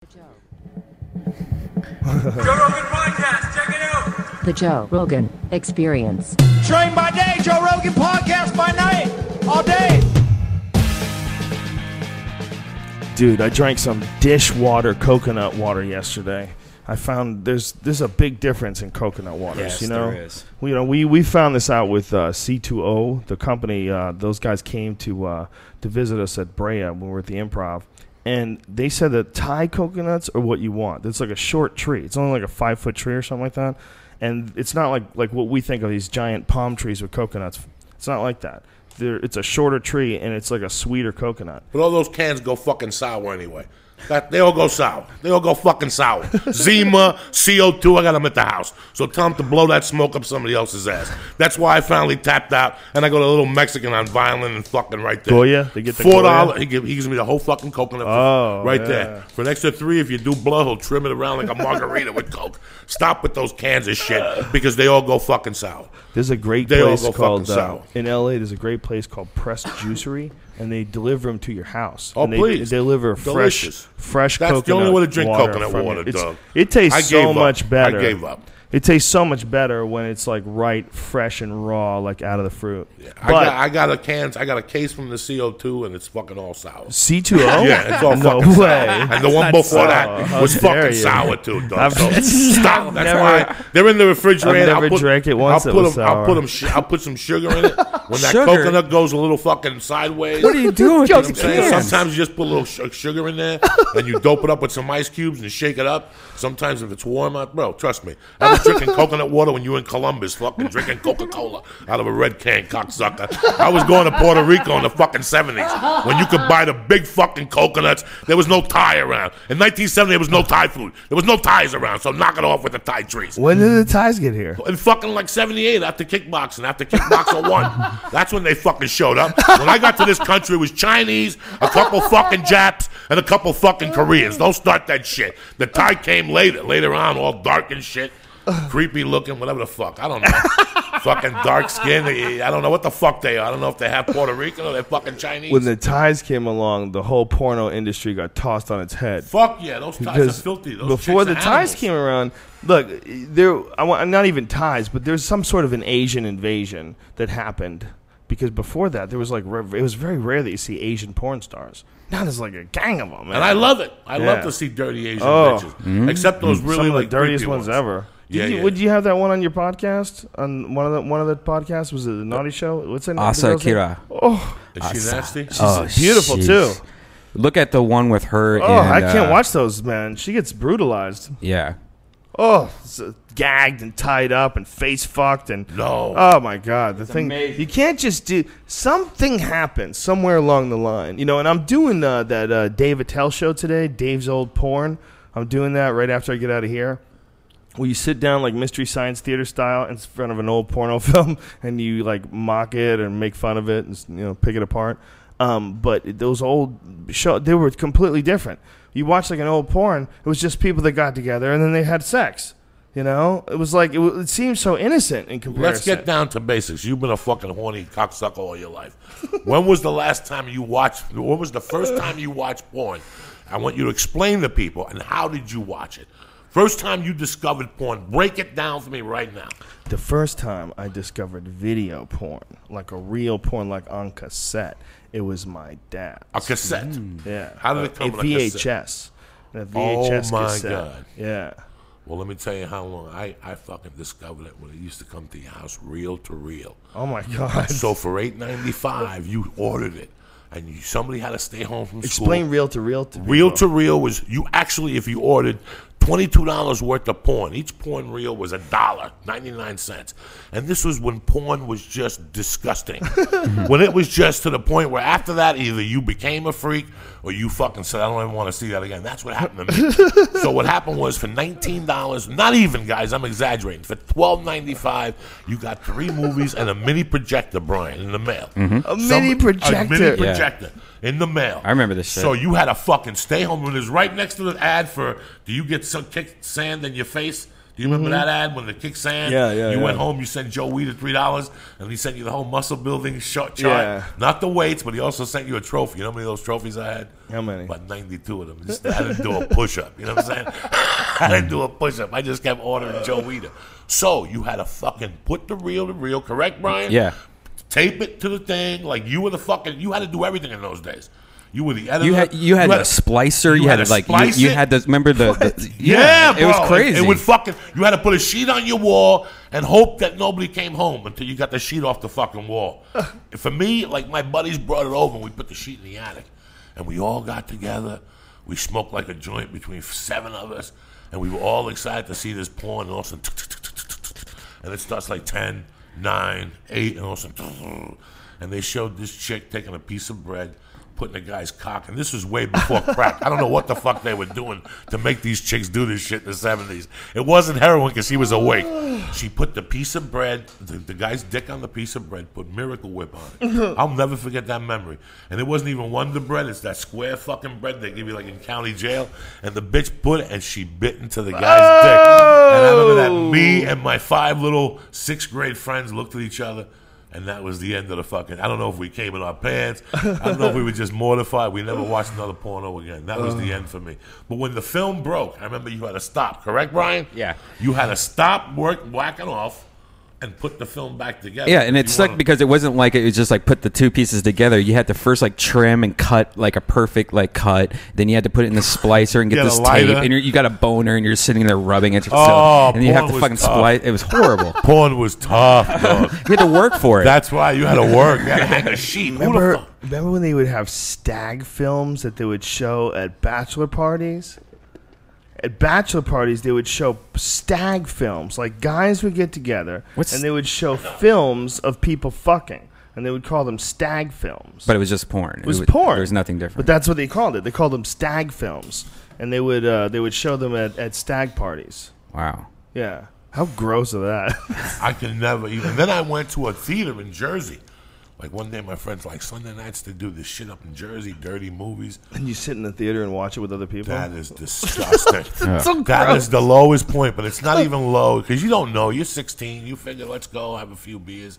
The Joe Rogan podcast, check it out. The Joe Rogan Experience. Train by day, Joe Rogan podcast by night, all day. Dude, I drank some dishwater coconut water yesterday. I found there's there's a big difference in coconut waters. Yes, you know, there is. We, you know, we we found this out with uh, C2O, the company. Uh, those guys came to uh, to visit us at Brea when we were at the Improv, and they said that Thai coconuts are what you want. It's like a short tree. It's only like a five foot tree or something like that, and it's not like like what we think of these giant palm trees with coconuts. It's not like that. They're, it's a shorter tree and it's like a sweeter coconut. But all those cans go fucking sour anyway. That, they all go sour. They all go fucking sour. Zima, CO2, I got them at the house. So tell them to blow that smoke up somebody else's ass. That's why I finally tapped out and I go to a little Mexican on violin and fucking right there. Goya? They get the Four dollars. He, give- he gives me the whole fucking coconut Oh, right there. For an extra three, if you do blow, he'll trim it around like a margarita with Coke. Stop with those cans of shit because they all go fucking sour. There's a great They all place go called fucking uh, sour. in LA. There's a great place called Press Juicery, and they deliver them to your house. Oh, and they, please. They deliver Delicious. fresh, fresh That's the coconut. only way to drink water coconut from water, it. It's-. It tastes I so gave up. much I better. gave up. It tastes so much better when it's like right, fresh and raw, like out of the fruit. I But got, I got a cans. I got a case from the CO2, and it's fucking all sour. C2O, Yeah, it's all no fucking way. sour. And the one before that was dare fucking you. sour too, dog. I've- So stop. That's never- why they're in the refrigerator. I've never I'll put, drank it once I'll it put was them, I'll sour. put 'em sh- I'll put some sugar in it. When that Sugar? coconut goes a little fucking sideways. What are you doing You know what I'm? Sometimes you just put a little sh- sugar in there and you dope it up with some ice cubes and shake it up. Sometimes if it's warm out, bro, trust me. I was drinking coconut water when you were in Columbus, fucking drinking Coca Cola out of a red can, cocksucker. I was going to Puerto Rico in the fucking 70s when you could buy the big fucking coconuts. There was no Thai around. In 1970, there was no Thai food. There was no Thais around, so knock it off with the Thai trees. When did the Thais get here? In fucking like 78 after kickboxing, after kickboxer one. That's when they fucking showed up. When I got to this country, it was Chinese, a couple fucking Japs, and a couple fucking Koreans. Don't start that shit. The Thai came later, later on, all dark and shit. Creepy looking, whatever the fuck. I don't know. fucking dark skin. I don't know what the fuck they are. I don't know if they have Puerto Rican or they're fucking Chinese. When the Thais came along, the whole porno industry got tossed on its head. fuck yeah, those Thais are filthy. Those before the are Thais came around, look, there. I want not even Thais, but there's some sort of an Asian invasion that happened because before that there was like it was very rare that you see Asian porn stars. Now there's like a gang of them, man. And I love it. I Yeah. love to see dirty Asian Oh. bitches. Mm-hmm. Except those mm-hmm. really some of the like dirtiest creepy ones, ever. Did Yeah, you, yeah. Would you have that one on your podcast? On one of the one of the podcasts was it the Naughty Show? What's that? name? Asa the name? Akira. Oh, Is she nasty? Oh, beautiful, jeez. too. Look at the one with her. oh, and, I can't uh, watch those, man. She gets brutalized. Yeah. Oh, so gagged and tied up and face fucked and No. Oh my god, the thing amazing. you can't just do something happens somewhere along the line, you know. And I'm doing uh, that uh, Dave Attell show today, Dave's old porn. I'm doing that right after I get out of here. Where you sit down like Mystery Science Theater style in front of an old porno film and you like mock it and make fun of it and you know pick it apart. Um, but those old show they were completely different. You watch like an old porn, it was just people that got together and then they had sex. You know, it was like it, w- it seemed so innocent in comparison. Let's get down to basics. You've been a fucking horny cocksucker all your life. when was the last time you watched? When was the first time you watched porn? I want you to explain to people and how did you watch it? First time you discovered porn. Break it down for me right now. The first time I discovered video porn, like a real porn, like on cassette, it was my dad. A cassette. Mm. Yeah. How did it uh, come a on a? VHS. A VHS Oh, my cassette. God. Yeah. Well, let me tell you how long I, I fucking discovered it when it used to come to your house, reel to reel. Oh my god. So for eight ninety five, you ordered it, and you, somebody had to stay home from school. Explain reel to reel to Reel to reel was you actually if you ordered twenty two dollars worth of porn. Each porn reel was a dollar ninety nine cents, and this was when porn was just disgusting. when it was just to the point where after that either you became a freak or you fucking said I don't even want to see that again. That's what happened to me. so what happened was for nineteen dollars, not even guys, I'm exaggerating. For twelve ninety five, you got three movies and a mini projector, Brian, in the mail. Mm-hmm. A mini projector. A mini projector in the mail. I remember this shit. So you had a fucking stay home. It was right next to the ad for "Do you get some kick sand in your face?" Do you remember that ad when the kick sand? Mm-hmm. Yeah, yeah, You yeah. went home, you sent Joe Weider three dollars, and he sent you the whole muscle building shot chart. Yeah. Not the weights, but he also sent you a trophy. You know how many of those trophies I had? How many? About ninety-two of them. Just, I didn't do a push-up. You know what I'm saying? I didn't do a push-up. I just kept ordering Joe Weider. So you had to fucking put the reel to reel, correct, Brian? Yeah. tape it to the thing. Like you were the fucking. You had to do everything in those days. You were the editor. You had you had a splicer. You, had, to to like you, splice you it. had this. Remember the, the yeah, it was bro. crazy. It, would fucking. You had to put a sheet on your wall and hope that nobody came home until you got the sheet off the fucking wall. For me, like my buddies brought it over and we put the sheet in the attic, and we all got together. We smoked like a joint between seven of us, and we were all excited to see this porn. And all of a sudden, and it starts like 10, 9, 8, and all of a sudden, and they showed this chick taking a piece of bread, putting a guy's cock, and this was way before crack. I don't know what the fuck they were doing to make these chicks do this shit in the 70s. It wasn't heroin because he was awake. She put the piece of bread, the, the guy's dick on the piece of bread, put Miracle Whip on it. I'll never forget that memory. And it wasn't even Wonder Bread, it's that square fucking bread they give you like in county jail. And the bitch put it and she bit into the guy's dick. And I remember that me oh. and my five little sixth grade friends looked at each other. And that was the end of the fucking. I don't know if we came in our pants. I don't know if we were just mortified. We never watched another porno again. That was the uh. end for me. But when the film broke, I remember you had to stop. Correct, Brian? Yeah. You had to stop work whacking off and put the film back together. Yeah, and it You sucked wanna- because it wasn't like it was just like put the two pieces together. You had to first like trim and cut like a perfect like cut. Then you had to put it in the splicer and get Get this tape. And you're, you got a boner and you're sitting there rubbing it yourself. Oh, and then you have to fucking tough. splice. It was horrible. porn was tough, dog. you had to work for it. That's why you had to work. You had to hang a sheet. Remember, remember when they would have stag films that they would show at bachelor parties? At bachelor parties, they would show stag films. Like guys would get together What's- and they would show films of people fucking, and they would call them stag films. but it was just porn. it was porn. There was nothing different. But that's what they called it. They called them stag films, and they would uh, they would show them at, at stag parties. wow. Yeah, how gross of that? I can never even. Then I went to a theater in Jersey. Like one day, my friends like Sunday nights to do this shit up in Jersey, dirty movies. and you sit in the theater and watch it with other people. That is disgusting. so That gross. is the lowest point, but it's not even low because you don't know. You're 16. You figure, let's go have a few beers.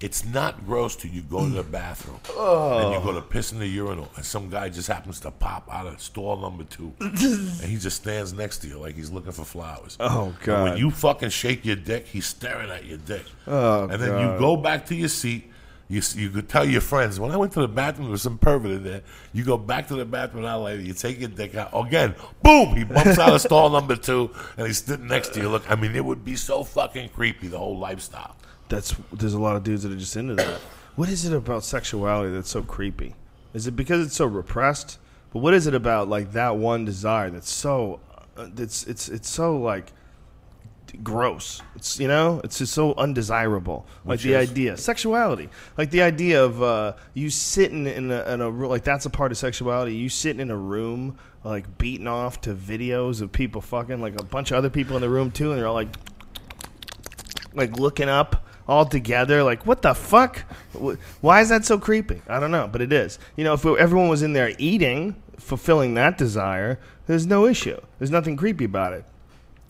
It's not gross till you go to the bathroom and you go to piss in the urinal, and some guy just happens to pop out of stall number two, and he just stands next to you like he's looking for flowers. Oh, And God. when you fucking shake your dick, he's staring at your dick. Oh, and then God. you go back to your seat. You, you could tell your friends when I went to the bathroom, there was some pervert in there. You go back to the bathroom an hour later, you take your dick out again. Boom! He bumps out of stall number two, and he's sitting next to you. Look, I mean, it would be so fucking creepy the whole lifestyle. That's there's a lot of dudes that are just into that. What is it about sexuality that's so creepy? Is it because it's so repressed? But what is it about like that one desire that's so uh, it's it's it's so like gross. It's you know, it's just so undesirable. Like the is? idea, sexuality, like the idea of uh, you sitting in a, in a room, like that's a part of sexuality. You sitting in a room, like beating off to videos of people fucking, like a bunch of other people in the room too, and they're all like, like looking up all together. Like what the fuck? Why is that so creepy? I don't know, but it is. You know, if everyone was in there eating, fulfilling that desire, there's no issue. There's nothing creepy about it.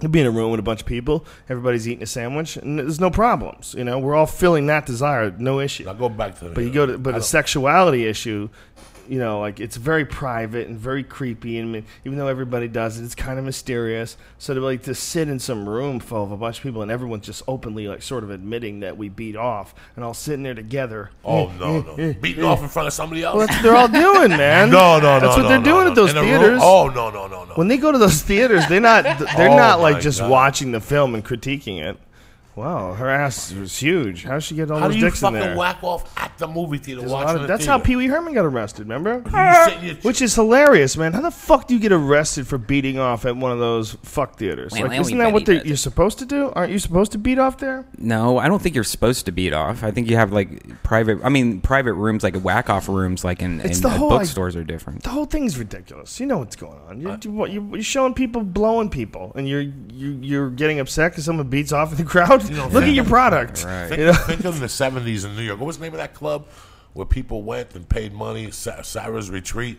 You'd be in a room with a bunch of people, everybody's eating a sandwich, and there's no problems. You know, we're all filling that desire, no issue. Now go back to. But you go to but I a sexuality issue, you know, like it's very private and very creepy, and even though everybody does it, it's kind of mysterious. So to like to sit in some room full of a bunch of people and everyone's just openly like sort of admitting that we beat off and all sitting there together. Oh no no! Beating off in front of somebody else. Well, that's what they're all doing, man. no no no. That's what no, they're no, doing no. at those In theaters. Oh no no no no. When they go to those theaters, they're not they're Oh, not like just God. watching the film and critiquing it. Wow, her ass was huge. How would she get all How those do you dicks in fucking there? whack off at the movie theater There's a lot watching of- the that's how theater? Pee Wee Herman got arrested. Remember? You sit in your Which is hilarious, man. How the fuck do you get arrested for beating off at one of those fuck theaters? Well, Like, well, isn't we that what bet they're- does you're supposed to do? Aren't you supposed to beat off there? No, I don't think you're supposed to beat off. I think you have like private. I mean, private rooms like whack off rooms, like in, It's in the at whole, like- bookstores are different. The whole thing's ridiculous. You know what's going on. You're, uh, you- what, you- you're showing people blowing people, and you're you, you're getting upset because someone beats off in the crowd. You don't Look at your product. Right. Think, You know? think of the '70s in New York. What was the name of that club where people went and paid money. Sa- Sarah's Retreat,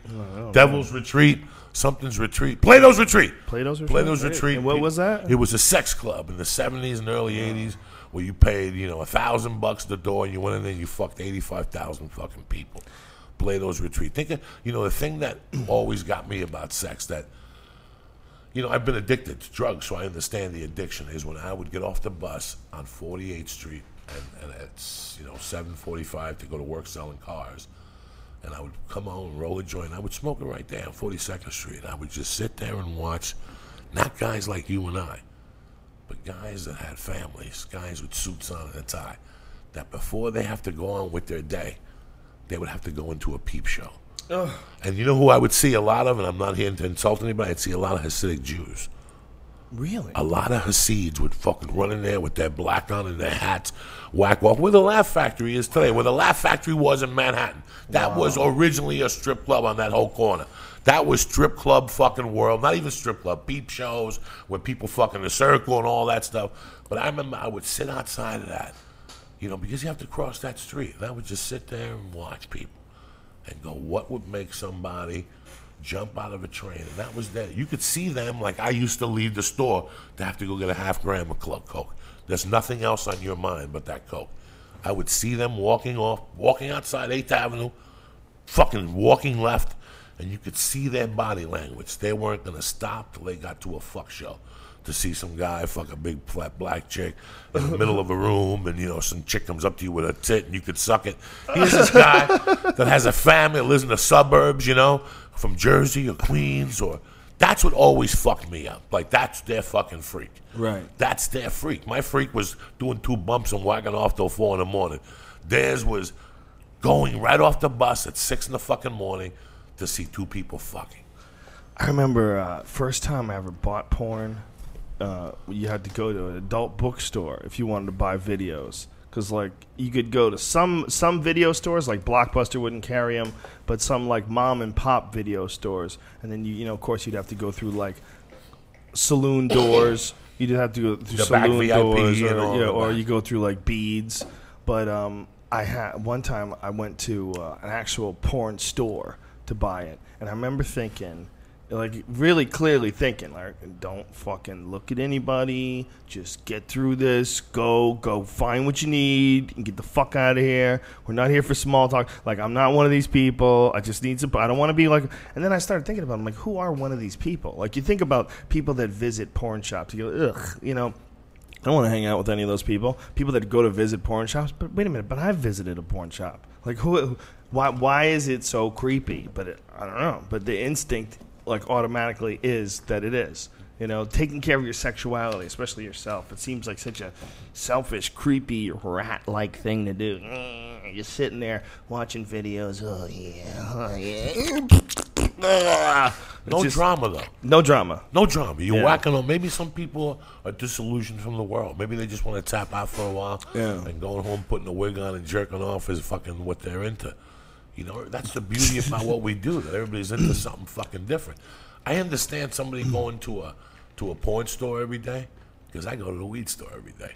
Devil's Retreat, something's Retreat, Plato's Retreat, Plato's Retreat? Plato's Retreat. and what was that? It was a sex club in the seventies and early eighties where you paid, you know, a thousand bucks the door and you went in there and you fucked eighty five thousand fucking people. Plato's Retreat. Think of you know the thing that always got me about sex that you know, I've been addicted to drugs, so I understand the addiction. Is when I would get off the bus on 48th Street, and, and it's you know 7:45 to go to work selling cars, and I would come home roll a joint. I would smoke it right there on 42nd Street. I would just sit there and watch, not guys like you and I, but guys that had families, guys with suits on and a tie, that before they have to go on with their day, they would have to go into a peep show. And you know who I would see a lot of, and I'm not here to insult anybody, I'd see a lot of Hasidic Jews. Really? A lot of Hasids would fucking run in there with their black on and their hats, whack off. Where the Laugh Factory is today, where the Laugh Factory was in Manhattan. That was originally a strip club on that whole corner. That was strip club fucking world. Not even strip club, beep shows where people fucking the circle and all that stuff. But I remember I would sit outside of that, you know, because you have to cross that street. And I would just sit there and watch people and go, what would make somebody jump out of a train? And that was that. You could see them like I used to leave the store to have to go get a half gram of club coke. There's nothing else on your mind but that coke. I would see them walking off, walking outside 8th Avenue, fucking walking left, and you could see their body language. They weren't going to stop till they got to a fuck show to see some guy fuck a big flat black chick in the middle of a room, and you know some chick comes up to you with a tit, and you could suck it. Here's this guy that has a family, lives in the suburbs, you know, from Jersey or Queens, or that's what always fucked me up. Like that's their fucking freak. Right. That's their freak. My freak was doing two bumps and whacking off till four in the morning. Theirs was going right off the bus at six in the fucking morning to see two people fucking. I remember uh, first time I ever bought porn. Uh, you had to go to an adult bookstore if you wanted to buy videos, because like you could go to some some video stores like Blockbuster wouldn't carry them, but some like mom and pop video stores, and then you you know of course you'd have to go through like saloon doors. You'd have to go through The back saloon VIP doors, or, know, or you go through like beads. But um, I had one time I went to uh, an actual porn store to buy it, and I remember thinking, like really clearly thinking, like don't fucking look at anybody, just get through this, go go find what you need, and get the fuck out of here. We're not here for small talk. Like I'm not one of these people. I just need some. I don't want to be like. And then I started thinking about, it, I'm like, who are one of these people? Like you think about people that visit porn shops, you go, ugh, you know. I don't want to hang out with any of those people. People that go to visit porn shops. But wait a minute. But I've visited a porn shop. Like who? Why? Why is it so creepy? But it, I don't know. But the instinct, like automatically, is that it is. You know, taking care of your sexuality, especially yourself. It seems like such a selfish, creepy, rat-like thing to do. Mm, You're sitting there watching videos. Oh yeah, oh yeah. No just- drama though. No drama. No drama. You're Yeah. whacking on. Maybe some people are disillusioned from the world. Maybe they just want to tap out for a while Yeah. and going home, putting a wig on, and jerking off is fucking what they're into. You know, that's the beauty about what we do. That everybody's into something fucking different. I understand somebody going to a to a porn store every day because I go to the weed store every day.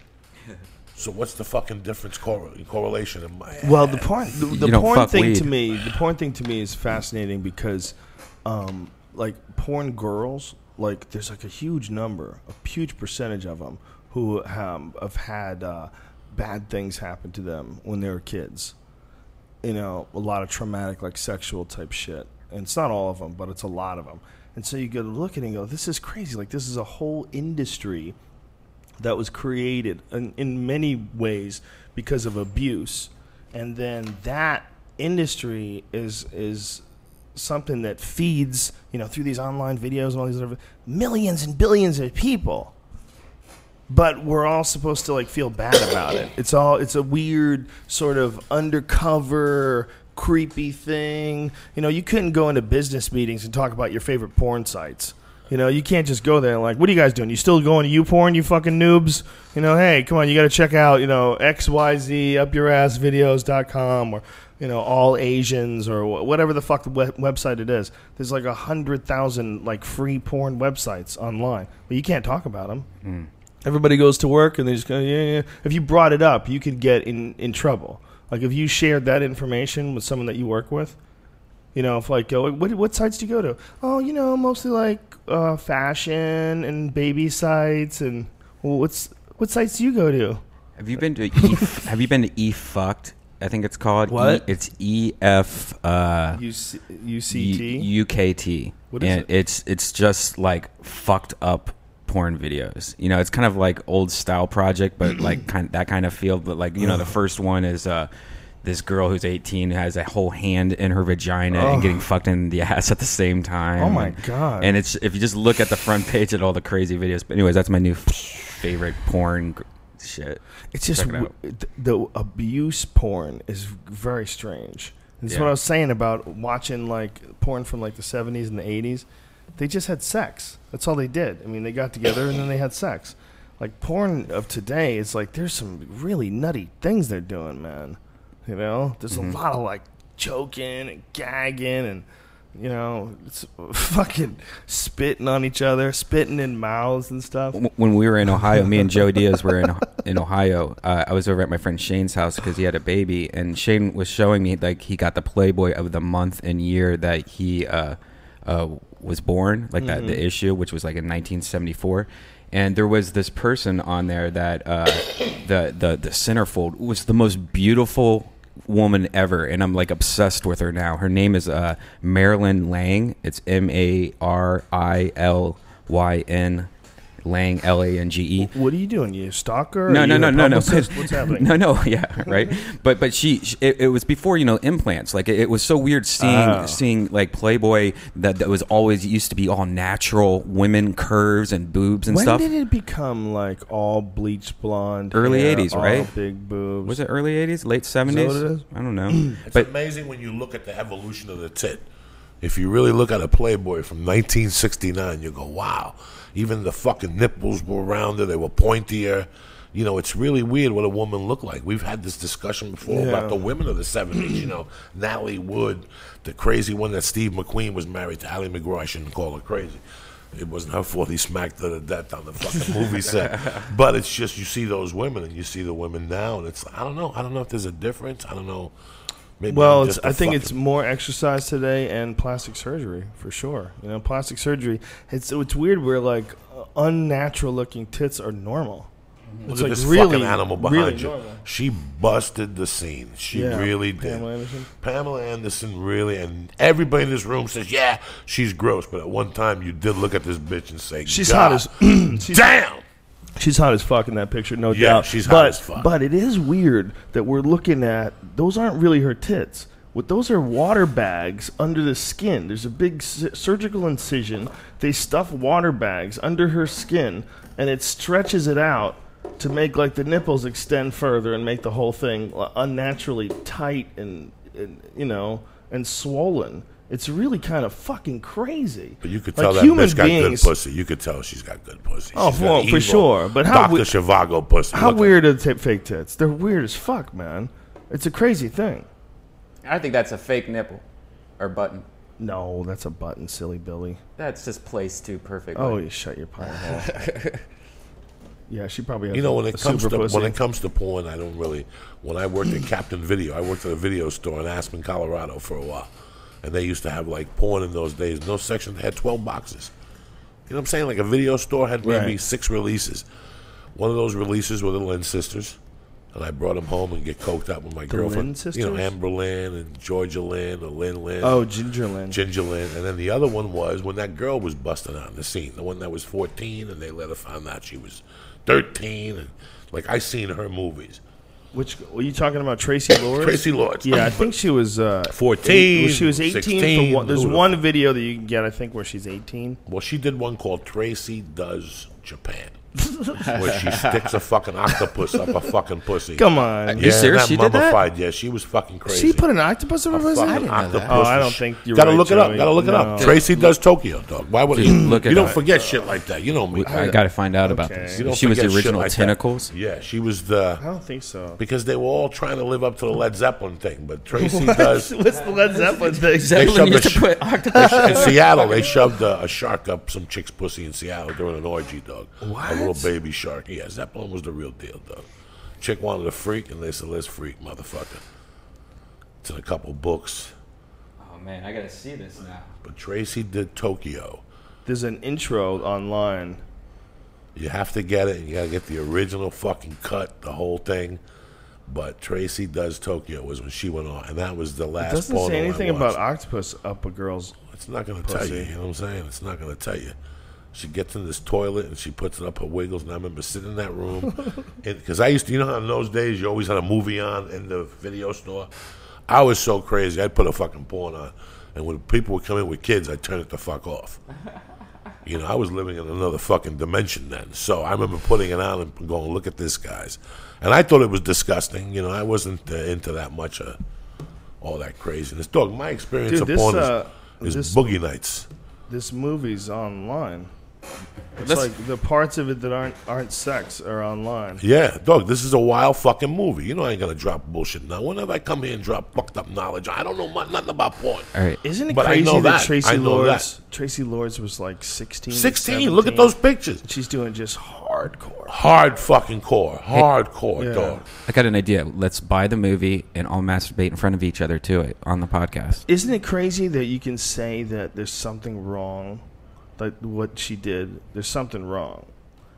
So what's the fucking difference cor- in correlation in my Well, the porn, the, the You porn fuck thing to me, the porn thing to me is fascinating because, um, like porn girls, like there's like a huge number, a huge percentage of them who have, have had uh, bad things happen to them when they were kids. You know, a lot of traumatic, like sexual type shit, and it's not all of them, but it's a lot of them. And so you go look at it and go, "This is crazy! Like this is a whole industry." that was created in, in many ways because of abuse, and then that industry is is something that feeds you know through these online videos and all these other millions and billions of people. But we're all supposed to like feel bad about it. It's all it's a weird sort of undercover creepy thing. You know, you couldn't go into business meetings and talk about your favorite porn sites. You know, you can't just go there and like, what are you guys doing? You still going to YouPorn, you fucking noobs? You know, hey, come on, you got to check out, you know, XYZ, upyourassvideos.com or, you know, all Asians or whatever the fuck the we- website it is. There's like a hundred thousand like free porn websites online, but you can't talk about them. Hmm. Everybody goes to work and they just go, yeah, yeah. If you brought it up, you could get in, in trouble. Like if you shared that information with someone that you work with, you know, if like, go, what what sites do you go to? Oh, you know, mostly like uh, fashion and baby sites, and well, what's what sites do you go to? Have you been to E? have you been to E fucked? I think it's called. What? E, it's E F uh, UC, UCT. U- UKT. What is and it? It's it's just like fucked up porn videos. You know, it's kind of like old style project, but like kind that kind of feel. But like you know, the first one is uh, this girl who's 18 has a whole hand in her vagina and getting fucked in the ass at the same time. Oh my And- God. And it's if you just look at the front page at all the crazy videos. But anyways, that's my new f- favorite porn gr- shit. It's just Check it out. w- th- the abuse porn is very strange. This is what Yeah. I was saying about watching like porn from like the 70s and the 80s. They just had sex. That's all they did. I mean, they got together and then they had sex. Like porn of today is like there's some really nutty things they're doing, man. You know, there's Mm-hmm. a lot of like choking and gagging and you know, it's fucking spitting on each other, spitting in mouths and stuff. When we were in Ohio, me and Joe Diaz were in in Ohio. Uh, I was over at my friend Shane's house because he had a baby, and Shane was showing me like he got the Playboy of the month and year that he uh, uh, was born, like that the issue, which was like in 1974. And there was this person on there that uh, the the the centerfold was the most beautiful woman ever, and I'm like obsessed with her now. Her name is uh, Marilyn Lange. It's M A R I L Y N Lang L A N G E. What are you doing? You a stalker? No, Are no, no, no, no. What's happening? No, no, yeah, right. But but she, she it, it was before you know implants. Like it, it was so weird seeing Oh. seeing like Playboy that that was always used to be all natural women curves and boobs and when stuff. did it become like all bleached blonde? Early 80s, right? Big boobs. was it early '80s, late '70s? what it is? I don't know. It's but amazing when you look at the evolution of the tit. If you really look at a Playboy from 1969, you go, wow. Even the fucking nipples were rounder, they were pointier. You know, it's really weird what a woman looked like. We've had this discussion before Yeah. about the women of the 70s, you know, Natalie Wood, the crazy one that Steve McQueen was married to, Ali MacGraw. I shouldn't call her crazy. It wasn't her fault he smacked her to death on the fucking movie set. But it's just you see those women and you see the women now, and it's I don't know. I don't know if there's a difference. I don't know. Maybe Well, just think it's more exercise today and plastic surgery for sure. You know, plastic surgery. It's it's weird where like unnatural looking tits are normal. Look It's at like this really, fucking animal behind really you. normal. She busted the scene. She Yeah, really did. Pamela Anderson. Pamela Anderson really, and everybody in this room says, "Yeah, she's gross." But at one time, you did look at this bitch and say, She's God, hot as damn." She's hot as fuck in that picture, no Yeah, doubt. she's hot but, as fuck. But it is weird that we're looking at those aren't really her tits. What those are water bags under the skin. There's a big surgical incision. They stuff water bags under her skin, and it stretches it out to make like the nipples extend further and make the whole thing uh, unnaturally tight and, and you know and swollen. It's really kind of fucking crazy. But you could Like, tell that human bitch got beings- good pussy. You could tell she's got good pussy. Oh, She's well, for evil sure. But how Dr. we- Zhivago pussy? How weird are the t- fake tits? They're weird as fuck, man. It's a crazy thing. I think that's a fake nipple or button. No, that's a button, silly Billy. That's just placed too perfectly. Oh, you shut your pie hole. yeah, she probably has You know, when it comes to pussy. when it comes to porn, I don't really. When I worked at Captain Video, I worked at a video store in Aspen, Colorado, for a while, and they used to have like porn in those days. No section had twelve boxes. You know what I'm saying? Like a video store had maybe Right. six releases. One of those releases were the Lynn sisters, and I brought them home and get coked up with my girlfriend. Lynn You know. Amber Lynn and Georgia Lynn or Lynn Lynn. oh, Ginger Lynn. Ginger Lynn. And then the other one was when that girl was busted on the scene, the one that was 14, and they let her find out she was 13. And like I seen her movies. Which were you talking about? Tracy Lords. Traci Lords. Yeah, I think she was uh, 14, eight- she was eighteen. 16, for one, there's one video that you can get, I think, where she's eighteen. Well, she did one called Tracy Does Japan. where she sticks a fucking octopus up a fucking pussy. Come on. Yeah, serious? that She did that? mummified. Yeah, she was fucking crazy. She put an octopus in her A pussy. fucking octopus Oh, I don't think you're Gotta right, look it up. Joey. Gotta look it up. No. Tracy does Tokyo, dog. Why would you? look you don't up. forget shit like that. You know me. I got to find out about this. You don't She was the original like that. tentacles. Yeah, she was the I don't think so. because they were all trying to live up to the Led Zeppelin thing, but Tracy does. What's the Led Zeppelin thing? They Zeppelin shoved used a to put octopus. in Seattle, they shoved a, a shark up some chick's pussy in Seattle during an orgy, dog. A little baby shark. Yeah, Zeppelin was the real deal, though. Chick wanted a freak, and they said, "Let's freak, motherfucker." It's in a couple books. Oh man, I gotta see this now. But Tracy did Tokyo. There's an intro online. You have to get it. and You gotta get the original fucking cut, the whole thing. But Tracy does Tokyo was when she went on, and that was the It last. doesn't say anything about octopus up a girl's. It's not gonna tell you. You know what I'm saying? It's not gonna tell you. She gets in this toilet and she puts it up her wiggles. And I remember sitting in that room because I used to, you know, how in those days you always had a movie on in the video store. I was so crazy. I'd put a fucking porn on, and when people would come in with kids, I'd turn it the fuck off. You know, I was living in another fucking dimension then. So I remember putting it on and going, "Look at this, guys," and I thought it was disgusting. You know, I wasn't uh, into that much of all that craziness. Dog, my experience Dude, of this, porn uh, is, is this- boogie nights. This movie's online. It's That's- like the parts of it that aren't aren't sex are online. Yeah, dog, this is a wild fucking movie. You know I ain't gonna drop bullshit now. Whenever I come here and drop fucked up knowledge, I don't know mu- nothing about porn. All right. Isn't it But I crazy know that, that. Tracy I know Lords Traci Lords was like 16 16, look at those pictures. She's doing just hardcore. Hard fucking core. Hardcore, Yeah. dog. I got an idea. Let's buy the movie and all masturbate in front of each other to it on the podcast. Isn't it crazy that you can say that there's something wrong, like what she did? There's something wrong.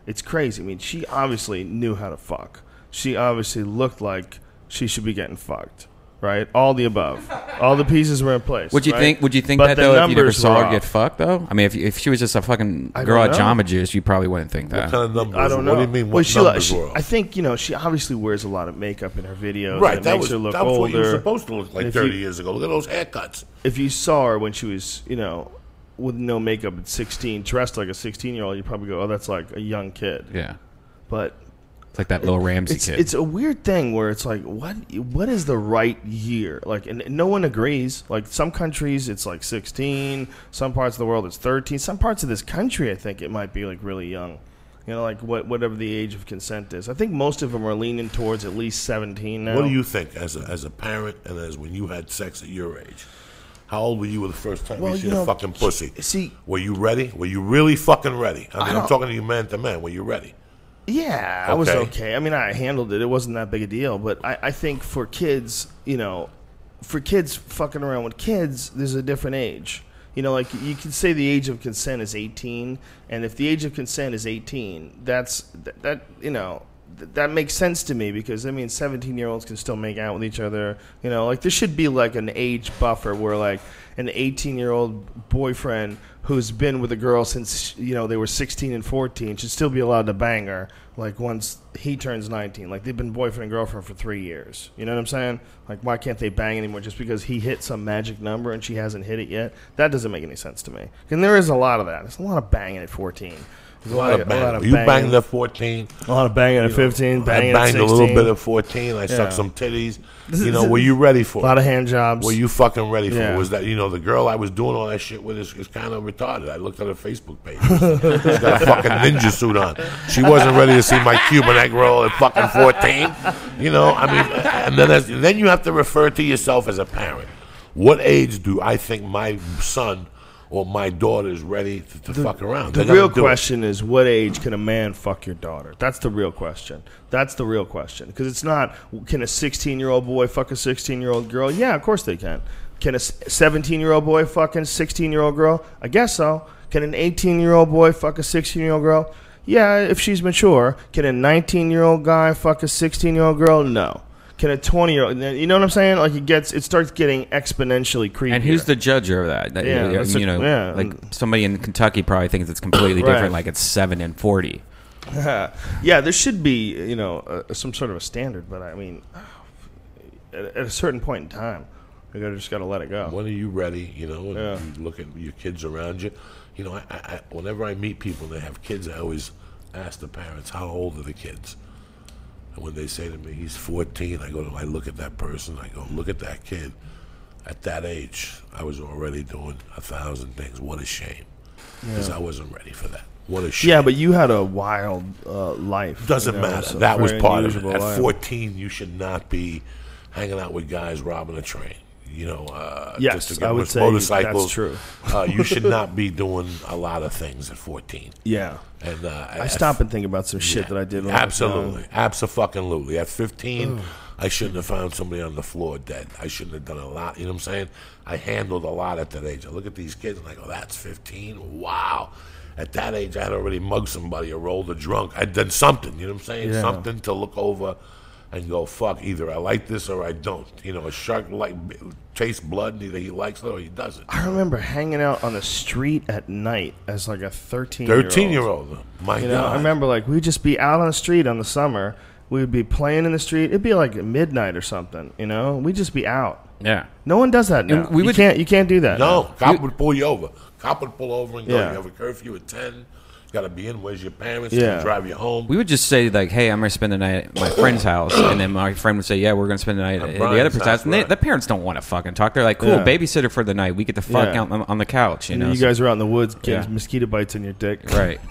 It's crazy. I mean, she obviously knew how to fuck. She obviously looked like she should be getting fucked. Right? All the above. All the pieces were in place. Would you right? think? Would you think But that though if you never saw were her get fucked though? I mean, if if she was just a fucking girl at know. Jamba Juice, you probably wouldn't think that. What kind of numbers? I don't know. What do you mean? Well, What she, numbers she- were? I think you know she obviously wears a lot of makeup in her videos. right, and it that makes was, her look that was what you were supposed to look like If 30 you- years ago. Look at those haircuts. if you saw her when she was, you know, with no makeup at 16, dressed like a 16 year old, you probably go, "Oh, that's like a young kid." yeah, But it's like that little Ramsey it's kid. it's a weird thing where it's like, what what is the right year? Like, and no one agrees. Like some countries, it's like 16. Some parts of the world, it's 13. Some parts of this country, I think it might be like really young. You know, like what whatever the age of consent is. I think most of them are leaning towards at least 17 now. What do you think as a, as a parent and as when you had sex at your age? How old were you the first time Well, you you know, a fucking pussy? see- were you ready? Were you really fucking ready? I mean, I'm talking to you man to man. Were you ready? Yeah, I was Okay. okay. I mean, I handled it. It wasn't that big a deal. But I, I think for kids, you know, for kids fucking around with kids, there's a different age. You know, like you can say the age of consent is 18, and if the age of consent is 18, that's that, that you know th- that makes sense to me because I mean, 17 year olds can still make out with each other. You know, like there should be like an age buffer where like an 18 year old boyfriend who's been with a girl since you know they were 16 and 14 should still be allowed to bang her like once he turns 19 like they've been boyfriend and girlfriend for three years. You know what i'm saying? Like why can't they bang anymore just because he hit some magic number and she hasn't hit it yet? That doesn't make any sense to me. And there is a lot of that. There's a lot of banging at 14 There's A lot of bang. You banged at 14. a lot of banging at 15 banging I banged at a little bit at 14. I Yeah. sucked some titties. You know, were you ready for a lot it? of hand jobs Were you fucking ready for Yeah. it? Was that, you know, the girl I was doing all that shit with is, is kind of retarded. I looked at her Facebook page. She's got a fucking ninja suit on. She wasn't ready to see my Cuban egg roll at fucking 14. You know, I mean, and then, as, then you have to refer to yourself as a parent. What age do I think my son or my daughter's ready to, to fuck around? The real question is, what age can a man fuck your daughter? That's the real question. That's the real question because it's not can a 16 year old boy fuck a 16 year old girl? Yeah, of course they can. Can a 17 year old boy fuck a 16 year old girl? I guess so. Can an 18 year old boy fuck a 16 year old girl? Yeah, if she's mature. Can a 19 year old guy fuck a 16 year old girl? No. Can a 20 year old? You know what I'm saying? Like it gets, it starts getting exponentially creepy. and who's the judge of that? That- Yeah, you, that's a- know, yeah. like somebody in Kentucky probably thinks it's completely Right. different. Like it's seven and forty. yeah, there should be you know uh, some sort of a standard, but I mean, at, at a certain point in time, you gotta just gotta let it go. When are you ready? You know, and Yeah. you look at your kids around you. You know, I, I, I, whenever I meet people and they have kids, I always ask the parents, "How old are the kids?" And when they say to me, "He's 14," I go, to, I look at that person. I go, "Look at that kid. At that age, I was already doing a thousand things. What a shame, because I wasn't ready for that. What a shame." Yeah, but you had a wild uh, life. Doesn't you know, matter. That was part of it. At life. 14, you should not be hanging out with guys robbing a train. You know, uh, Yes, just to get I would with say motorcycles. that's true. uh, you should not be doing a lot of things at 14. Yeah. And uh, I stop and think about some shit that I did. When Absolutely, absolutely. At 15, I shouldn't have found somebody on the floor dead. I shouldn't have done a lot. You know what I'm saying? I handled a lot at that age. I look at these kids and I go, "That's 15. Wow." At that age, I had already mugged somebody or rolled a drunk. I'd done something. You know what I'm saying? Yeah. Something to look over and go, "Fuck." Either I like this or I don't. You know, a shark like tastes blood. and Either he likes it or he doesn't. I remember hanging out on the street at night as like a 13 13 year old. My You know, God. I remember like we'd just be out on the street on the summer. We would be playing in the street. It'd be like midnight or something. You know, we'd just be out. Yeah. No one does that now. And we you would- can't. You can't do that. No, now. cop would pull you over. Cop would pull over and go, Yeah. you have a curfew at 10. Got to be in. Where's your parents? Yeah. Can drive you home. We would just say like, "Hey, I'm gonna spend the night at my friend's house," and then my friend would say, "Yeah, we're gonna spend the night at the other person's house." house, And they, right. the parents don't want to fucking talk. They're like, "Cool, Yeah. babysitter for the night. We get the fuck Yeah. out on, on the couch." You And know, you so- guys are out in the woods getting Yeah. mosquito bites in your dick. right?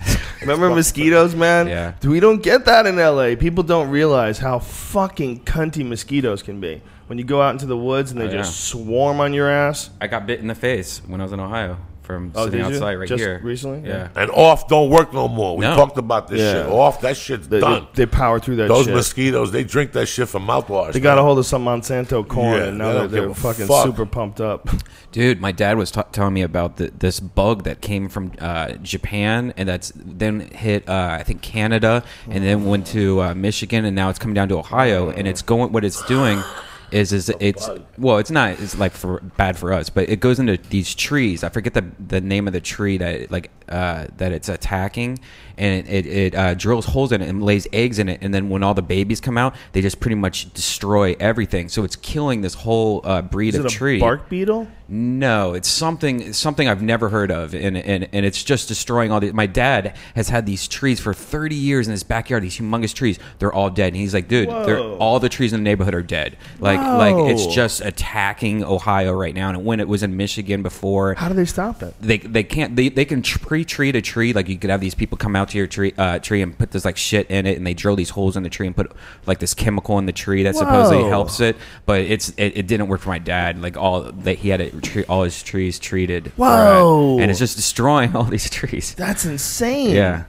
Remember mosquitoes, man? Yeah. We don't get that in LA. People don't realize how fucking cunty mosquitoes can be. When you go out into the woods and they Oh, yeah. just swarm on your ass. I got bit in the face when I was in Ohio from Oh, sitting did you? outside right Just here recently? Yeah. and off don't work no more. We No. talked about this Yeah. shit. Off, that shit's They, done. they, they power through that Those shit. mosquitoes, they drink that shit for mouthwash. they got a man. hold of some Monsanto corn, Yeah, and now they're, don't they're a fucking fuck. super pumped up. Dude, my dad was t- telling me about the, this bug that came from uh, Japan and that's then hit uh, I think Canada and then went to uh, Michigan and now it's coming down to Ohio and it's going. What it's doing is is it's well, it's not. It's like for bad for us, but it goes into these trees. I forget the the name of the tree that like uh, that it's attacking, and it, it, it uh, drills holes in it and lays eggs in it, and then when all the babies come out, they just pretty much destroy everything. So it's killing this whole uh, breed Is of it a tree. bark beetle? No, it's something it's something I've never heard of, and, and and it's just destroying all the. My dad has had these trees for thirty years in his backyard. These humongous trees, they're all dead. And he's like, dude, they're, all the trees in the neighborhood are dead. Like like it's just attacking Ohio right now. And when it was in Michigan before, How do they stop it? they they can't they, they can pre-treat tree to tree, like you could have these people come out to your tree uh, tree and put this like shit in it and they drill these holes in the tree and put like this chemical in the tree that supposedly Whoa. helps it but it's it, it didn't work for my dad like all that he had it tre- all his trees treated uh, Whoa. and it's just destroying all these trees That's insane. yeah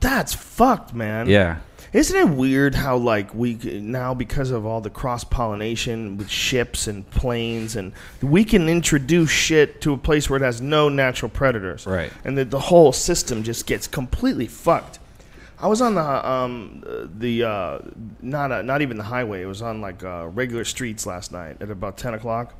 That's fucked, man. yeah Isn't it weird how like we now because of all the cross pollination with ships and planes and we can introduce shit to a place where it has no natural predators. Right. And that the whole system just gets completely fucked. I was on the um the uh, not uh, not even the highway. It was on like uh, regular streets last night at about ten o'clock.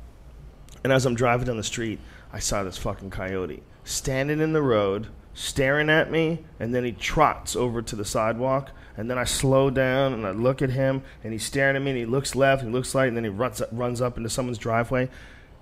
And as I'm driving down the street, I saw this fucking coyote standing in the road, staring at me, and then he trots over to the sidewalk. And then I slow down and I look at him, and he's staring at me, and he looks left, and he looks right, and then he runs runs up into someone's driveway.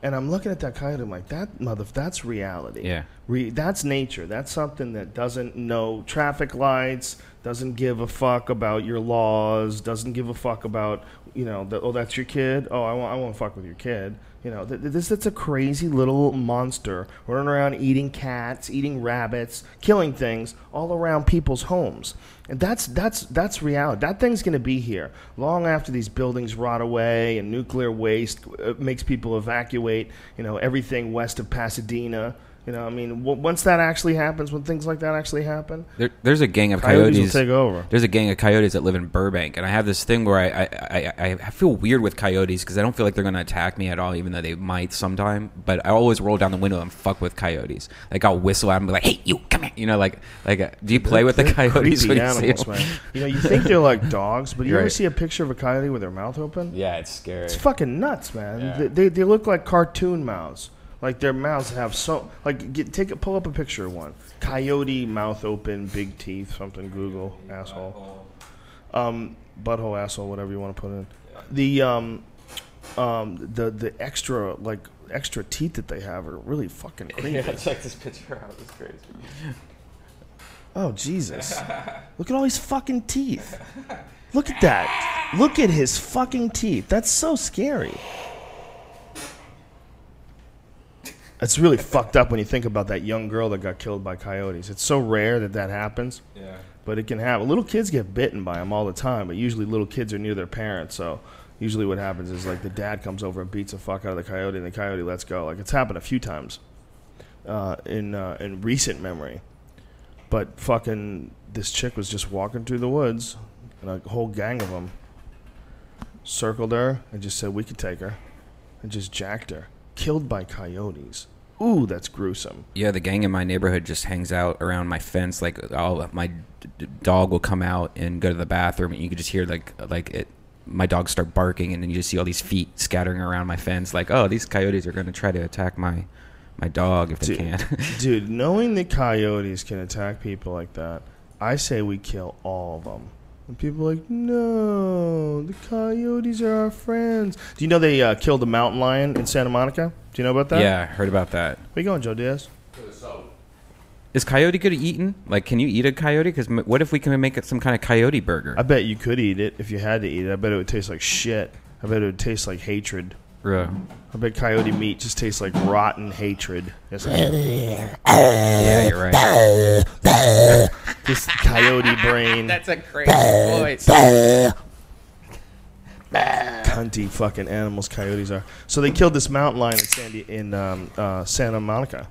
And I'm looking at that coyote. I'm like, that mother, that's reality. Yeah. Re- that's nature. That's something that doesn't know traffic lights, doesn't give a fuck about your laws, doesn't give a fuck about you know. The, oh, that's your kid. Oh, I won't. I won't fuck with your kid. You know, th- th- this that's a crazy little monster running around eating cats, eating rabbits, killing things all around people's homes, and that's that's that's reality. That thing's going to be here long after these buildings rot away and nuclear waste uh, makes people evacuate. You know, everything west of Pasadena. You know, I mean, w- once that actually happens, when things like that actually happen, there, there's a gang of coyotes, coyotes, take over. There's a gang of coyotes that live in Burbank, and I have this thing where I I, I, I feel weird with coyotes because I don't feel like they're going to attack me at all, even though they might sometime. But I always roll down the window and fuck with coyotes. Like I'll whistle at them, and be like, "Hey, you, come here!" You know, like like uh, do you play with the coyotes? creepy when you see man. You know, you think they're like dogs, but you ever see a picture of a coyote with their mouth open? Yeah, it's scary. It's fucking nuts, man. Yeah. They, they, they look like cartoon mouths. Like their mouths have so like get take a, pull up a picture of one coyote mouth open, big teeth, something. Google asshole, um, butthole asshole, whatever you want to put in. The um, um, the the extra like extra teeth that they have are really fucking creepy. check this picture out. It's crazy. Oh Jesus! Look at all his fucking teeth. Look at that. Look at his fucking teeth. That's so scary. It's really fucked up when you think about that young girl that got killed by coyotes. It's so rare that that happens, Yeah. but it can happen. Little kids get bitten by them all the time, but usually little kids are near their parents, so Usually, what happens is like the dad comes over and beats the fuck out of the coyote, and the coyote lets go. Like it's happened a few times uh, in uh, in recent memory. But fucking, this chick was just walking through the woods, and a whole gang of them circled her and just said we could take her, and just jacked her, killed by coyotes. Ooh, that's gruesome. Yeah, the gang in my neighborhood just hangs out around my fence. Like, all my d- dog will come out and go to the bathroom, and you can just hear like like it. My dogs start barking, and then you just see all these feet scattering around my fence. Like, oh, these coyotes are going to try to attack my my dog if they Dude, can. dude, knowing that coyotes can attack people like that, I say we kill all of them. And people are like, no, the coyotes are our friends. Do you know they uh, killed a mountain lion in Santa Monica? Do you know about that? yeah, I heard about that. Where you going, Joe Diaz? Is coyote good eaten? Like, can you eat a coyote? Because what if we can make it some kind of coyote burger? I bet you could eat it if you had to eat it. I bet it would taste like shit. I bet it would taste like hatred. Bro. I bet coyote meat just tastes like rotten hatred. Yes, Yeah, you're right. just coyote brain. That's a great voice. cunty fucking animals coyotes are. So they killed this mountain lion in Sandy in um, uh, Santa Monica,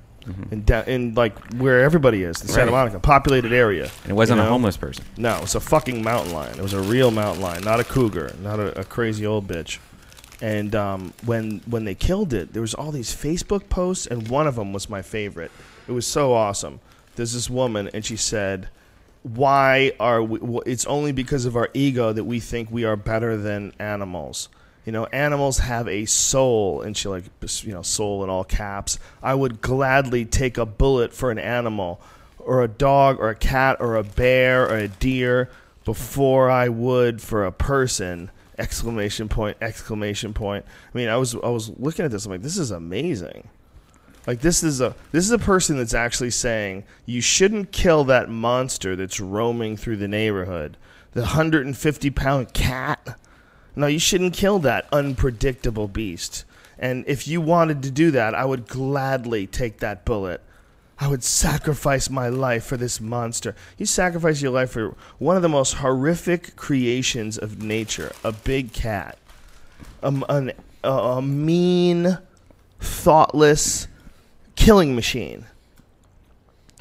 in, da- in like where everybody is, the Santa Right. Monica populated area. And it wasn't you a know? homeless person. No, it was a fucking mountain lion. It was a real mountain lion, not a cougar, not a, a crazy old bitch. And um, when when they killed it, there was all these Facebook posts, and one of them was my favorite. It was so awesome. There's this woman, and she said, "Why are we? w- It's only because of our ego that we think we are better than animals." You know, animals have a soul, and she like, you know, soul in all caps. I would gladly take a bullet for an animal, or a dog, or a cat, or a bear, or a deer, before I would for a person! Exclamation point! Exclamation point! I mean, I was I was looking at this. I'm like, this is amazing. Like this is a this is a person that's actually saying you shouldn't kill that monster that's roaming through the neighborhood, the 150 pound cat. No, you shouldn't kill that unpredictable beast. And if you wanted to do that, I would gladly take that bullet. I would sacrifice my life for this monster. You sacrifice your life for one of the most horrific creations of nature, a big cat. Um, an, a, a mean, thoughtless killing machine.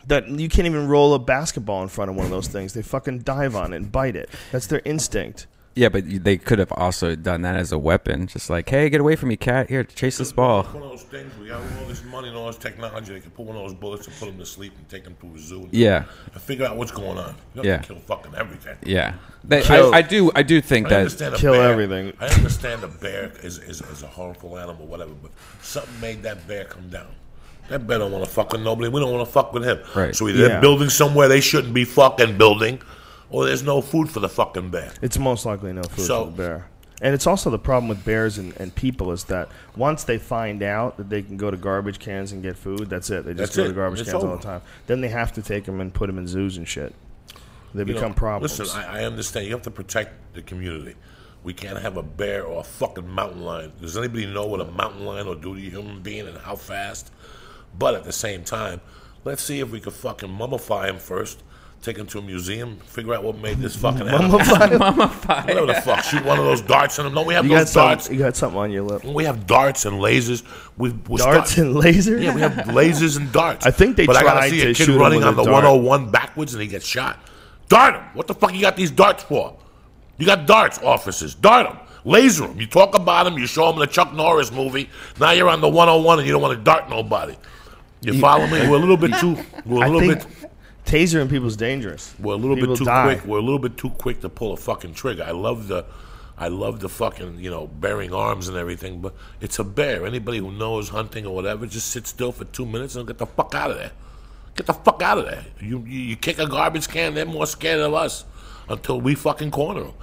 That you can't even roll a basketball in front of one of those things. They fucking dive on it and bite it. That's their instinct. Yeah, but they could have also done that as a weapon. Just like, hey, get away from me, cat. Here, chase this ball. One of those things. We have all this money and all this technology. They can put one of those bullets and put them to sleep and take them to a zoo. And, Yeah, and figure out what's going on. You don't Yeah. have to kill fucking everything. yeah. They, Kill- I, I do. I do think I that. understand a Kill bear, everything. I understand a bear is, is, is a harmful animal, whatever, but something made that bear come down. That bear don't want to fuck with nobody. We don't want to fuck with him. Right. So either Yeah. they're building somewhere they shouldn't be fucking building, or there's no food for the fucking bear. It's most likely no food So- for the bear. And it's also the problem with bears and, and people is that once they find out that they can go to garbage cans and get food, that's it. They just go it. to garbage It's cans all the time. Then they have to take them and put them in zoos and shit. They You know, become problems. Listen, I, I understand. You have to protect the community. We can't have a bear or a fucking mountain lion. Does anybody know what a mountain lion will do to a human being and how fast? But at the same time, let's see if we could fucking mummify him first. Take him to a museum, figure out what made this fucking animal. Whatever the fuck. Shoot one of those darts in him. No, we have you got those darts. something. You got something on your lip. We have darts and lasers. We we'll Darts start- and laser. yeah, we have lasers and darts. I think they but I tried gotta see to a kid shoot him running with on a the dart. 101 backwards and he gets shot. Dart him. What the fuck you got these darts for? You got darts, officers. Dart them. Laser them. You talk about him. You show him the Chuck Norris movie. Now you're on the 101 and you don't want to dart nobody. You follow me? We're a little bit too. We're a I little think bit. Tasering people's dangerous. We're a little People bit too die. quick. We're a little bit too quick to pull a fucking trigger. I love the, I love the fucking you know bearing arms and everything, but it's a bear. Anybody who knows hunting or whatever, just sit still for two minutes and get the fuck out of there. Get the fuck out of there. You you, you kick a garbage can, they're more scared of us until we fucking corner them.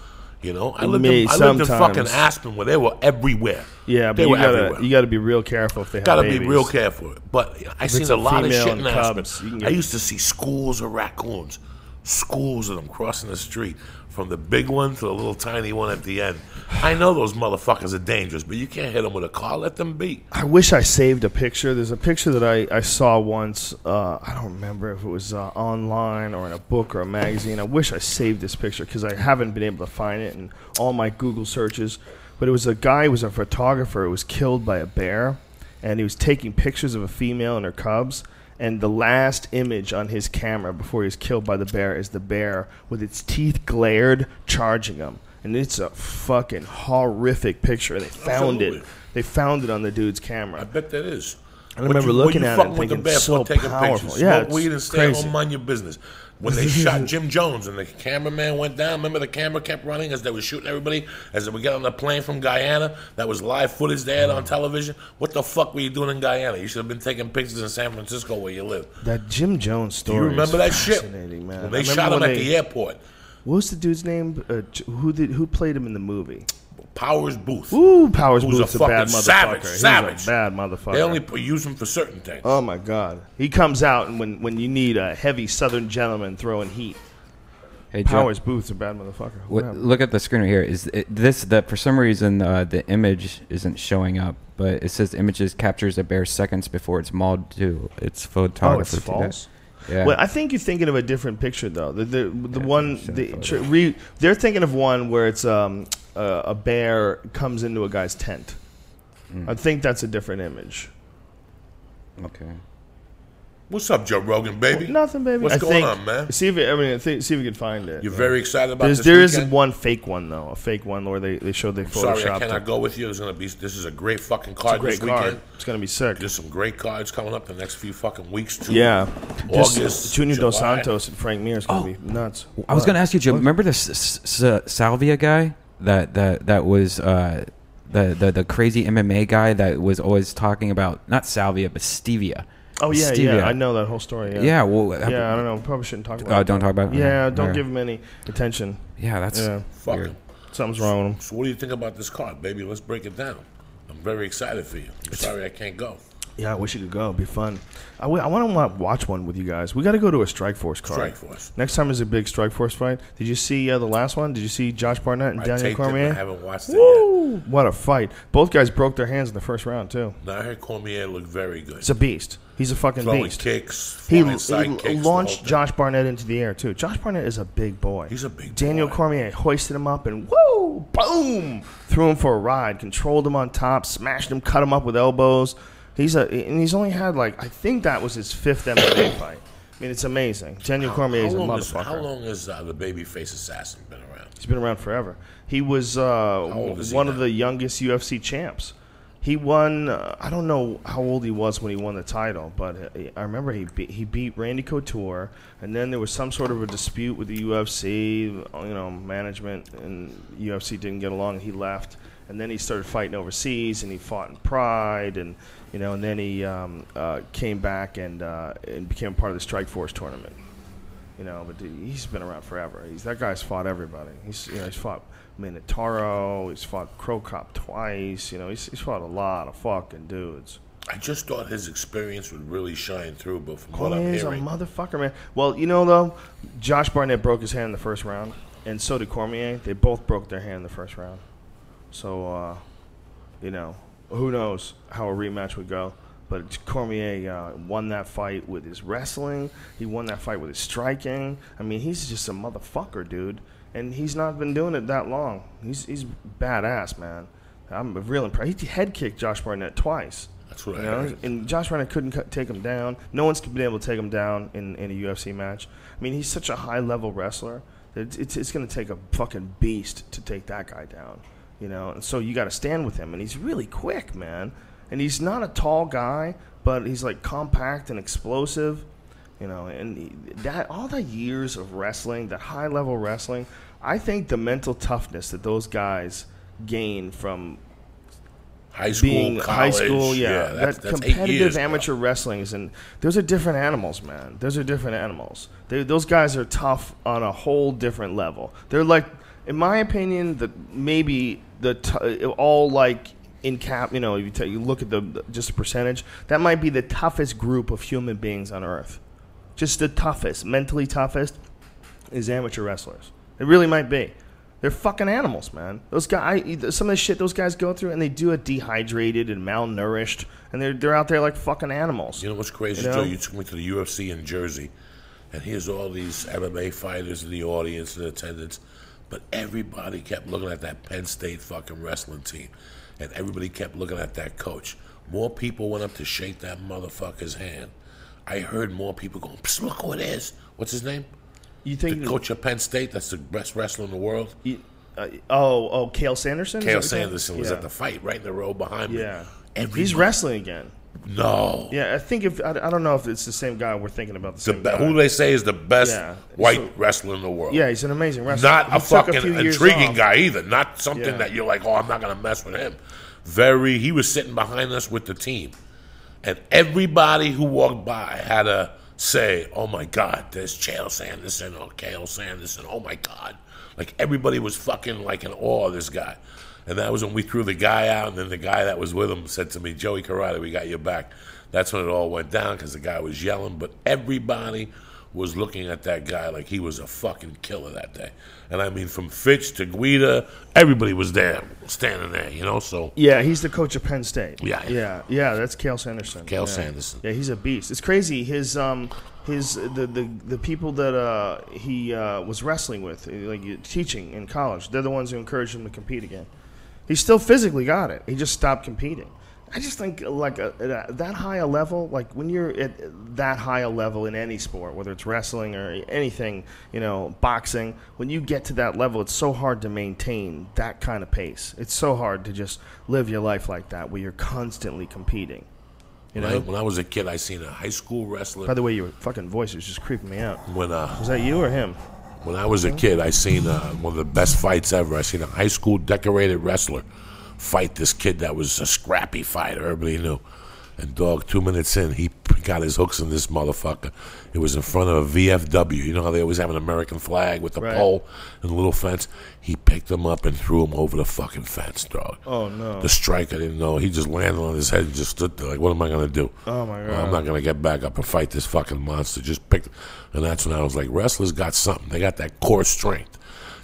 You know, I lived, in, I lived in fucking. Aspen where they were everywhere. Yeah, but they you were gotta everywhere. you gotta be real careful if they have Gotta babies. be real careful. But I seen a a lot of shit in Aspen. I used to see schools of raccoons, schools of them crossing the street, from the big one to the little tiny one at the end. I know those motherfuckers are dangerous, but you can't hit them with a car. Let them be. I wish I saved a picture. There's a picture that I, I saw once. Uh, I don't remember if it was uh, online or in a book or a magazine. I wish I saved this picture because I haven't been able to find it in all my Google searches. but it was a guy who was a photographer who was killed by a bear, and he was taking pictures of a female and her cubs. And the last image on his camera before he was killed by the bear is the bear with its teeth glared, charging him. And it's a fucking horrific picture. They found Absolutely. it. They found it on the dude's camera I bet that is. I remember looking at it and thinking, so powerful. Yeah, weed and stay crazy. home, mind your business. When they shot Jim Jones and the cameraman went down, remember the camera kept running as they were shooting everybody as they would get on the plane from Guyana? That was live footage they had on television. What the fuck were you doing in Guyana? You should have been taking pictures in San Francisco where you live. That Jim Jones Do story. you remember that shit? man. When they shot him at they- the airport. What was the dude's name? Uh, who did who played him in the movie? Powers Boothe. Ooh, Powers Who's a Boothe's a, bad fucking motherfucker. savage, He's savage. a bad motherfucker. They only use him for certain things. oh my god, he comes out and when when you need a heavy Southern gentleman throwing heat. Hey, Joe, Powers Boothe's a bad motherfucker. what, look at the screen right here. Is it, this that for some reason uh, the image isn't showing up, but it says images captures a bear seconds before it's mauled to its oh, photographer. it's today. Yeah. Well, I think you're thinking of a different picture though. The the, the Yeah, one the, tr- re, they're thinking of one where it's um uh, a bear comes into a guy's tent. Hmm. I think that's a different image. okay. What's up, Joe Rogan, baby? Nothing, baby. What's I going think, on, man? See if it, I mean, think, see if we can find it. You're very excited about There's, this there is weekend? one fake one though, a fake one where they, they showed they photoshopped. Sorry, I it. cannot go with you. There's gonna be. This is a great fucking It's card a great this card. weekend. It's gonna be sick. There's some great cards coming up the next few fucking weeks too. yeah, August, Just Junior Dos Santos and Frank Mir is gonna Oh. be nuts. I was What? going to ask you, Joe. Remember this S- S- Salvia guy that that that was uh, the, the the crazy MMA guy that was always talking about not salvia but stevia. Oh yeah, Stevia. yeah. I know that whole story. Yeah. Yeah. well, Yeah, I don't know. Probably shouldn't talk oh, about. Oh, it. don't talk about it? Yeah, don't Alright. give him any attention. Yeah, that's Yeah, Fuck weird. him. something's wrong with him. So what do you think about this card, baby? Let's break it down. I'm very excited for you. I'm sorry I can't go. Yeah, I wish you could go. It'd be fun. I, w- I want to watch one with you guys. We got to go to a Strikeforce card. Strikeforce. Next time is a big Strikeforce fight. Did you see uh, the last one? Did you see Josh Barnett and I Daniel it, Cormier? I haven't watched it yet. What a fight! Both guys broke their hands in the first round too. Now I heard Cormier looked very good. He's a beast. He's a fucking Throwing beast. kicks, He, he kicks, launched. Josh Barnett into the air too. Josh Barnett is a big boy. He's a big Daniel boy. Cormier hoisted him up and woo, boom, threw him for a ride, controlled him on top, smashed him, cut him up with elbows. He's a and he's only had like I think that was his fifth MMA fight. I mean, it's amazing. Daniel Cormier how is a long is, motherfucker. how long has uh, the babyface assassin been around? He's been around forever. He was uh, one of now? the youngest UFC champs. He won. Uh, I don't know how old he was when he won the title, but uh, I remember he beat, he beat Randy Couture, and then there was some sort of a dispute with the UFC. You know, management and UFC didn't get along. He left, and then he started fighting overseas, and he fought in Pride, and you know, and then he um, uh, came back and uh, and became part of the Strikeforce tournament. You know, but dude, he's been around forever. He's that guy's fought everybody. He's you know he's fought Minotauro. He's fought Cro Cop twice. You know, he's, he's fought a lot of fucking dudes. I just thought his experience would really shine through, but from what I'm hearing, Cormier's a motherfucker, man. Well, you know though, Josh Barnett broke his hand in the first round, and so did Cormier. They both broke their hand in the first round. So, uh, you know, who knows how a rematch would go. But Cormier uh, won that fight with his wrestling. He won that fight with his striking. I mean, he's just a motherfucker, dude. And he's not been doing it that long. He's he's badass, man. I'm real impressed. He head kicked Josh Barnett twice. That's I You know, and Josh Barnett couldn't cut, take him down. No one's been able to take him down in, in a UFC match. I mean, he's such a high level wrestler. that It's, it's, it's going to take a fucking beast to take that guy down. You know, and so you got to stand with him, and he's really quick, man. And he's not a tall guy, but he's like compact and explosive. You know, and that all the years of wrestling, that high level wrestling, I think the mental toughness that those guys gain from high school, being college, high school, yeah, that's, that that's eight competitive years, amateur wrestling is, and those are different animals, man. Those are different animals. They, those guys are tough on a whole different level. They're like, in my opinion, the maybe the t- uh, all like in cap. You know, if you, take, you look at the the- just a percentage, that might be the toughest group of human beings on earth. Just the toughest, mentally toughest, is amateur wrestlers. It really might be. They're fucking animals, man. Those guys, some of the shit those guys go through, and they do it dehydrated and malnourished, and they're they're out there like fucking animals. You know what's crazy, You know? Joe? You took me to the UFC in Jersey, and here's all these MMA fighters in the audience and attendance. But everybody kept looking at that Penn State fucking wrestling team, and everybody kept looking at that coach. More people went up to shake that motherfucker's hand. I heard more people going, "Psst, "Look who it is! What's his name? You The think? coach of Penn State. That's the best wrestler in the world. you- uh, oh, oh, Cael Sanderson. Cael what you're saying? Sanderson was yeah. at the fight right in the row behind me. Yeah, Everybody- he's wrestling again. No. Yeah, I think if I, I don't know if it's the same guy we're thinking about. The The same be- who they say is the best Yeah. white wrestler in the world. Yeah, he's an amazing wrestler. Not He a fucking years intriguing off. guy either. Not something Yeah. that you're like, oh, I'm not going to mess with him. Very, he was sitting behind us with the team. And everybody who walked by had to say, oh my God, there's Chael Sanderson or Cael Sanderson. Oh my God. Like everybody was fucking like in awe of this guy. And that was when we threw the guy out. And then the guy that was with him said to me, Joey Karate, we got your back. That's when it all went down because the guy was yelling. But everybody was looking at that guy like he was a fucking killer that day. And I mean, from Fitch to Guida, everybody was there, standing there, you know? So Yeah, he's the coach of Penn State. Yeah. yeah, yeah. That's Cael Sanderson. Cael yeah. Sanderson. Yeah, he's a beast. It's crazy. His um, his the the, the people that uh he uh, was wrestling with, like teaching in college, they're the ones who encouraged him to compete again. He still physically got it. He just stopped competing. I just think like a, a, that high a level, like when you're at that high a level in any sport, whether it's wrestling or anything, you know, boxing, when you get to that level, it's so hard to maintain that kind of pace. It's so hard to just live your life like that, where you're constantly competing. You when, I, when I was a kid, I seen a high school wrestler. By the way, your fucking voice is just creeping me out. when uh, Was that you or him? when I was a kid, I seen uh, one of the best fights ever. I seen a high school decorated wrestler fight this kid that was a scrappy fighter. Everybody knew. And dog, two minutes in, he got his hooks in this motherfucker. It was in front of a VFW. You know how they always have an American flag with the Right. pole and the little fence. He picked him up and threw him over the fucking fence, dog. Oh no! The striker didn't know. He just landed on his head and just stood there like, "What am I gonna do? Oh, my Well, I'm not gonna get back up and fight this fucking monster." Just picked, and that's when I was like, "Wrestlers got something. They got that core strength.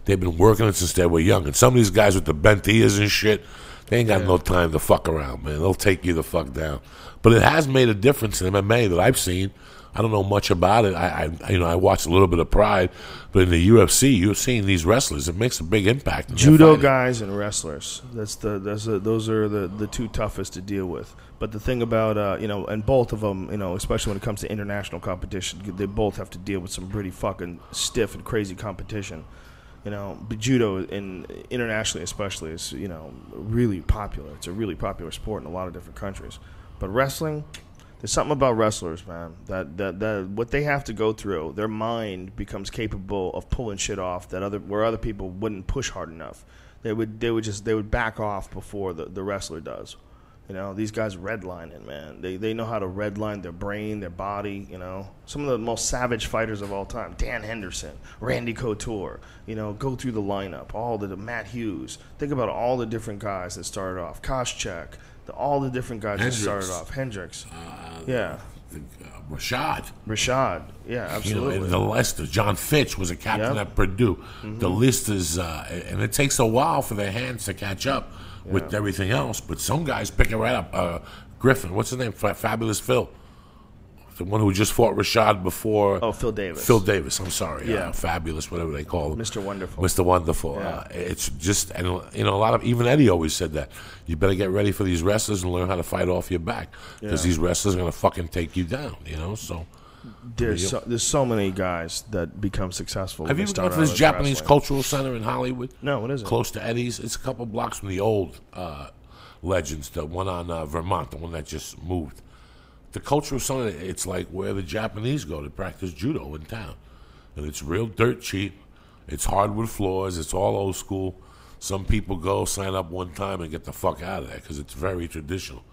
They've been working it since they were young. And some of these guys with the bent ears and shit, they ain't got no time to fuck around, man. They'll take you the fuck down. But it has made a difference in MMA that I've seen. I don't know much about it. I, I you know, I watched a little bit of Pride, but in the UFC, you're seeing these wrestlers. It makes a big impact. Judo guys and wrestlers. That's the that's the, those are the the two toughest to deal with. But the thing about uh, you know, and both of them, you know, especially when it comes to international competition, they both have to deal with some pretty fucking stiff and crazy competition. You know, but judo in internationally, especially, is you know really popular. It's a really popular sport in a lot of different countries. But wrestling, there's something about wrestlers, man. That, that that what they have to go through, their mind becomes capable of pulling shit off that other where other people wouldn't push hard enough. They would they would just they would back off before the, the wrestler does. You know, these guys redlining, man. They they know how to redline their brain, their body. You know, some of the most savage fighters of all time: Dan Henderson, Randy Couture. You know, go through the lineup. All the Matt Hughes. Think about all the different guys that started off. Koscheck. All the different guys Hendricks. that started off. Hendricks. yeah. Uh, Rashad. Rashad. Yeah, You know, absolutely. the list of Jon Fitch was a captain Yep. at Purdue. The list is, uh, and it takes a while for their hands to catch up with everything else. But some guys pick it right up. Uh, Griffin, what's his name? Fabulous Phil, the one who just fought Rashad before. oh, Phil Davis. Phil Davis. I'm sorry. Yeah. Uh, fabulous, whatever they call him. Mr. Wonderful. Mr. Wonderful. Yeah. Uh, it's just, and you know, a lot of even Eddie always said that you better get ready for these wrestlers and learn how to fight off your back because Yeah. these wrestlers are gonna fucking take you down. You know, so. There's so, there's so many guys that become successful. Have you ever gone to this Japanese wrestling. Cultural Center in Hollywood? No, what is it? Close to Eddie's. It's a couple blocks from the old uh, Legends, the one on uh, Vermont, the one that just moved. The Cultural Center, it's like where the Japanese go to practice judo in town. And it's real dirt cheap. It's hardwood floors. It's all old school. Some people go sign up one time and get the fuck out of there because it's very traditional.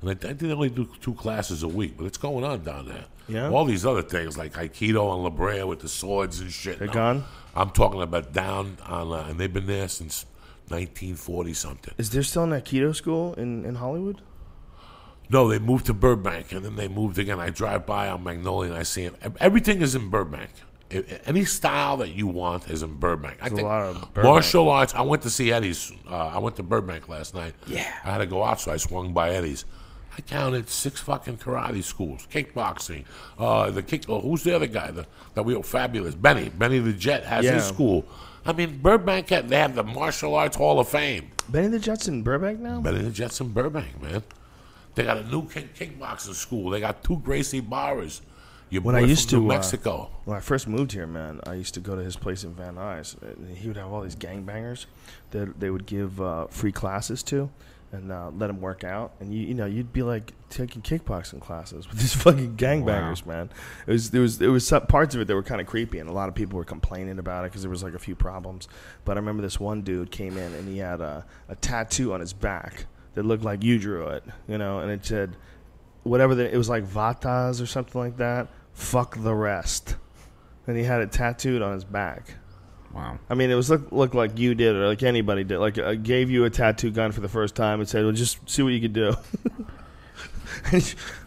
And I, I think they only do two classes a week, but it's going on down there. Yeah? All these other things like Aikido and La Brea with the swords and shit. They're No. gone? I'm talking about down on, uh, and they've been there since 1940 something. Is there still an Aikido school in, in Hollywood? No, they moved to Burbank, and then they moved again. I drive by on Magnolia, and I see it. Everything is in Burbank. Any style that you want is in Burbank. I There's a think lot of Burbank. martial arts. I went to see Eddie's. Uh, I went to Burbank last night. Yeah. I had to go out, so I swung by Eddie's. I counted six fucking karate schools, kickboxing. Uh, the kick. Oh, who's the other guy? The, that we fabulous Benny. Benny the Jet has Yeah. his school. I mean, Burbank. Had, they have the Martial Arts Hall of Fame. Benny the Jet's in Burbank now. Benny the Jet's in Burbank, man. They got a new kick, kickboxing school. They got two Gracie bars. Your When boy I used from to New uh, Mexico. when I first moved here, man, I used to go to his place in Van Nuys. and He would have all these gangbangers that they would give uh, free classes to, and uh, let them work out. And you, you know, you'd be like taking kickboxing classes with these fucking gangbangers, man. It was there was there was some parts of it that were kind of creepy, and a lot of people were complaining about it because there was like a few problems. But I remember this one dude came in and he had a, a tattoo on his back that looked like you drew it, you know, and it said whatever the, it was like Vatas or something like that. Fuck the rest. And he had it tattooed on his back. Wow. I mean, it was look, look like you did or like anybody did. Like I gave you a tattoo gun for the first time and said, "Well, just see what you could do."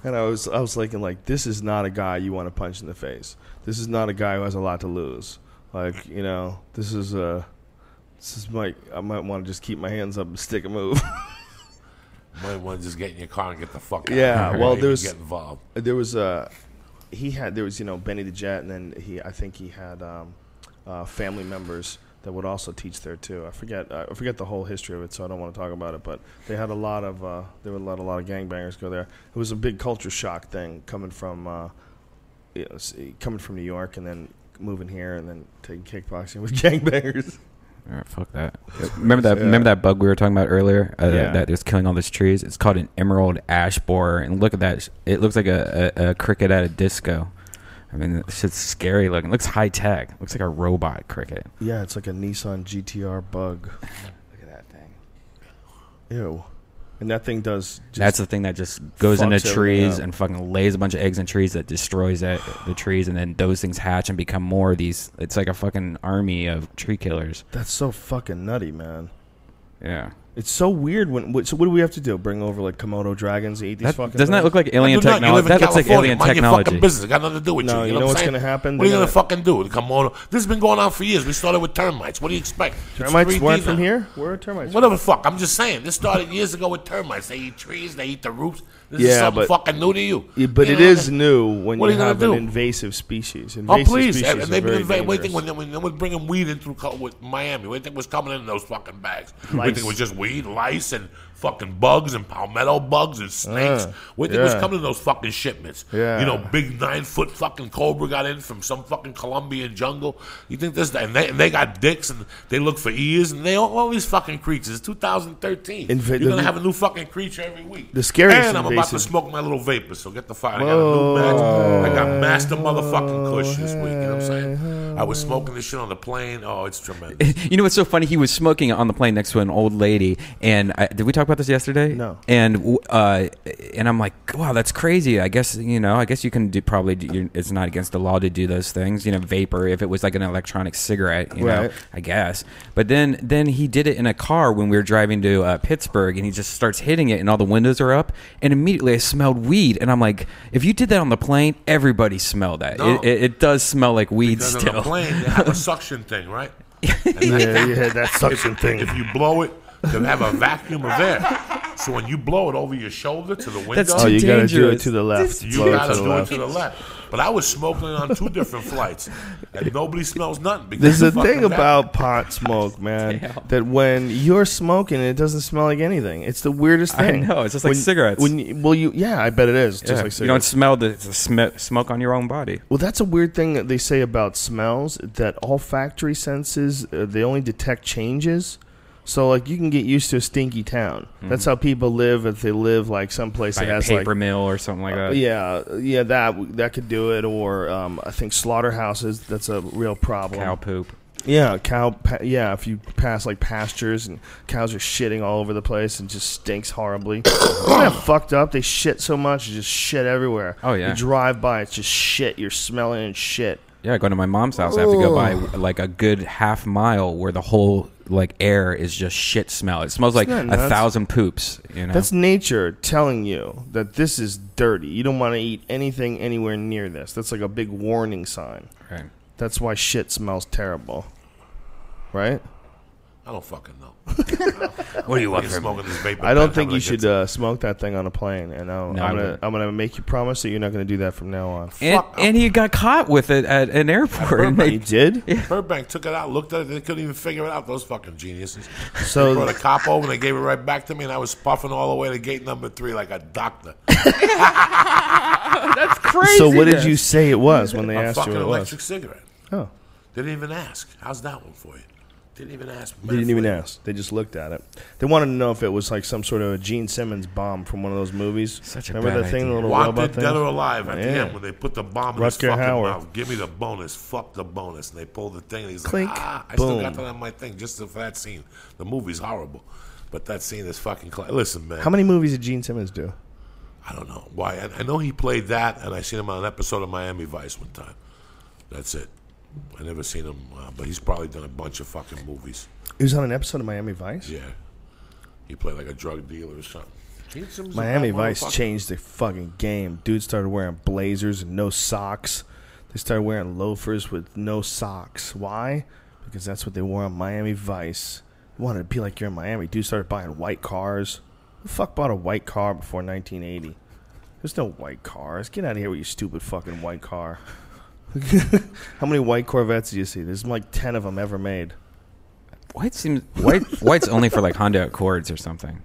and I was I was thinking like, this is not a guy you want to punch in the face. This is not a guy who has a lot to lose. Like you know, this is uh this is my I might want to just keep my hands up and stick a move. Might want to just get in your car and get the fuck out. Yeah, Don't well, there was get involved. there was uh he had there was you know Benny the Jet and then he I think he had um, uh, family members that would also teach there too. I forget uh, I forget the whole history of it, so I don't want to talk about it. But they had a lot of uh, there were a lot a lot of gangbangers go there. It was a big culture shock thing coming from uh, you know, coming from New York and then moving here and then taking kickboxing with gangbangers. All right, fuck that. Remember that? Yeah. Remember that bug we were talking about earlier? Uh, Yeah. That is killing all these trees. It's called an emerald ash borer, and look at that. It looks like a, a, a cricket at a disco. I mean, it's shit's scary looking. It looks high tech. looks like a robot cricket. Yeah, it's like a Nissan GTR bug. Look at that thing. Ew. And that thing does. That's the thing that just goes into trees and fucking lays a bunch of eggs in trees that destroys that, the trees, and then those things hatch and become more of these. It's like a fucking army of tree killers. that's so fucking nutty, man. Yeah. It's so weird when. So what do we have to do? Bring over like Komodo dragons and eat these That, fucking? doesn't that look like alien Do not. You live technology? in That looks like alien Mind your technology. fucking business. It got nothing to do with No, you. you know, know what's I'm gonna happen? What are you gonna gonna- fucking do? Come on. This has been going on for years. We started with termites. What do you expect? Termites 3D weren't from now. here. Where are termites? Whatever the fuck. I'm just saying. This started years ago with termites. They eat trees. They eat the roots. This is Yeah, something but- fucking new to you. Yeah, but You it know, is new when what you have an do? invasive species. Oh please! species And they've been inva- waiting dangerous. when they, when they were bringing weed in through with Miami. What do you think was coming in those fucking bags? What do you Lice. think it was just weed, lice, and fucking bugs and palmetto bugs and snakes? Uh, what do you think was coming in those fucking shipments? Yeah. You know, big nine foot fucking cobra got in from some fucking Colombian jungle. You think this? And they, and they got dicks and they look for ears and they all, all these fucking creatures. It's 2013. Inva- You're gonna the- have a new fucking creature every week. The scariest And I'm about to smoke my little vapor. So get the fire. I got a new match. I got master motherfucking Kush this week. You know what I'm saying? I was smoking this shit on the plane. Oh, it's tremendous. You know what's so funny? He was smoking on the plane next to an old lady, and I, did we talk about this yesterday? No. And uh, and I'm like, wow, that's crazy. I guess you know, I guess you can do probably. Do, you it's not against the law to do those things. You know, vapor if it was like an electronic cigarette. You know, Right. I guess. But then then he did it in a car when we were driving to uh, Pittsburgh, and he just starts hitting it, and all the windows are up, and immediately I smelled weed, and I'm like, if you did that on the plane, everybody smelled that. No. It, it, it does smell like weed Because on still. the plane, they have a suction thing, right? And that- Yeah, you had that suction if, thing. If you blow it, they'll have a vacuum of air. So when you blow it over your shoulder to the window, That's Oh, too you gotta do it to the left. You Blow gotta to the do it to the left. But I was smoking on two different flights, and nobody smells nothing. Because There's the a thing fucking about pot smoke, man. Damn. That when you're smoking, it doesn't smell like anything. It's the weirdest thing. I thing. know, it's just like When- cigarettes. When you, well, you yeah, I bet it is. Just Yeah, like you don't smell the, the sm- smoke on your own body. Well, that's a weird thing that they say about smells. That olfactory senses uh, they only detect changes. So like you can get used to a stinky town. That's how people live if they live like someplace By that a has paper like mill or something like that. yeah yeah that that could do it. Or um, I think slaughterhouses. That's a real problem. Cow poop. Yeah, cow. Pa- yeah, if you pass like pastures and cows are shitting all over the place and just stinks horribly. Isn't that fucked up? They shit so much, just shit everywhere. Oh, yeah. You drive by, it's just shit. You're smelling shit. Yeah, going to my mom's house, I have to go by like a good half mile where the whole like air is just shit smell. It smells like a thousand poops. You know, That's nature telling you that this is dirty. You don't want to eat anything anywhere near this. That's like a big warning sign. right. That's why shit smells terrible. Right? I don't fucking know. What do you want from smoking this vapor I don't pen, think you should uh, smoke that thing on a plane. And I'll, No, I'm I gonna won't. I'm gonna make you promise that you're not gonna do that from now on. And, Fuck, and he got caught with it at an airport. and You they, did? Burbank took it out, looked at it, they couldn't even figure it out. Those fucking geniuses. So- they brought a cop over and they gave it right back to me, and I was puffing all the way to gate number three like a doctor. that's crazy. So what did you say it was when they a asked you fucking what it electric was? cigarette. Oh, Didn't even ask. How's that one for you? Didn't even ask. they didn't even ask. They just looked at it. They wanted to know if it was like some sort of a Gene Simmons bomb from one of those movies. Such a Remember bad the thing, the idea. little robot Wanted, thing? dead or alive at the Yeah. end when they put the bomb in Rutger his fucking Hauer. mouth. Give me the bonus. Fuck the bonus. And they pull the thing. And he's Clink. like, ah, I still got Boom. that on my thing just for that scene. The movie's horrible, but that scene is fucking. Cl- Listen, man. How many movies did Gene Simmons do? I don't know why. I, I know he played that, and I seen him on an episode of Miami Vice one time. That's it. I never seen him, uh, but he's probably done a bunch of fucking movies. He was on an episode of Miami Vice. Yeah, he played like a drug dealer or something. Gene Simmons is a Miami Vice changed the fucking game. Dude started wearing blazers and no socks. They started wearing loafers with no socks. Why? Because that's what they wore on Miami Vice. You wanted to be like you're in Miami. Dude started buying white cars. Who the fuck bought a white car before 1980? There's no white cars. Get out of here with your stupid fucking white car. How many white Corvettes do you see? There's like 10 of them ever made. White seems white. White's only for like Honda Accords or something.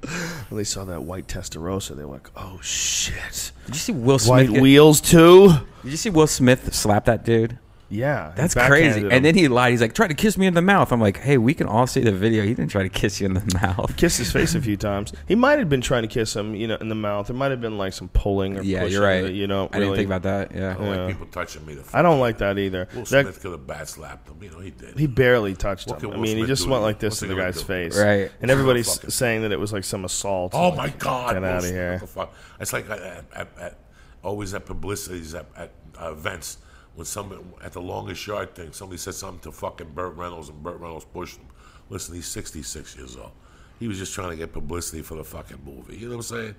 When they saw that white Testarossa, they were like, oh shit. Did you see Will Smith? White get- wheels too? Did you see Will Smith slap that dude? Yeah. That's backhanded crazy. him. And then he lied. He's like, try to kiss me in the mouth. I'm like, hey, we can all see the video. He didn't try to kiss you in the mouth. kissed his face a few times. He might have been trying to kiss him, you know, in the mouth. There might have been like some pulling or Yeah, pushing you're right. that you know, I didn't really- think about that. Yeah. I don't Yeah. like people touching me. The I don't like that either. Will That- Smith could have bat slapped him. You know, he did. he barely touched What him. I Will mean, he just went like this to the guy's do? face, Right. And everybody's Fucking- saying that it was like some assault. Oh my God! Get Will outta Smith, here. what the fuck? It's like at always at publicities at, at uh, events when some at the longest yard thing somebody said something to fucking Burt Reynolds and Burt Reynolds pushed him. Listen, he's 66 years old. He was just trying to get publicity for the fucking movie. You know what I'm saying?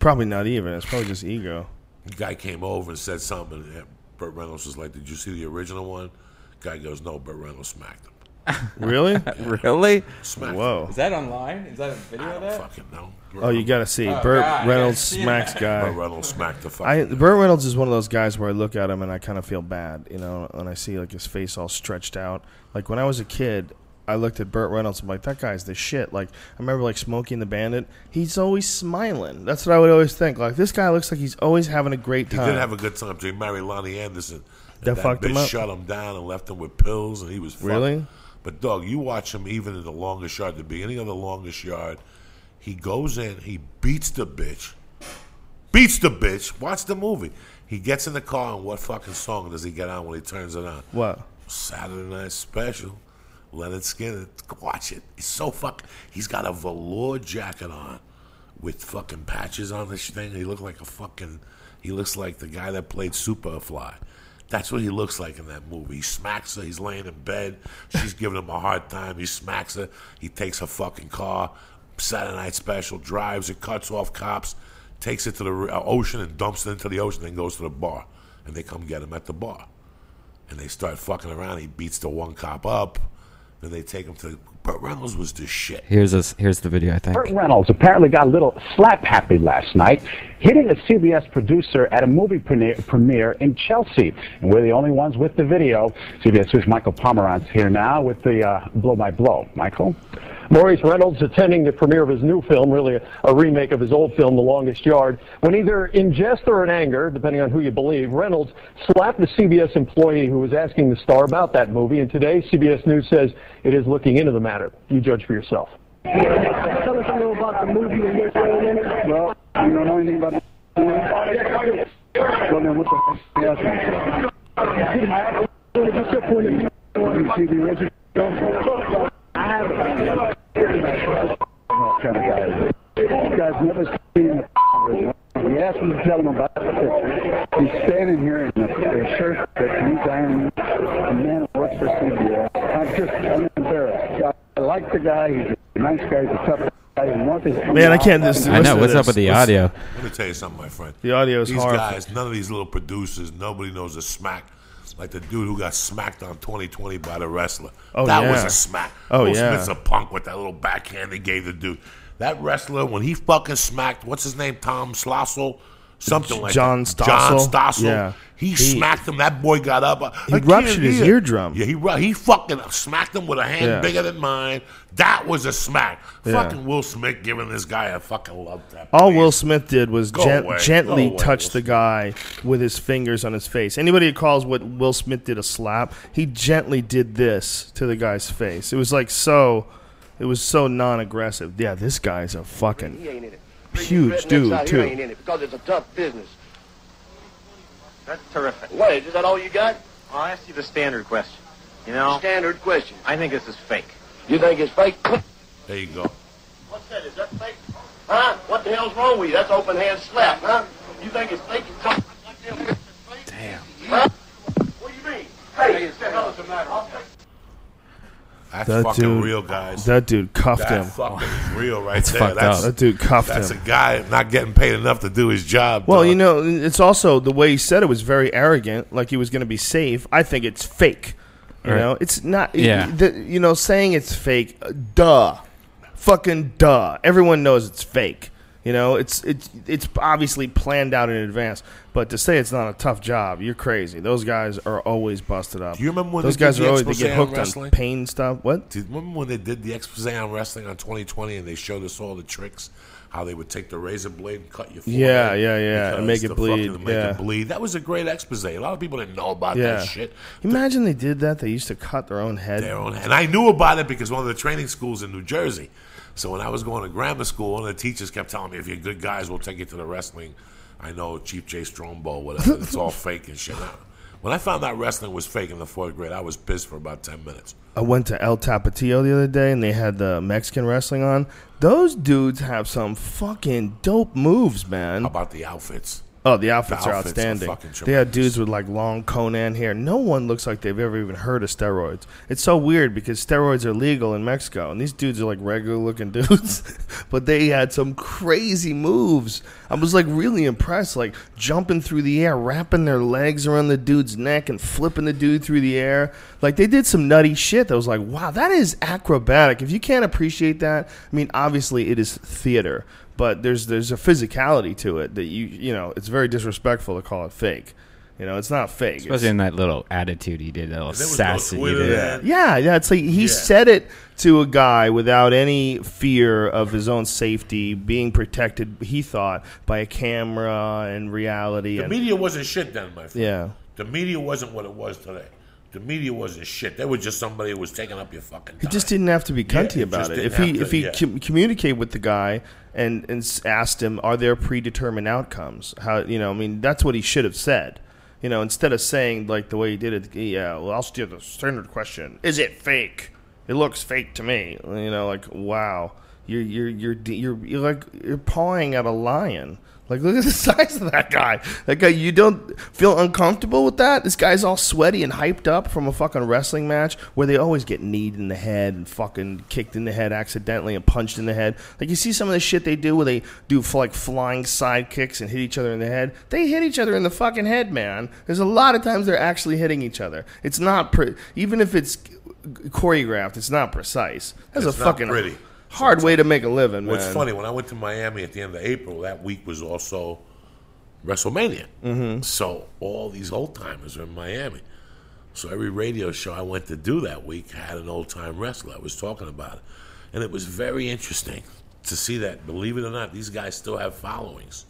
Probably not even. It's probably just ego. The guy came over and said something. And Burt Reynolds was like, "Did you see the original one?" Guy goes, "No." Burt Reynolds smacked him. Really? Really? Smacked Whoa. Is that online? Is that a video of I that? don't fucking know. Oh, you got to see. Oh, Burt God, Reynolds yeah, I see smacks that. guy. Burt Reynolds smacked the fucking. I guy. Burt Reynolds is one of those guys where I look at him and I kind of feel bad, you know, and I see like his face all stretched out. Like when I was a kid, I looked at Burt Reynolds. I'm like, that guy's the shit. Like I remember like Smokey and the Bandit. He's always smiling. That's what I would always think. Like this guy looks like he's always having a great time. He did have a good time. He married Loni Anderson. And That that fucked him bitch up? shut him down and left him with pills, and he was fucked. Really? But dog, you watch him even in the longest yard, the beginning of the longest yard. He goes in, he beats the bitch, beats the bitch. Watch the movie. He gets in the car, and what fucking song does he get on when he turns it on? what? Saturday Night Special. Lynyrd Skynyrd. Watch it. He's so fucking. He's got a velour jacket on with fucking patches on this thing. He looks like a fucking. He looks like the guy that played Superfly. That's what he looks like in that movie. He smacks her. He's laying in bed. She's giving him a hard time. He smacks her. He takes her fucking car. Saturday Night Special. Drives it. Cuts off cops. Takes it to the uh, ocean and dumps it into the ocean. Then goes to the bar. And they come get him at the bar and they start fucking around. He beats the one cop up. Then they take him to. Burt Reynolds was the shit. Here's a, Here's the video. I think. Burt Reynolds apparently got a little slap happy last night, hitting a CBS producer at a movie premiere, premiere in Chelsea. And we're the only ones with the video. CBS News' Michael Pomerantz here now with the uh, blow by blow. Michael? Maurice Reynolds attending the premiere of his new film, really a, a remake of his old film, The Longest Yard. When either in jest or in anger, depending on who you believe, Reynolds slapped the CBS employee who was asking the star about that movie. And today, CBS News says it is looking into the matter. You judge for yourself. Tell us a little about the movie and what's going in it. Well, you don't know anything about it. Well, then what the f*** are you asking for? What's your point of view? You see the original? I have What kind of guy is it? This guy's never seen the original. You ask him to tell him about it. He's standing here in a, a shirt that he's ironing. A man who works for CBS. I'm just I'm embarrassed. I, I like the guy. He's a nice guy. He's a tough guy. He wants his Man, I can't just. I know. to What's up with the Listen- audio? Let me tell you something, my friend. The audio is These horrible. guys, none of these little producers, nobody knows a smack. Like the dude who got smacked on 2020 by the wrestler. Oh, that was a smack. Oh, Will yeah. Smith's a punk with that little backhand he gave the dude. That wrestler, when he fucking smacked, what's his name? Tom Slossel? Something like John that. John Stossel? Stossel. Yeah. He, He- smacked him. That boy got up. I He ruptured his hear. eardrum. Yeah, he he fucking smacked him with a hand Yeah. bigger than mine. That was a smack. Yeah. Fucking Will Smith giving this guy a fucking love tap. All. Will Smith did was gently away, touch Will the guy with his fingers on his face. Anybody who calls what Will Smith did a slap, he gently did this to the guy's face. It was like so, it was so non-aggressive. Yeah, this guy's a fucking He ain't in it. huge dude out ain't too. in it because it's a tough business. That's terrific. What, is that all you got? I'll ask you the standard question. You know, Standard question. I think this is fake. You think it's fake? There you go. What's that? Is that fake? Huh? What the hell's wrong with you? That's open hand slap, huh? You think it's fake? It's something like that. Damn. Huh? What do you mean? Hey, what the hell is the matter? I'll take That's That fucking dude- real, guys. That dude cuffed That him. fucking is real right That's there. fucked that's, up. That dude cuffed that's him. That's a guy not getting paid enough to do his job. Well, dog. you know, it's also the way he said it was very arrogant, like he was going to be safe. I think it's fake. You Right. know, it's not. Yeah. The, you know, saying it's fake, uh, duh, fucking duh. Everyone knows it's fake. You know, it's it's it's obviously planned out in advance. But to say it's not a tough job, you're crazy. Those guys are always busted up. Do you remember when those they did guys the are always they get hooked on wrestling? pain stuff? What? Do you remember when they did the expose on wrestling on 2020 and they showed us all the tricks? How they would take the razor blade and cut your forehead. Yeah, yeah, yeah, and make it bleed, fucking- Make yeah. it bleed. That was a great expose. A lot of people didn't know about Yeah. that shit. Imagine they did that. They used to cut their own head. their own. And I knew about it because one of the training schools in New Jersey. So when I was going to grammar school, one of the teachers kept telling me, "If you're good guys, we'll take you to the wrestling." I know Chief Jay Strongbow, whatever. It's all fake and shit. When I found out wrestling was fake in the fourth grade, I was pissed for about ten minutes. I went to El Tapatio the other day and they had the Mexican wrestling on. Those dudes have some fucking dope moves, man. How about the outfits? Oh, the outfits, The are outfits are outstanding. fucking they had dudes with like long Conan hair. No one looks like they've ever even heard of steroids. It's so weird because steroids are legal in Mexico, and these dudes are like regular looking dudes, but they had some crazy moves. I was like really impressed, like jumping through the air, wrapping their legs around the dude's neck, and flipping the dude through the air. Like they did some nutty shit. That was like, wow, that is acrobatic. If you can't appreciate that, I mean, obviously it is theater but there's there's a physicality to it that you you know it's very disrespectful to call it fake. You know, it's not fake. Especially in that little attitude he did, that little And sassy no he did. yeah, yeah. It's like he Yeah. said it to a guy without any fear of his own safety, being protected. He thought by a camera and reality. The and, media wasn't shit then, my friend. yeah, The media wasn't what it was today. The media wasn't shit. They were just somebody who was taking up your fucking he just didn't have to be cunty it about it. If he to, if he yeah. com- communicate with the guy and and asked him, are there predetermined outcomes? How you know? I mean, that's what he should have said. You know, instead of saying like the way he did it, yeah. Well, I'll steal the standard question: Is it fake? It looks fake to me. You know, like wow, you're you're you're you're, you're like you're pawing at a lion. Like, look at the size of that guy. That guy, you don't feel uncomfortable with that? This guy's all sweaty and hyped up from a fucking wrestling match where they always get kneed in the head and fucking kicked in the head accidentally and punched in the head. Like, you see some of the shit they do where they do like flying side kicks and hit each other in the head? They hit each other in the fucking head, man. There's a lot of times they're actually hitting each other. It's not, pre- even if it's choreographed, it's not precise. That's It's a fucking pretty. Hard way to make a living, What's man. funny, when I went to Miami at the end of April, that week was also WrestleMania. Mm-hmm. So all these old timers are in Miami. So every radio show I went to do that week had an old time wrestler. I was talking about it. And it was very interesting to see that, believe it or not, these guys still have followings.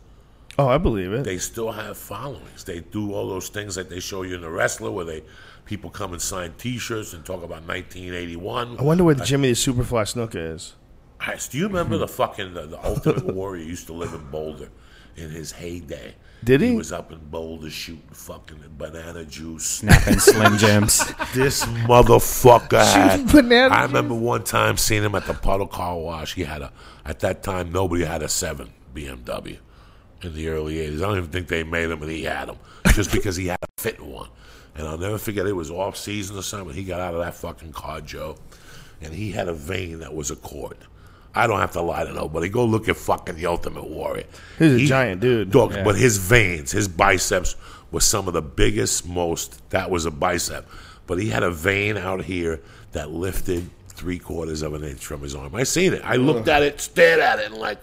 Oh, I believe it. They still have followings. They do all those things that they show you in the wrestler where they people come and sign t shirts and talk about nineteen eighty one. I wonder where Jimmy the Superfly Snuka is. Guys, do you remember the fucking the, the Ultimate Warrior used to live in Boulder in his heyday? Did he? He was up in Boulder shooting fucking banana juice. Snapping Slim Jims. This motherfucker had. Banana I remember one time seeing him at the Puddle Car Wash. He had a. At that time, nobody had a seven BMW in the early '80s. I don't even think they made them, and he had them just because he had a fit one. And I'll never forget. It was off season or something. He got out of that fucking car, Joe, and he had a vein that was a cord. I don't have to lie to nobody. Go look at fucking the Ultimate Warrior. He's a He- giant dude. Dog, Yeah. but his veins, his biceps was some of the biggest, most. That was a bicep, but he had a vein out here that lifted three quarters of an inch from his arm. I seen it. I looked at it, stared at it, and like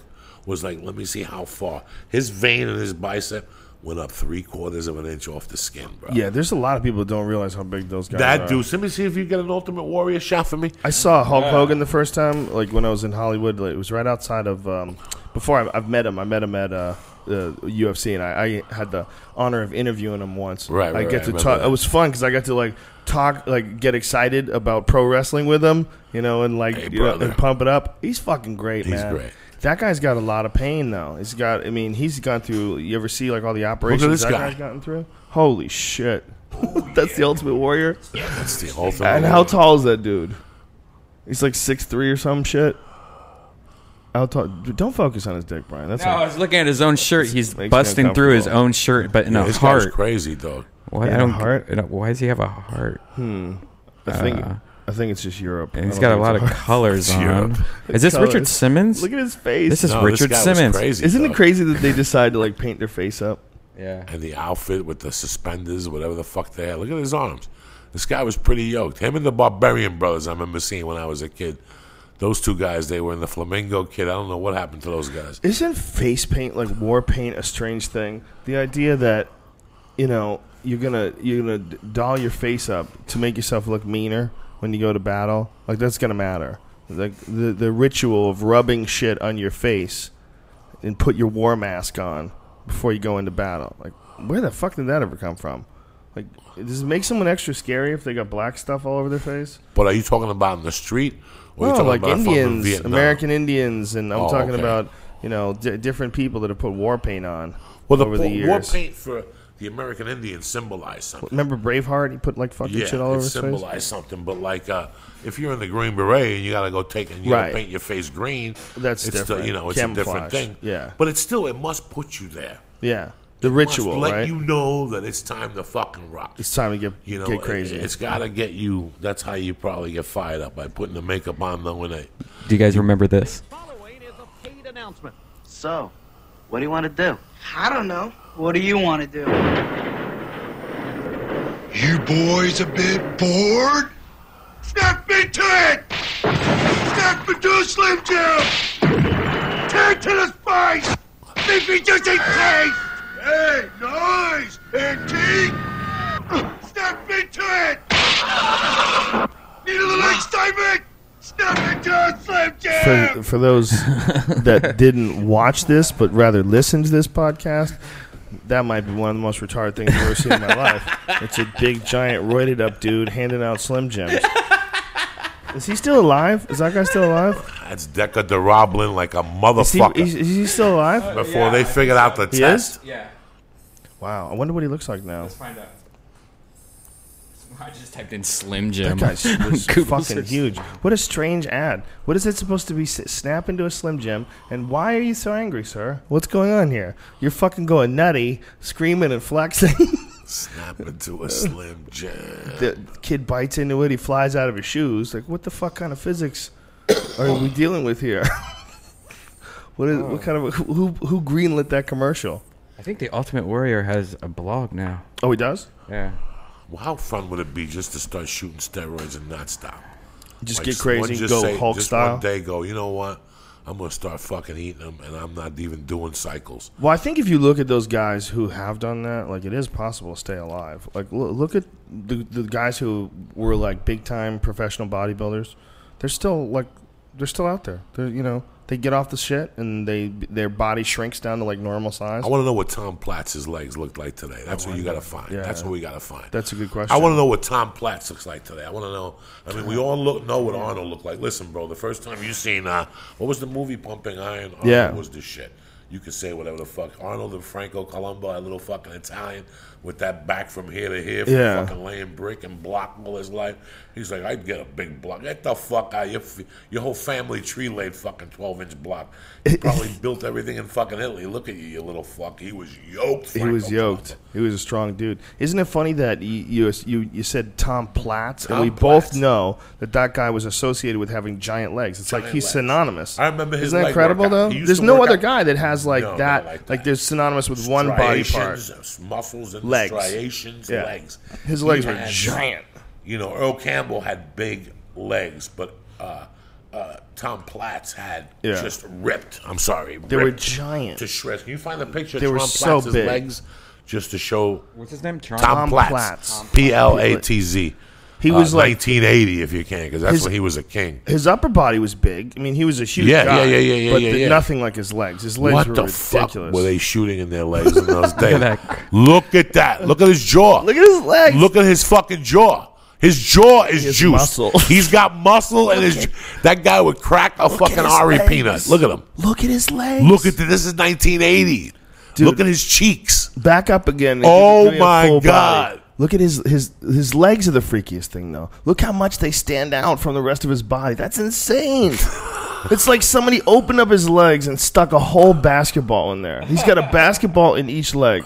was like, let me see how far his vein and his bicep went up three quarters of an inch off the skin, bro. Yeah, there's a lot of people that don't realize how big those guys That are. That dude. Let me see if you get an Ultimate Warrior shot for me. I saw Hulk Hogan the first time, like when I was in Hollywood. Like, it was right outside of. Um, before I, I've met him, I met him at uh, the UFC, and I, I had the honor of interviewing him once. Right, right I get right, to I talk. that. It was fun because I got to like talk, like get excited about pro wrestling with him, you know, and like Hey, you know, and pump it up. He's fucking great, He's man. great. That guy's got a lot of pain though. He's got. I mean, he's gone through. You ever see like all the operations this that guy. guy's gotten through? Holy shit! That's the Ultimate Warrior. Yeah, That's the Ultimate. And how tall is that dude? He's like six three or some shit. I'll talk. Don't focus on his dick, Brian. That's No, I was looking at his own shirt. He's busting through his own shirt, but in Yeah, a this guy's heart. crazy, dog. What? In I a don't. heart? Why does he have a heart? Hmm. I think. I think it's just Europe. And I he's don't got a lot of colors It's on. Europe. Is this Colors. Richard Simmons? Look at his face. This is No, this Richard guy was Simmons. crazy, Isn't it dog. crazy that they decide to like paint their face up? Yeah. And the outfit with the suspenders, whatever the fuck they had. Look at his arms. This guy was pretty yoked. Him and the Barbarian Brothers, I remember seeing when I was a kid. Those two guys, they were in the Flamingo Kid. I don't know what happened to those guys. Isn't face paint like war paint a strange thing? The idea that you know you're gonna you're gonna d- doll your face up to make yourself look meaner when you go to battle, like that's gonna matter. Like the the ritual of rubbing shit on your face and put your war mask on before you go into battle. Like where the fuck did that ever come from? Like does it make someone extra scary if they got black stuff all over their face? But are you talking about in the street? Or are you No, like about Indians? American Indians, and I'm Oh, talking okay. about you know d- different people that have put war paint on Well, the, over the years. war paint for the American Indians symbolized something. Remember Braveheart? He put like fucking Yeah, shit all over it his face. symbolized something. But like, uh, if you're in the Green Beret and you gotta go take and you Right. gotta paint your face green, That's it's different. The, you know, it's a different thing. Yeah. but it's still it must put you there. Yeah, the Must ritual, let right? you know that it's time to fucking rock. it's time to get You know, get crazy. It, has got to get you. That's how you probably get fired up by putting the makeup on, knowing that. Do you guys remember this? Following is a paid announcement. So, what do you want to do? I don't know. What do you want to do? You boys a bit bored? Snap into it! Snap into a Slim Jim! Tear to the spice! Make me just a taste! Hey, noise! And teeth! Snap into it! Need a little excitement? Snap into a Slim Jim! for for those that didn't watch this but rather listen to this podcast, that might be one of the most retarded things I've ever seen in my life. It's a big, giant, roided up dude handing out Slim Jims. Is he still alive? Is that guy still alive? That's Deca-Durabolin like a Is he, motherfucker. is, is he still alive? before they figured out the He test. is? Yeah. Wow, I wonder what he looks like now. Let's find out. I just typed in Slim Jim. That guy's was fucking search. huge. What a strange ad. What is it supposed to be? S- snap into a Slim Jim. And why are you so angry, sir? What's going on here? You're fucking going nutty, screaming and flexing. Snap into a Slim Jim. the kid bites into it. He flies out of his shoes. Like, what the fuck kind of physics are we dealing with here? what is? Oh. What kind of who who greenlit that commercial? I think the Ultimate Warrior has a blog now. Oh, he does. Yeah. Well, how fun would it be just to start shooting steroids and not stop? Just Like, get crazy, just go say- Hulk just style. One day, go. You know what? I'm gonna start fucking eating them, and I'm not even doing cycles. Well, I think if you look at those guys who have done that, like it is possible to stay alive. Like lo- look at the the guys who were like big time professional bodybuilders. They're still like they're still out there. They're you know they get off the shit and they their body shrinks down to like normal size. I want to know what Tom Platz's legs looked like today. That's what you got to find. Yeah. That's what we got to find. That's a good question. I want to know what Tom Platz looks like today. I want to know. I mean, we all look know what Arnold looked like. Listen, bro, the first time you seen uh, what was the movie Pumping Iron? Arnold Yeah. was the shit. You could say whatever the fuck. Arnold and Franco Columbu, a little fucking Italian with that back from here to here, from Yeah. fucking laying brick and block all his life. He's like, I'd get a big block. Get the fuck out. Your, your whole family tree laid fucking 12 inch block. He probably built everything in fucking Italy. Look at you, you little fuck. He was yoked. He was yoked. He was a strong dude. Isn't it funny that you you you, said Tom Platz, Tom and we Platz. both know that that guy was associated with having giant legs. It's like he's legs. synonymous. I remember his Isn't that incredible though? There's no other out- guy that has like No, that. like Like, there's synonymous with one body part. Muscles, and Legs. striations, Yeah. legs. His He legs were giant. You know, Earl Campbell had big legs, but uh, uh, Tom Platz had Yeah. just ripped. I'm sorry, They were ripped giant. to shreds. Can you find the picture They of were Tom so Platz's big. legs just to show? What's his name? Tom, Tom Platz. Platz. P L A T Z. He was uh, like- 1980, if you can, because that's His- when he was a king. His upper body was big. I mean, he was a huge Yeah, guy. yeah, yeah, yeah, yeah, But yeah, the- yeah. nothing like his legs. His legs what were the ridiculous. fuck were they shooting in their legs in those days? Look at that. Look at his jaw. Look at his legs. Look at his fucking jaw. His jaw is has juice. muscle. He's got muscle, and his that guy would crack a fucking his Ari legs. peanut. Look at him. Look at his legs. Look at the, this is 1980. Dude. Look at his cheeks. back up again. Oh Give me a my full body. God. Look at his his his legs are the freakiest thing though. Look how much they stand out from the rest of his body. That's insane. it's like somebody opened up his legs and stuck a whole basketball in there. He's got a basketball in each leg.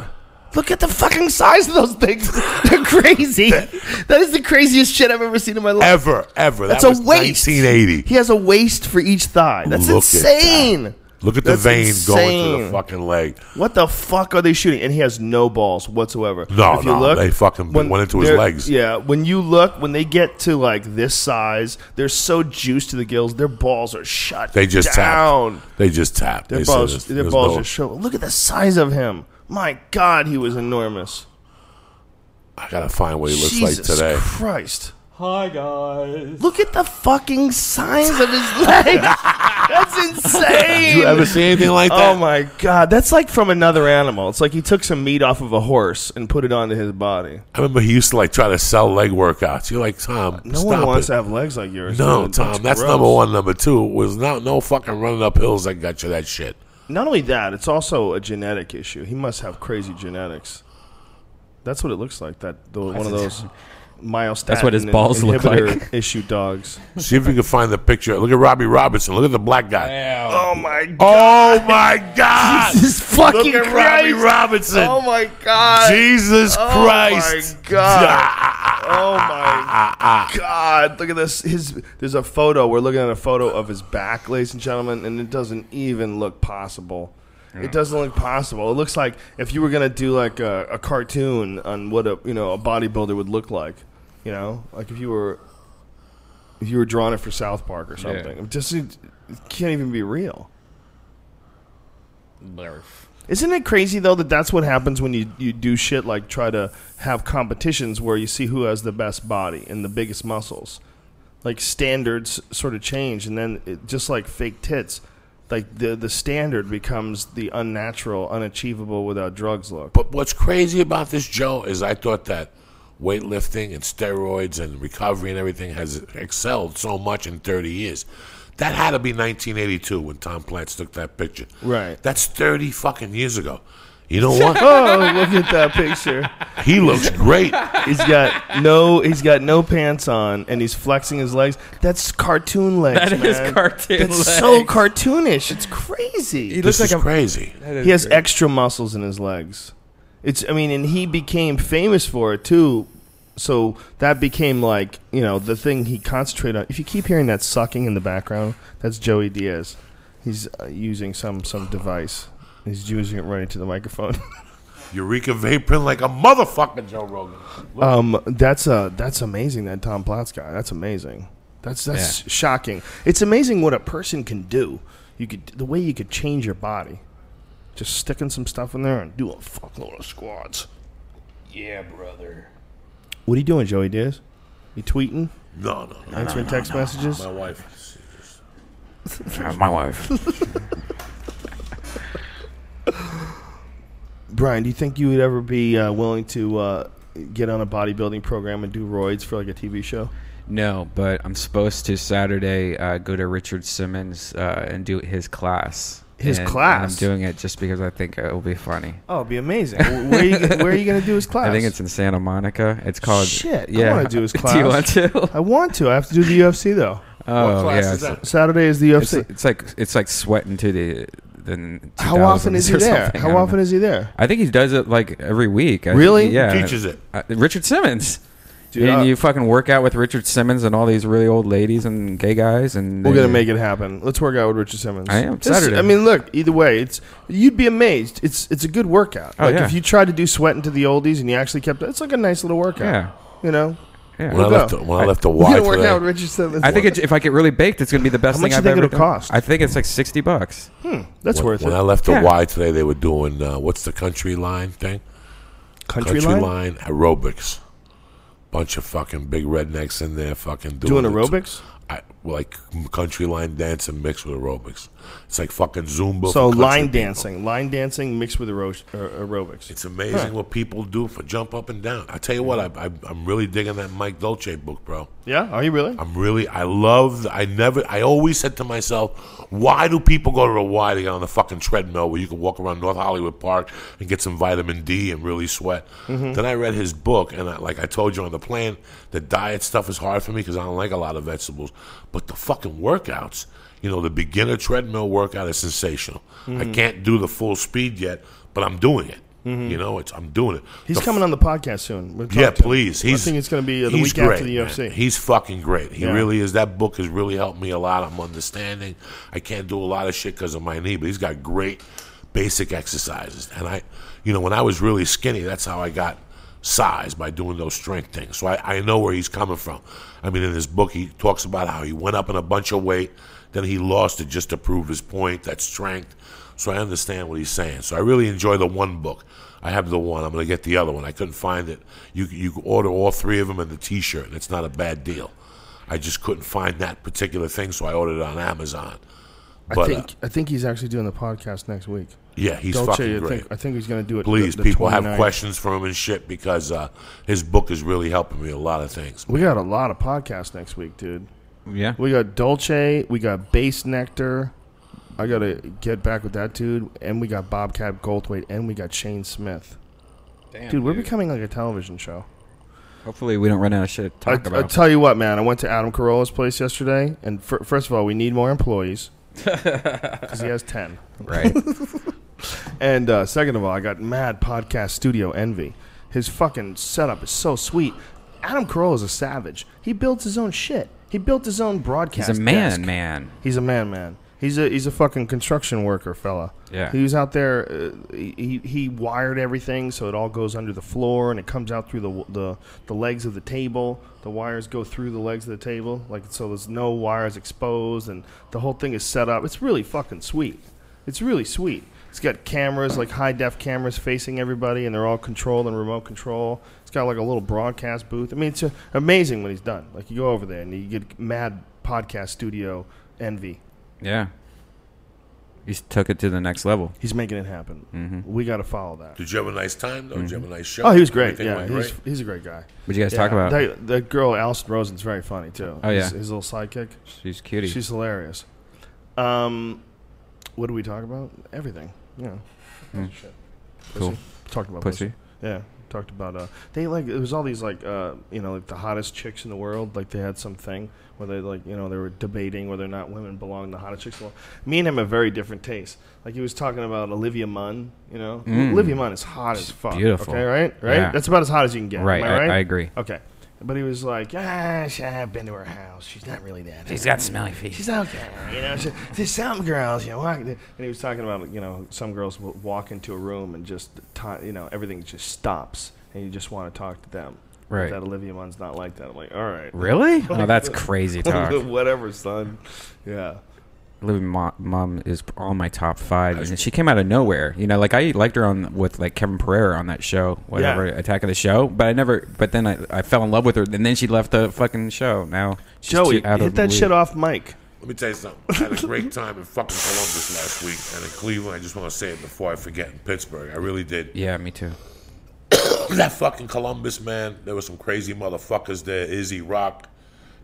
Look at the fucking size of those things. They're crazy. that is the craziest shit I've ever seen in my life. Ever, ever. That's that a waist. 1980. He has a waist for each thigh. That's Look at insane. that. Look at the That's vein going to the fucking leg. What the fuck are they shooting? And he has no balls whatsoever. No, if you no, look, they fucking went into his legs. Yeah, when you look, when they get to like this size, they're so juiced to the gills. Their balls are shut. They just down. tapped. They just tapped. Their They balls, their balls no- just show. Look at the size of him. My God, he was enormous. I gotta find what he looks Jesus like today. Christ. Hi guys. Look at the fucking size of his legs. That's insane. Did you ever see anything like that? Oh my god, that's like from another animal. It's like he took some meat off of a horse and put it onto his body. I remember he used to like try to sell leg workouts. You're like Tom. No stop one wants it. to have legs like yours. No, dude. Tom, that's gross. number one. Number two was not no fucking running up hills that got you that shit. Not only that, it's also a genetic issue. He must have crazy genetics. That's what it looks like. That the, one of those myostatin That's what his balls look inhibitor like. issue dogs. See if you can find the picture. Look at Robbie Robinson. Look at the black guy. Oh my oh god! Oh my God! Jesus fucking Look at Robbie Christ. Robinson. Oh my god! Jesus oh Christ! my god! oh my god! Look at this. His there's a photo. We're looking at a photo of his back, ladies and gentlemen, and it doesn't even look possible. It doesn't look possible. It looks like if you were gonna do like a, a cartoon on what a you know a bodybuilder would look like, you know, like if you were if you were drawing it for South Park or something. It just it can't even be real. Isn't it crazy though that that's what happens when you, you do shit like try to have competitions where you see who has the best body and the biggest muscles? Like standards sort of change, and then it, just like fake tits, like the the standard becomes the unnatural, unachievable without drugs look. But what's crazy about this, Joe, is I thought that weightlifting and steroids and recovery and everything has excelled so much in 30 years. That had to be 1982 when Tom Platz took that picture. Right. That's 30 fucking years ago. You know what? oh, look at that picture. he looks great. He's got no he's got no pants on and he's flexing his legs. That's cartoon legs. That is man. cartoon That's legs. so cartoonish. It's crazy. He This looks is like a crazy. he has extra muscles in his legs. It's I mean, and he became famous for it too. So that became like you know the thing he concentrated on. If you keep hearing that sucking in the background, that's Joey Diaz. He's uh, using some some device. He's using it right into the microphone. Eureka vaporing like a motherfucking Joe Rogan. um, that's uh that's amazing. That Tom Platz guy. That's amazing. That's that's shocking. It's amazing what a person can do. You could the way you could change your body. Just sticking some stuff in there and do a fuckload of squats. Yeah, brother. What are you doing, Joey Diaz? You tweeting? No, no, no. Answering text messages? My wife. my wife. Brian, do you think you would ever be uh, willing to uh, get on a bodybuilding program and do roids for like a TV show? No, but I'm supposed to Saturday uh, go to Richard Simmons uh, and do his class. His And- and class? I'm doing it just because I think it will be funny. Oh, it'd be amazing. where, are you, where are you going to do his class? I think it's in Santa Monica. It's called. Shit, Yeah, I want to do his class. do you want to? I want to. I have to do the UFC though. Oh class yeah, is that? Saturday is the it's, UFC. it's like it's like sweating to the the. How often is he there? How often is he there? I think he does it like every week. I Really? Think, yeah. Teaches it. Uh, Richard Simmons. dude. and I- you fucking work out with Richard Simmons and all these really old ladies and gay guys, and We're then gonna make it happen. Let's work out with Richard Simmons. I am. This- Saturday. I mean, look. Either way, it's you'd be amazed. It's it's a good workout. Oh, like yeah. if you tried to do sweat into the oldies and you actually kept it, it's like a nice little workout. Yeah. You know. Yeah. When I left the- when I left the We're Y gonna work out Richard Simmons. I think it, if I get really baked, it's gonna be the best How much thing you I've think ever it'll done. cost? I think it's like sixty bucks. Hmm, that's when, worth when it. I left the Yeah. Y today, they were doing uh, what's the country line thing? Country line? aerobics. Bunch of fucking big rednecks in there, fucking Doing doing, the- aerobics? I, like country line dancing mixed with aerobics. It's like fucking Zumba. So line people. dancing, line dancing mixed with uh, aerobics. It's amazing what people do for jump up and down. I tell you what, I, I, I'm really digging that Mike Dolce book, bro. Yeah, are you really? I'm really, I love, I never, I always said to myself, why do people go to the Y to get on the fucking treadmill where you can walk around North Hollywood Park and get some vitamin D and really sweat? Mhm. Then I read his book, and I, like I told you on the plane, the diet stuff is hard for me because I don't like a lot of vegetables. But the fucking workouts, you know, the beginner treadmill workout is sensational. I Mhm. can't do the full speed yet, but I'm doing it. Mhm. You know, it's I'm doing it. He's The coming on the podcast soon. We'll yeah, please. He's, I think it's going to be uh, the week great, after the man. UFC. He's fucking great. He Yeah. really is. That book has really helped me a lot. I'm understanding. I can't do a lot of shit because of my knee, but he's got great basic exercises. And I, you know, when I was really skinny, that's how I got size by doing those strength things. So I, I know where he's coming from. I mean, in his book, he talks about how he went up in a bunch of weight, then he lost it just to prove his point. That strength. So I understand what he's saying. So I really enjoy the one book. I have the one. I'm going to get the other one. I couldn't find it. You you order all three of them in the T-shirt, and it's not a bad deal. I just couldn't find that particular thing, so I ordered it on Amazon. I But uh, think I think he's actually doing the podcast next week. Yeah, he's Dolce, fucking I great. think, I think he's going to do it. Please, the, the people have questions for him and shit because uh, his book is really helping me a lot of things. We got a lot of podcasts next week, dude. Yeah. We got Dolce. We got Bassnectar. I got to get back with that dude. And we got Bobcat Goldthwait. And we got Shane Smith. Damn, dude, we're becoming like a television show. Hopefully, we don't run out of shit to I, talk I about. tell you what, man. I went to Adam Carolla's place yesterday, and fir- first of all, we need more employees because he has ten. Right. and uh, second of all, I got mad podcast studio envy. His fucking setup is so sweet. Adam Carolla is a savage. He builds his own shit. He built his own broadcast. He's a man, desk. man. He's a man, man. He's a he's a fucking construction worker, fella. Yeah. He was out there. Uh, he he wired everything so it all goes under the floor and it comes out through the the the legs of the table. The wires go through the legs of the table, like so. There's no wires exposed, and the whole thing is set up. It's really fucking sweet. It's really sweet. It's got cameras, like high def cameras facing everybody, and they're all controlled and remote control. It's got like a little broadcast booth. I mean, it's uh, amazing when he's done. Like you go over there and you get mad podcast studio envy. Yeah. He took it to the next level. He's making it happen. Mhm. We got to follow that. Did you have a nice time though? Did you have a nice show? Oh, he was great. Everything Yeah, he's, great? he's a great guy. What'd you guys Yeah, talk about? That, that girl, Alison Rosen's very funny too. Oh, his, yeah. his little sidekick. She's cutie. She's hilarious. Um, what do we talk about? Everything. You know. Mm. Shit. Cool. Talked about Pussy. Yeah. Talked about uh they like it was all these like uh you know like the hottest chicks in the world like they had some thing where they like you know they were debating whether or not women belong in the hottest chicks in the world. Me and him have very different tastes. Like he was talking about Olivia Munn, you know. Mm. Olivia Munn is hot as fuck. beautiful. Okay, right? Right? Yeah. That's about as hot as you can get. Right, Am I, I- right? I agree. Okay. But he was like, ah, I've been to her house. She's not really that. She's got smelly feet. She's okay. You know, she, there's some girls, you know, walk, and he was talking about, you know, some girls will walk into a room and just, ti you know, everything just stops, and you just want to talk to them. Right. That Olivia Munn's not like that. I'm like, all right. Really? Oh, that's crazy talk. Whatever, son. Yeah. Living mom, mom is on my top five, and she came out of nowhere. You know, like I liked her on with like Kevin Pereira on that show, whatever Yeah. Attack of the Show. But I never. But then I, I fell in love with her, and then she left the fucking show. Now, she's Joey, out hit of that the shit off Mike. Let me tell you something. I had a great time in fucking Columbus last week, and in Cleveland. I just want to say it before I forget. In Pittsburgh, I really did. Yeah, me too. that fucking Columbus man. There were some crazy motherfuckers there. Izzy Rock,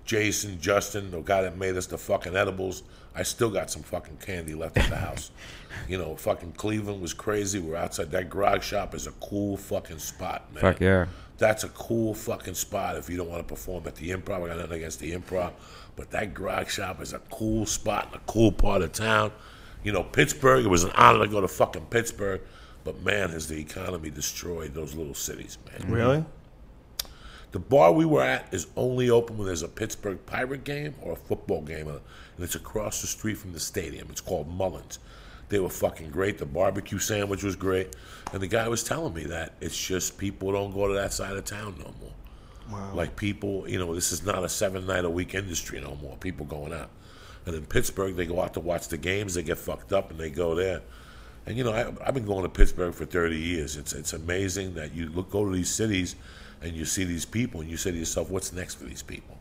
Jason, Justin, the guy that made us the fucking edibles. I still got some fucking candy left at the house. You know, fucking Cleveland was crazy. We're outside. That Grog Shop is a cool fucking spot, man. Fuck yeah. That's a cool fucking spot if you don't want to perform at the improv. I got nothing against the improv, but that Grog Shop is a cool spot in a cool part of town. You know, Pittsburgh, it was an honor to go to fucking Pittsburgh, but man, has the economy destroyed those little cities, man. Mm-hmm. Really? The bar we were at is only open when there's a Pittsburgh Pirate game or a football game, and it's across the street from the stadium. It's called Mullins. They were fucking great. The barbecue sandwich was great, and the guy was telling me that it's just people don't go to that side of town no more. Wow. Like people, you know, this is not a seven night a week industry no more. People going out, and in Pittsburgh they go out to watch the games. They get fucked up and they go there. And you know, I, I've been going to Pittsburgh for 30 years. It's it's amazing that you look go to these cities and you see these people and you say to yourself, what's next for these people?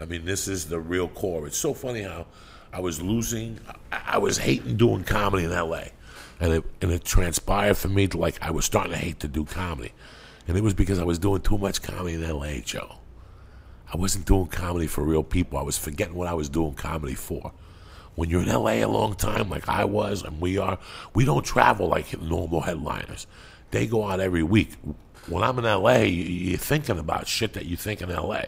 I mean, this is the real core. It's so funny how I was losing. I, was hating doing comedy in L.A. And it and it transpired for me to like I was starting to hate to do comedy, and it was because I was doing too much comedy in L.A. Joe. I wasn't doing comedy for real people. I was forgetting what I was doing comedy for. When you're in LA a long time, like I was, and we are, we don't travel like normal headliners. They go out every week. When I'm in LA, you- you're thinking about shit that you think in LA.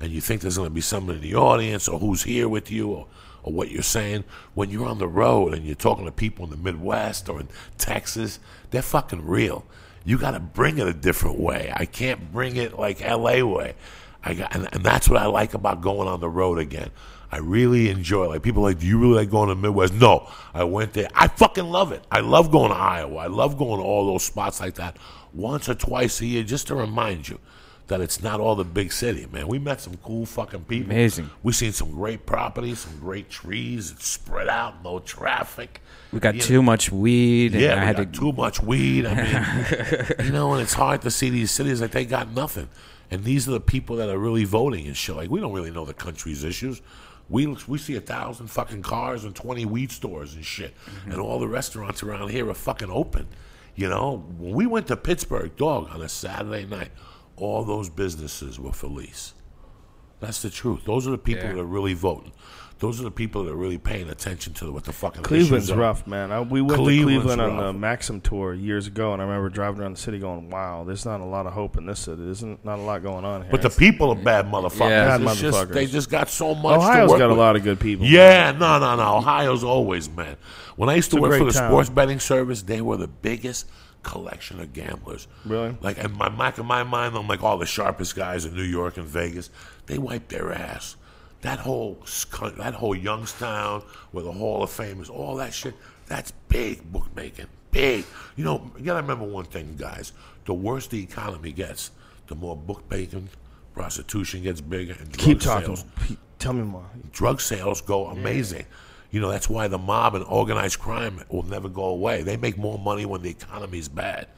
And you think there's going to be someone in the audience or who's here with you or, or what you're saying. When you're on the road and you're talking to people in the Midwest or in Texas, they're fucking real. You got to bring it a different way. I can't bring it like LA way. I got, and, and that's what I like about going on the road again. I really enjoy it. Like people like, do you really like going to the Midwest? No, I went there. I fucking love it. I love going to Iowa. I love going to all those spots like that once or twice a year just to remind you that it's not all the big city, man. We met some cool fucking people. Amazing. We seen some great properties, some great trees. It's spread out, no traffic. We got You know- too much weed. And yeah, I we had got to too much weed. I mean, you know, and it's hard to see these cities like they got nothing. And these are the people that are really voting and shit. Like we don't really know the country's issues. We we see a thousand fucking cars and twenty weed stores and shit, Mm-hmm. and all the restaurants around here are fucking open. You know, when we went to Pittsburgh, dog, on a Saturday night, all those businesses were for lease. That's the truth. Those are the people Yeah. that are really voting. Those are the people that are really paying attention to what the fucking Cleveland's issues are. rough, man. I, we went Cleveland's to Cleveland on rough. the Maxim tour years ago, and I remember driving around the city going, "Wow, there's not a lot of hope in this city. There's not not a lot going on here." But the people are bad motherfuckers. Yeah. It's Bad just- they just got so much. Ohio's to work got a lot of good people. Yeah, no, no, no. Ohio's always man. When I used to It's a work for the town. sports betting service, they were the biggest collection of gamblers. Really? Like in my back of my mind, I'm like all the sharpest guys in New York and Vegas. They wipe their ass. That whole that whole Youngstown where the Hall of Fame is, all that shit. That's big bookmaking. Big. You know, you gotta remember one thing, guys. The worse the economy gets, the more bookmaking, prostitution gets bigger, and drug Keep talking. sales Tell me more. drug sales go amazing. You know, that's why the mob and organized crime will never go away. They make more money when the economy is bad.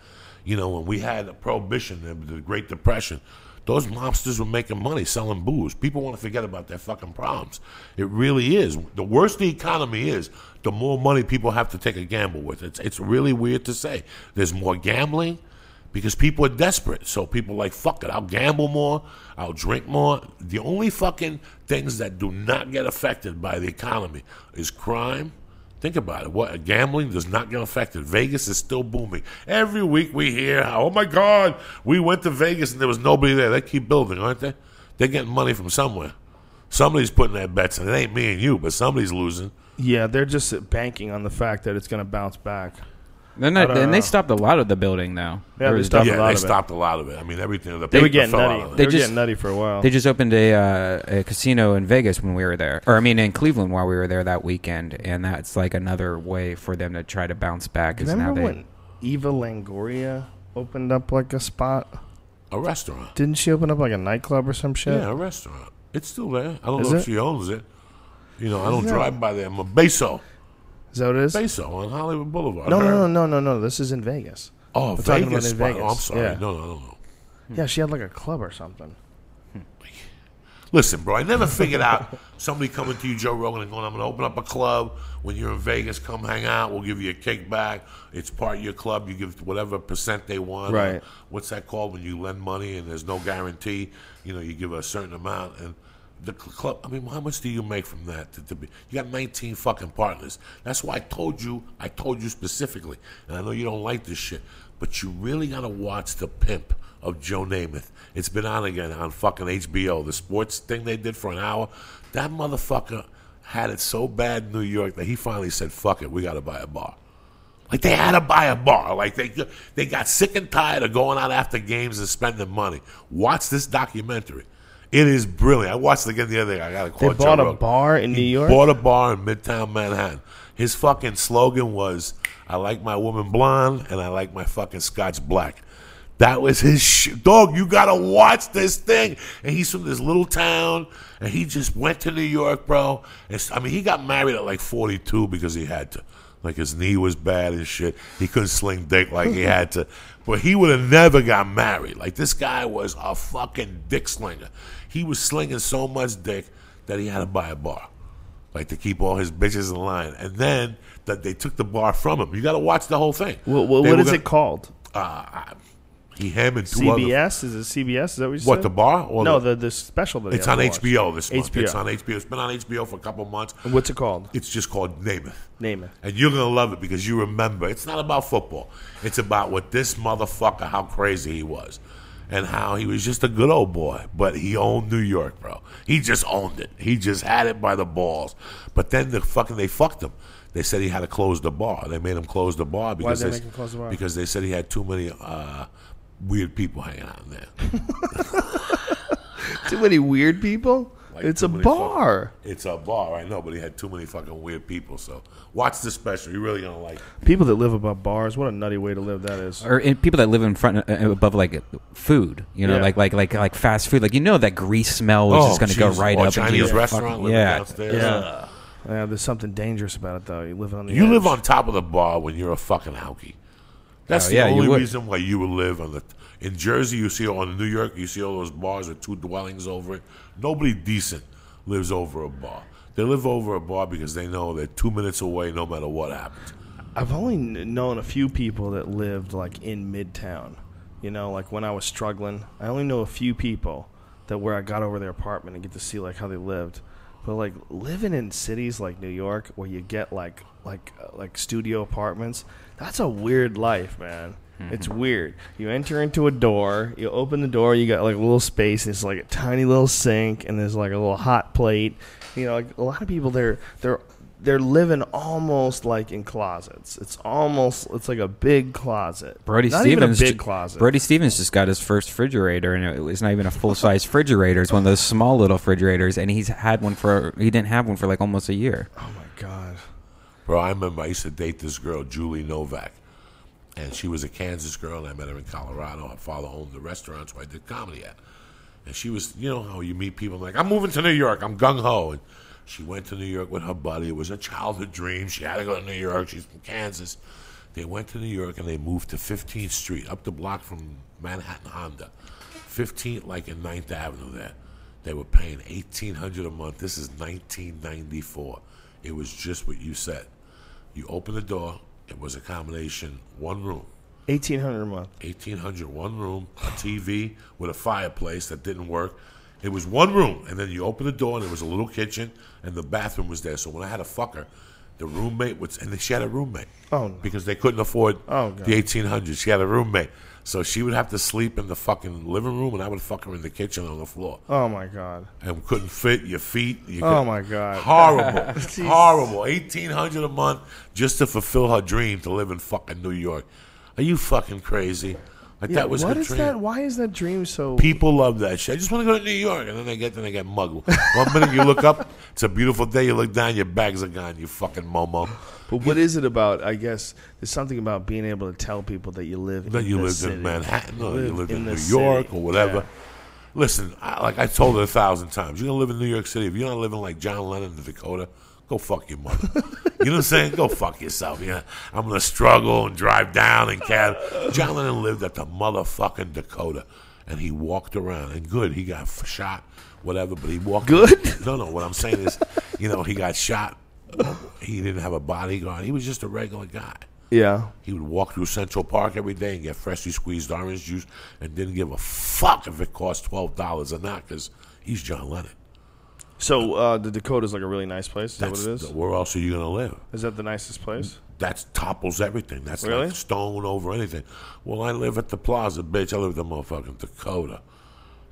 You know, when we had prohibition, the Great Depression, those mobsters were making money selling booze. People want to forget about their fucking problems. It really is. The worse the economy is, the more money people have to take a gamble with. It's it's really weird to say. There's more gambling because people are desperate. So people like, fuck it, I'll gamble more, I'll drink more. The only fucking things that do not get affected by the economy is crime. Think about it. What gambling does not get affected. Vegas is still booming. Every week we hear oh my God, we went to Vegas and there was nobody there. They keep building, aren't they? They're getting money from somewhere. Somebody's putting their bets, and it ain't me and you, but somebody's losing. Yeah, they're just banking on the fact that it's going to bounce back. Then I they, don't and they stopped a lot of the building now. Yeah, they stopped double- a lot they of it. stopped a lot of it. I mean, everything. The They were getting fell nutty. out of it. They, were just- getting nutty for a while. They just opened a, uh, a casino in Vegas when we were there, or I mean in Cleveland while we were there that weekend, and that's like another way for them to try to bounce back. Is now Remember they when Eva Longoria opened up like a spot? A restaurant. Didn't she open up like a nightclub or some shit? Yeah, a restaurant. It's still there. I don't Is know it? if she owns it. You know, I don't Yeah. drive by there. I'm a Beso. Is that what it is? Beso on Hollywood Boulevard. No, no, no, no, no, no. This is in Vegas. Oh, We're Vegas. talking about in. Vegas. Oh, I'm sorry. Yeah. No, no, no, no. Yeah, she had like a club or something. Hmm. Listen, bro, I never figured out somebody coming to you, Joe Rogan, and going, I'm going to open up a club. When you're in Vegas, come hang out. We'll give you a kickback. It's part of your club. You give whatever percent they want. Right. what's that called when you lend money and there's no guarantee? You know, you give a certain amount. And the club, I mean, how much do you make from that? To, to be, you got 19 fucking partners. That's why I told you, I told you specifically, and I know you don't like this shit, but you really got to watch The Pimp of Joe Namath. It's been on again on fucking HBO. The sports thing they did for an hour. That motherfucker had it so bad in New York that he finally said, fuck it, we got to buy a bar. Like they had to buy a bar. Like they they got sick and tired of going out after games and spending money. Watch this documentary. It is brilliant. I watched it again the other day. I got to quote. They Joe bought a Rogan. bar in He New York? Bought a bar in Midtown Manhattan. His fucking slogan was, "I like my woman blonde and I like my fucking Scotch black." That was his sh- dog. You gotta watch this thing. And he's from this little town, and he just went to New York, bro. It's, I mean, he got married at like 42 because he had to. Like his knee was bad and shit. He couldn't sling dick like he had to. But he would have never got married. Like this guy was a fucking dick slinger. He was slinging so much dick that he had to buy a bar like to keep all his bitches in line. And then that they took the bar from him. You got to watch the whole thing. What, what, They what were is gonna- it called? Uh, he, and two other. CBS? Is it CBS? Is that what you said? What the bar? Or no, the the special. That It's on. HBO this month. HBO. It's on HBO. It's been on HBO for a couple months. And What's it called? It's just called. Name it. And you're gonna love it because you remember it's not about football. It's about what this motherfucker, how crazy he was, and how he was just a good old boy, but he owned New York, bro. He just owned it. He just had it by the balls. But then the fucking they fucked him. They said he had to close the bar. They made him close the bar because they they, him close the bar? because they said he had too many uh, weird people hanging out in there. Too many weird people. Like, it's a bar. fucking- it's a bar, I know, but he had too many fucking weird people. So watch the special. You're really gonna like. it. People that live above bars. What a nutty way to live that is. or in people that live in front uh, above like food, you know, Yeah. like like like like fast food. Like you know that grease smell is Oh, just going to go right Or up. Chinese your restaurant fucking- living yeah, downstairs. Yeah. Yeah, there's something dangerous about it though. You live on the. You edge. live on top of the bar when you're a fucking alkie. That's Oh, the yeah, only reason why you would live on the. In Jersey, you see on New York, you see all those bars with two dwellings over it. Nobody decent lives over a bar. They live over a bar because they know they're two minutes away, no matter what happens. I've only known a few people that lived like in Midtown. You know, like when I was struggling, I only know a few people that where I got over their apartment and get to see like how they lived. But like living in cities like New York, where you get like like uh, like studio apartments, that's a weird life, man. It's mm-hmm. weird. You enter into a door, you open the door, you got like a little space, and it's like a tiny little sink, and there's like a little hot plate. You know, like a lot of people they're they're they're living almost like in closets. It's almost it's like a big closet. Brody Not Stevens, even a big closet. Brody Stevens just got his first refrigerator, and it was not even a full size refrigerator. It's one of those small little refrigerators, and he's had one for he didn't have one for like almost a year. oh my god. Bro, I remember I used to date this girl, Julie Novak. And she was a Kansas girl, and I met her in Colorado. Her father owned the restaurant, where I did comedy at. And she was, you know how you meet people like, I'm moving to New York, I'm gung ho. And she went to New York with her buddy. It was a childhood dream. She had to go to New York. She's from Kansas. They went to New York and they moved to 15th Street, up the block from Manhattan Honda. 15th, like in 9th Avenue there. They were paying 1800 a month. This is 1994. It was just what you said. You open the door, it was a combination, one room, Eighteen hundred a month. 1800 one room a tv with a fireplace that didn't work it was one room and then you open the door and there was a little kitchen and the bathroom was there so when i had a fucker the roommate was and she had a roommate Oh, no. because they couldn't afford Oh, God. the 1800 she had a roommate so she would have to sleep in the fucking living room and i would fuck her in the kitchen on the floor Oh my god. and couldn't fit your feet. You Oh, my God. Horrible, horrible. Eighteen hundred a month just to fulfill her dream to live in fucking New York. Are you fucking crazy? Like Yeah, that was what is dream. that? Why is that dream so? People love that shit. I just want to go to New York, and then they get then they get muggled. One minute you look up, it's a beautiful day. You look down, your bags are gone. You fucking momo. But what is it about? I guess there's something about being able to tell people that you live. That in you city. in Manhattan or you live in, the New city. York or whatever. Yeah. Listen, I, like I told her a thousand times, you're gonna live in New York City. If you're not living like John Lennon in Dakota, go fuck your mother. you know what I'm saying? Go fuck yourself. Yeah, I'm gonna struggle and drive down and cab. John Lennon lived at the motherfucking Dakota, and he walked around. And good, he got shot, whatever. But he walked. Good? No, no. What I'm saying is, you know, he got shot. He didn't have a bodyguard. He was just a regular guy. Yeah. He would walk through Central Park every day and get freshly squeezed orange juice and didn't give a fuck if it cost twelve dollars or not because he's John Lennon. So uh, the Dakota's like a really nice place. Is That's that what it is? where else are you gonna live? Is that the nicest place? That topples everything. That's Really? like stone over anything. Well, I live at the Plaza, bitch. I live at the motherfucking Dakota.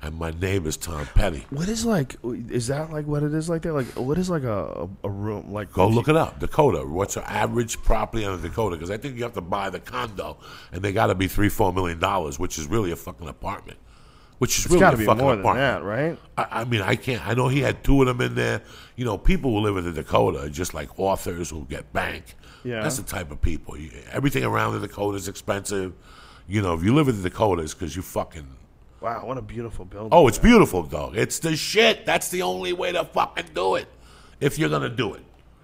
and my name is Tom Petty. What is like? Is that like what it is like there? Like what is like a a, a room? Like Go look it up. Dakota. What's the average property on the Dakota? Because I think you have to buy the condo, and they got to be three, four million dollars, which is really a fucking apartment. Which is It's really gotta a be fucking more than that, right? I, I mean, I can't. I know he had two of them in there. You know, people who live in the Dakota just like authors who get bank. Yeah. that's the type of people. You, everything around the Dakota is expensive. You know, if you live in the Dakotas, because you fucking Wow, what a beautiful building. Oh, it's beautiful, dog. It's the shit. That's the only way to fucking do it. If you're gonna do it,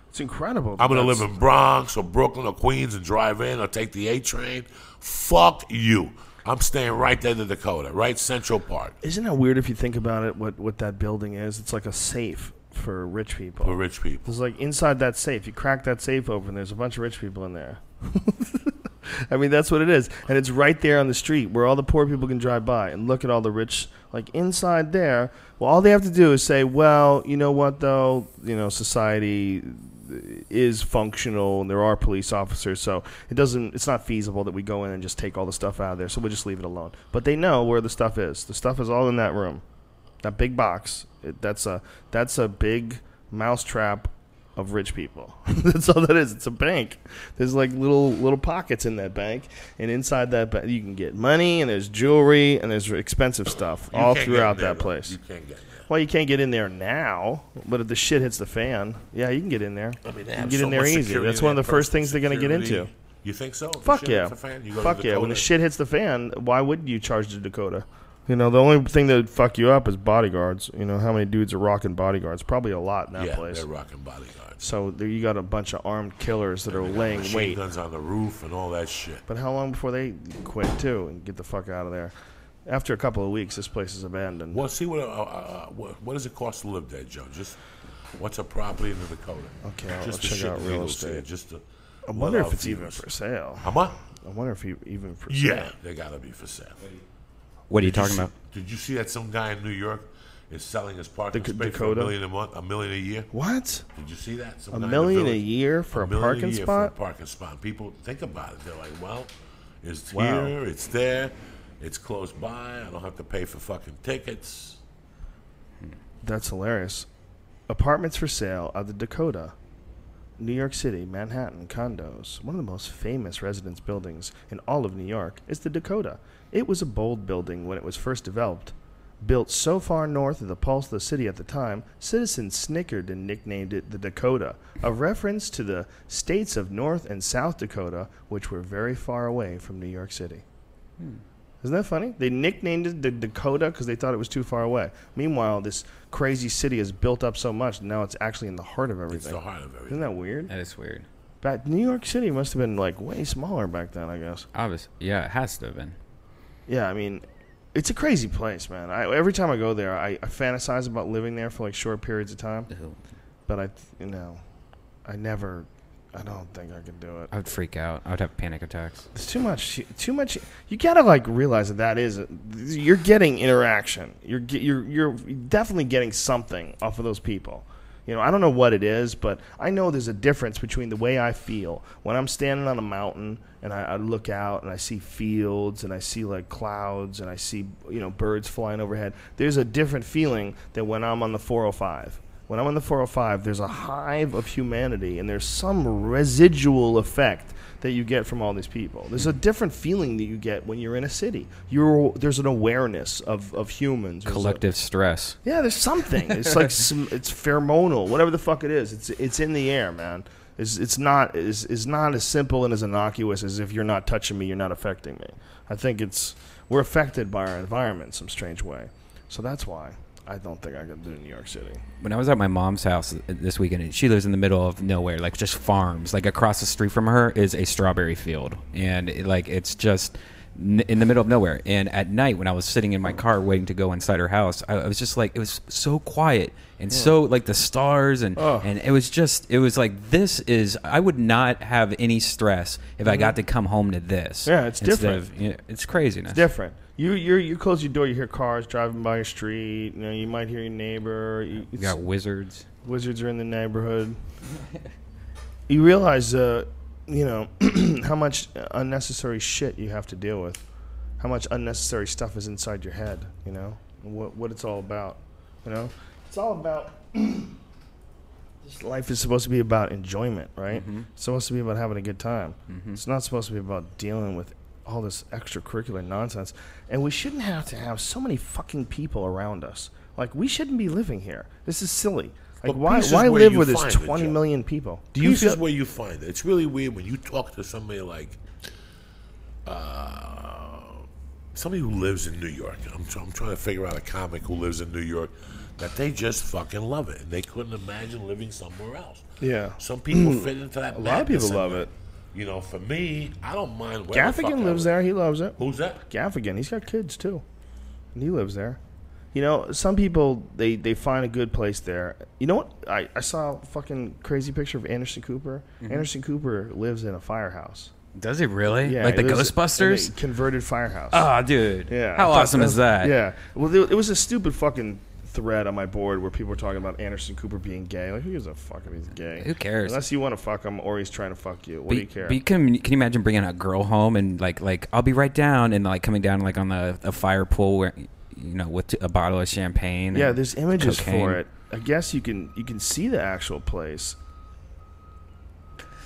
It's incredible. I'm gonna That's- live in Bronx or Brooklyn or Queens and drive in or take the A train. Fuck you. I'm staying right there in Dakota, right Central Park Isn't that weird if you think about it? What what that building is? It's like a safe for rich people. for rich people. It's like inside that safe. You crack that safe open. There's a bunch of rich people in there. I mean, that's what it is, and it's right there on the street where all the poor people can drive by and look at all the rich. Like inside there, well, all they have to do is say, "Well, you know what, though, you know, society is functional, and there are police officers, so it doesn't. It's not feasible that we go in and just take all the stuff out of there. So we'll just leave it alone." But they know where the stuff is. The stuff is all in that room, that big box. It, that's a that's a big mousetrap of rich people. That's all that is. It's a bank. There's like little little pockets in that bank, and inside that ba- you can get money, and there's jewelry, and there's expensive stuff You all throughout there, that though. place. You can't get. Well, you can't get in there now, but if the shit hits the fan, yeah, you can get in there. I mean, they you have can get so in there much easy. security That's one of the first things they're going to get security. into. You think so? The Fuck shit yeah. hits the fan? You go to Fuck yeah. When the Dakota? shit hits the fan, why wouldn't you charge the Dakota? You know, the only thing that would fuck you up is bodyguards. You know, how many dudes are rocking bodyguards? Probably a lot in that yeah, place. they're rocking bodyguards. So there you got a bunch of armed killers that are laying Machine wait. guns on the roof and all that shit. But how long before they quit too and get the fuck out of there? After a couple of weeks, this place is abandoned. Well, see what, uh, uh, what what does it cost to live there, Joe? Just what's a property in the Dakota? Okay, I'll just check the shit out real Eagles say, estate. Just to I wonder if it's even for sale. How much? I wonder if you even for sale. Yeah, they gotta be for sale. What are you Did talking see- about? Did you see that some guy in New York is selling his parking The space Dakota? for a million a month, a million a year? What? Did you see that? Some A guy in the million a village- year for a million parking year spot? For a parking spot. People think about it. They're like, well, it's Wow. here, it's there, it's close by. I don't have to pay for fucking tickets. That's hilarious. Apartments for sale are the Dakota. New York City, Manhattan, condos. One of the most famous residence buildings in all of New York is the Dakota. It was a bold building when it was first developed. Built so far north of the pulse of the city at the time, citizens snickered and nicknamed it the Dakota, a reference to the states of North and South Dakota, which were very far away from New York City. Hmm. Isn't that funny? They nicknamed it the Dakota because they thought it was too far away. Meanwhile, this crazy city has built up so much, now it's actually in the heart of everything. It's the heart of everything. Isn't that weird? That is weird. But New York City must have been like way smaller back then, I guess. Obvious. Yeah, it has to have been. Yeah, I mean, it's a crazy place, man. I, every time I go there, I, I fantasize about living there for like short periods of time. But I, you know, I never, I don't think I could do it. I would freak out. I would have panic attacks. It's too much. Too much. You gotta like realize that that is. You're getting interaction. You're you're you're definitely getting something off of those people. You know, I don't know what it is, but I know there's a difference between the way I feel when I'm standing on a mountain and I, I look out and I see fields and I see like clouds and I see you know birds flying overhead. There's a different feeling than when I'm on the 405. When I'm on the 405, there's a hive of humanity and there's some residual effect that you get from all these people. There's a different feeling that you get when you're in a city. You're there's an awareness of, of humans. There's a- Collective stress. yeah, there's something. It's like some, it's pheromonal, whatever the fuck it is. It's it's in the air, man. It's it's not is is not as simple and as innocuous as if you're not touching me, you're not affecting me. I think it's we're affected by our environment in some strange way. So that's why I don't think I could do New York City. When I was at my mom's house this weekend, she lives in the middle of nowhere, like just farms. Like across the street from her is a strawberry field, and it, like it's just in the middle of nowhere. And at night, when I was sitting in my car waiting to go inside her house, I, I was just like, it was so quiet and so like the stars, and Oh. and it was just, it was like this is. I would not have any stress if I got to come home to this. Mm-hmm. Yeah, it's different. Of, you know, it's craziness. It's different. You you you close your door, you hear cars driving by your street. You know, you might hear your neighbor. You, You got wizards. wizards are in the neighborhood. you realize, uh, you know, how much unnecessary shit you have to deal with, how much unnecessary stuff is inside your head. You know, what what it's all about. You know, it's all about. This life is supposed to be about enjoyment, right? Mhm. It's supposed to be about having a good time. Mhm. It's not supposed to be about dealing with all this extracurricular nonsense. And we shouldn't have to have so many fucking people around us. Like we shouldn't be living here. This is silly. Like why why live where there's find it, million people? Do you feel is where you find it. It's really weird when you talk to somebody like uh, somebody who lives in New York. I'm, I'm trying to figure out a comic who lives in New York that they just fucking love it and they couldn't imagine living somewhere else. Yeah. Some people fit into that. A lot of people love it. You know, for me, I don't mind. where the Gaffigan I lives live. there. He loves it. Who's that? Gaffigan. He's got kids too, and he lives there. You know, some people they they find a good place there. You know what? I I saw a fucking crazy picture of Anderson Cooper. Mhm. Anderson Cooper lives in a firehouse. Does he really? Yeah, like the Ghostbusters? a converted firehouse. Ah, dude. Yeah. How awesome is that? Yeah. Well, it was a stupid fucking thread on my board where people were talking about Anderson Cooper being gay. Like, who gives a fuck if he's gay? Who cares? Unless you want to fuck him or he's trying to fuck you. What But- do you care? But you can, can you imagine bringing a girl home and like like I'll be right down and like coming down like on the a fire pool where you know with a bottle of champagne. yeah, there's images cocaine. for it. I guess you can you can see the actual place.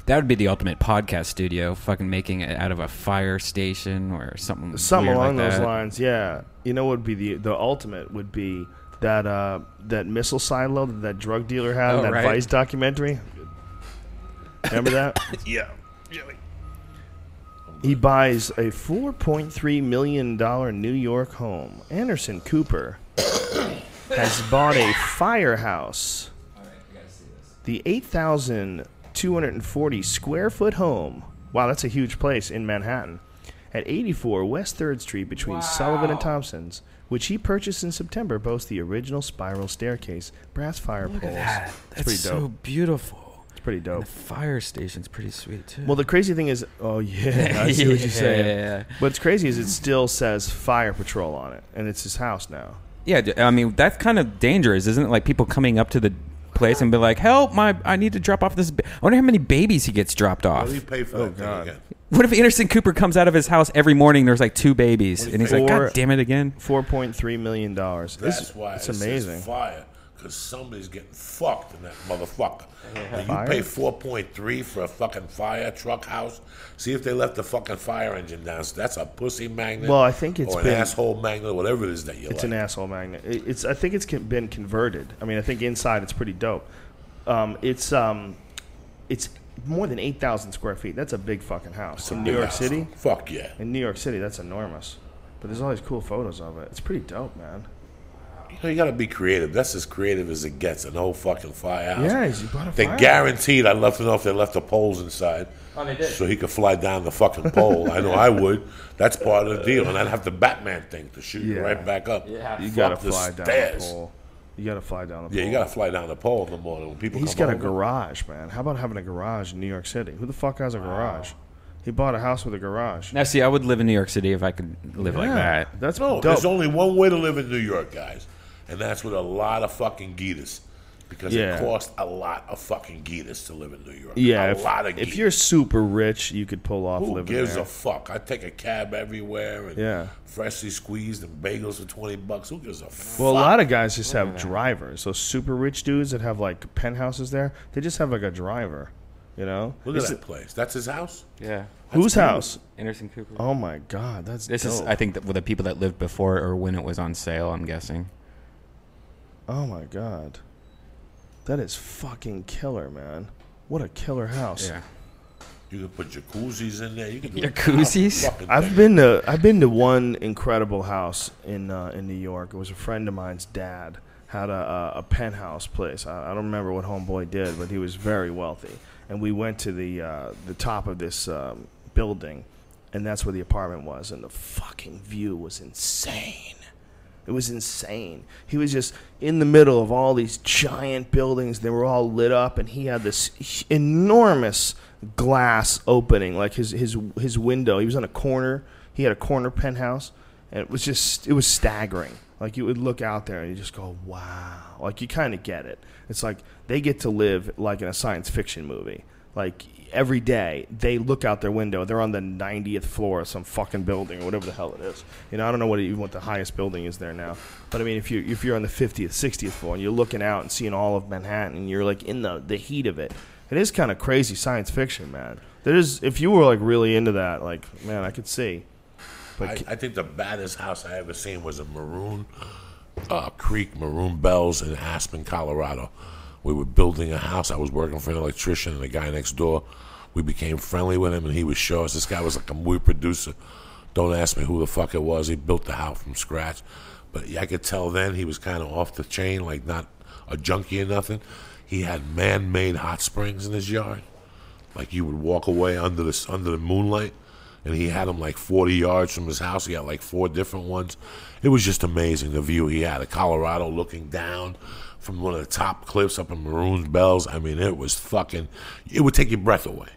That would be the ultimate podcast studio, fucking making it out of a fire station or something. Something weird along like those that. lines. Yeah. You know what would be the the ultimate would be that uh that missile silo that that drug dealer had in Oh, that right. Vice documentary. Remember that? yeah. He buys a $4.3 million New York home. Anderson Cooper has bought a firehouse. The 8,240 square foot home. Wow, that's a huge place in Manhattan. At 84 West 3rd Street between Sullivan and Thompson's, which he purchased in September, boasts the original spiral staircase, brass fire Look poles. at that. It's That's pretty so beautiful. It's pretty dope. And the fire station's pretty sweet too. Well, the crazy thing is, oh yeah, I see what you're saying. Yeah. What's crazy is it still says fire patrol on it, and it's his house now. Yeah, I mean that's kind of dangerous, isn't it? Like people coming up to the place and be like, "Help! My, I need to drop off this." Ba-. I wonder how many babies he gets dropped What off. do you pay for Oh, that God. again? What if Anderson Cooper comes out of his house every morning? There's like two babies, and he's like, Four- "God damn it again!" Four point three million dollars. That's why it's it says amazing. fire because somebody's getting fucked in that motherfucker. When you pay four point three for a fucking fire truck house, see if they left the fucking fire engine down. So that's a pussy magnet. Well, I think it's or an been- asshole magnet, whatever it is that you like. It's like. an asshole magnet. It's. I think it's been converted. I mean, I think inside it's pretty dope. Um, it's um, it's more than eight thousand square feet. That's a big fucking house a in New York house. City. Fuck yeah. In New York City, that's enormous. But there's all these cool photos of it. It's pretty dope, man. You know, you gotta be creative. That's as creative as it gets. An old fucking firehouse. Yeah, he's- he bought a They firehouse. guaranteed. I'd love to know if they left the poles inside. Oh, they did. So he could fly down the fucking pole. I know I would. That's part of the deal. And I'd have the Batman thing to shoot you Yeah. right back up. Yeah. You Fuck gotta the fly down stairs. the pole. You gotta fly down the pole. Yeah, you gotta fly down the pole in the morning when people He's come got a over. garage, man. How about having a garage in New York City? Who the fuck has a garage? He bought a house with a garage. Now, see, I would live in New York City if I could live like Yeah, that. That's No, dope. there's only one way to live in New York, guys, and that's with a lot of fucking geeters, because Yeah. it costs a lot of fucking geeters to live in New York. yeah, a if, lot of if you're super rich, you could pull off. Who living gives there. a fuck? I take a cab everywhere and Yeah. freshly squeezed and bagels for twenty bucks. Who gives a fuck? well, a lot of guys just have drivers. Those super rich dudes that have like penthouses there, they just have like a driver. You know, Look at Is that it- place. That's his house. Yeah. Whose beautiful. house? Anderson Cooper. Oh my god, that's This is. I think, that with the people that lived before or when it was on sale. I'm guessing. Oh my god, that is fucking killer, man. What a killer house. Yeah. You can put jacuzzis in there. You can do Jacuzzis? I've been to I've been to one incredible house in uh, in New York. It was a friend of mine's dad had a, a, a penthouse place. I, I don't remember what homeboy did, but he was very wealthy. And we went to the uh, the top of this um, building, and that's where the apartment was. And the fucking view was insane. It was insane. He was just in the middle of all these giant buildings. They were all lit up, and he had this enormous glass opening, like his his his window. He was on a corner. He had a corner penthouse, and it was just it was staggering. Like you would look out there and you just go, "Wow!" Like you kind of get it. It's like they get to live like in a science fiction movie. like every day they look out their window. They're on the 90th floor of some fucking building or whatever the hell it is. You know, I don't know what even what the highest building is there now. But I mean, if you if you're on the 50th, 60th floor and you're looking out and seeing all of Manhattan, and you're like in the the heat of it. It is kind of crazy science fiction, man. There's if you were like really into that, like man, I could see. But I, I think the baddest house I ever seen was a Maroon uh, Creek, Maroon Bells in Aspen, Colorado. We were building a house. I was working for an electrician and the guy next door. We became friendly with him, and he would show us. This guy was like a movie producer. Don't ask me who the fuck it was. He built the house from scratch. But I could tell then he was kind of off the chain, like not a junkie or nothing. He had man-made hot springs in his yard. Like you would walk away under the under the moonlight, and he had them like 40 yards from his house. He had like four different ones. It was just amazing the view he had of Colorado looking down from one of the top cliffs up in Maroons Bells. I mean, it was fucking. It would take your breath away.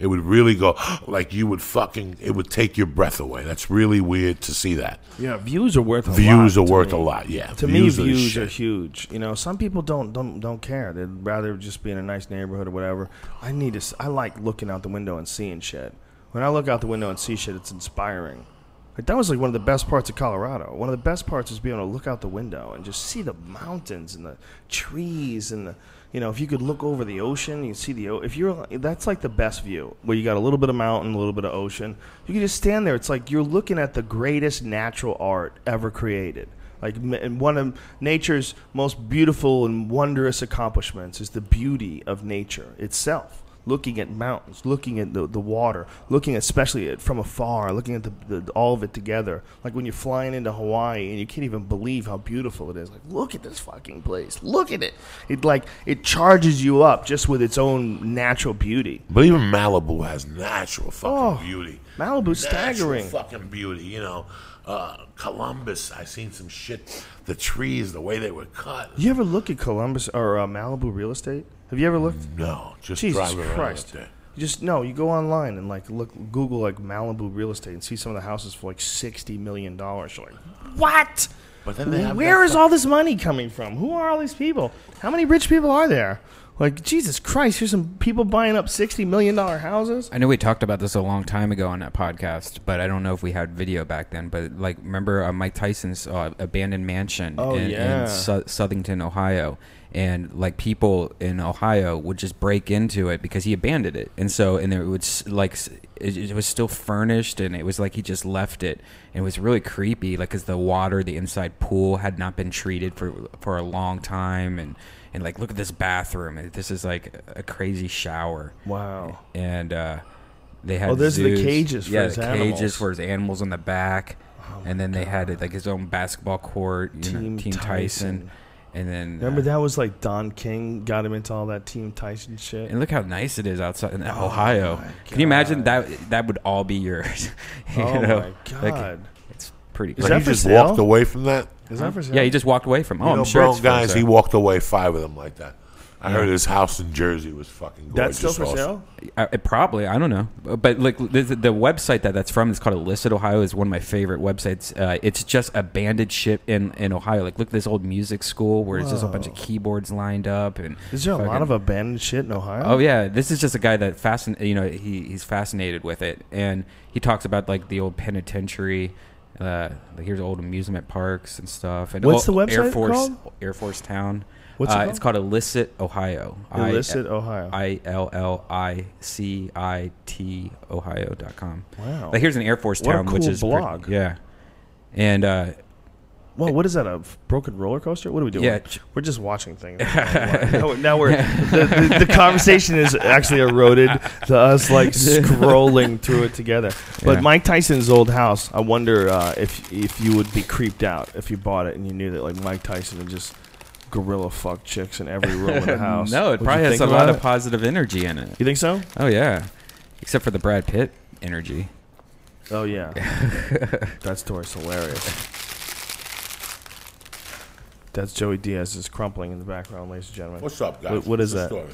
It would really go like you would fucking. It would take your breath away. That's really weird to see that. Yeah, views are worth a lot. Views are worth me. a lot. Yeah, To views me, views are huge. You know, some people don't don't don't care. They'd rather just be in a nice neighborhood or whatever. I need to. I like looking out the window and seeing shit. When I look out the window and see shit, it's inspiring. Like that was like one of the best parts of Colorado. One of the best parts was being able to look out the window and just see the mountains and the trees and the. You know, if you could look over the ocean, you see the. If you're, that's like the best view, where you got a little bit of mountain, a little bit of ocean. You can just stand there. It's like you're looking at the greatest natural art ever created. Like one of nature's most beautiful and wondrous accomplishments is the beauty of nature itself. Looking at mountains, looking at the, the water, looking especially at from afar, looking at the, the all of it together. Like when you're flying into Hawaii and you can't even believe how beautiful it is. Like look at this fucking place. Look at it. It like it charges you up just with its own natural beauty. But even Malibu has natural fucking Oh, beauty. Malibu's Natural staggering. fucking beauty. You know, uh, Columbus. I seen some shit. The trees, the way they were cut. You ever look at Columbus or uh, Malibu real estate? Have you ever looked? No, just Jesus driving around Christ. up there. You just no. You go online and like look Google like Malibu real estate and see some of the houses for like sixty million dollars. You're like, what? But then they have Where that is all this money coming from? Who are all these people? How many rich people are there? Like Jesus Christ, here's some people buying up sixty million dollar houses. I know we talked about this a long time ago on that podcast, but I don't know if we had video back then. But like, remember uh, Mike Tyson's uh, abandoned mansion Oh, in, yeah. in Su- Southington, Ohio, and like people in Ohio would just break into it because he abandoned it, and so and it would like it, it was still furnished, and it was like he just left it, and it was really creepy, like because the water, the inside pool had not been treated for for a long time, and. And like, look at this bathroom. This is like a crazy shower Wow. and uh, they had Oh, those are the cages for yeah, his the animals. Oh cages for his animals on the back, and then they had like his own basketball court, you Team know, Team Tyson, Tyson. And then Remember uh, that was like Don King got him into all that Team Tyson shit. And look how nice it is outside in Oh Ohio. Can you imagine that? That would all be yours. you Oh know? my Like, God. it's pretty. Is cool. that he for just sale? walked away from that. Is that for sale? Yeah, he just walked away from. Oh, you I'm know, sure bro, it's guys, sale. he walked away five of them like that. I heard his house in Jersey was fucking gorgeous. That's still for also. sale. I, it probably I don't know, but like the, the website that that's from is called Illicit Ohio is one of my favorite websites. Uh, it's just abandoned shit in in Ohio. Like look at this old music school where it's just a bunch of keyboards lined up and Is there a lot fucking- of abandoned shit in Ohio? Oh yeah, this is just a guy that fascin You know, he he's fascinated with it, and he talks about like the old penitentiary. Uh, like here's old amusement parks and stuff. And What's oh, the website Air Force called? Air Force Town. What's it uh, called? It's called Illicit Ohio. I- Illicit Ohio. I L L I C I T Ohio dot com. Wow. Like here's an Air Force What Town, which is blog. yeah, and uh, Whoa, what is that? A broken roller coaster? What are we doing? Yeah. we're just watching things. now, now we're the, the, the conversation is actually eroded to us like scrolling through it together. But Yeah. Mike Tyson's old house. I wonder uh, if if you would be creeped out if you bought it and you knew that like Mike Tyson would just gorilla fuck chicks in every room in the house. no, it Would you probably has think a lot about of it? positive energy in it. You think so? Oh yeah, except for the Brad Pitt energy. Oh yeah, that story's hilarious. That's Joey Diaz is crumpling in the background, ladies and gentlemen. What's up, guys? What, what is What's that? the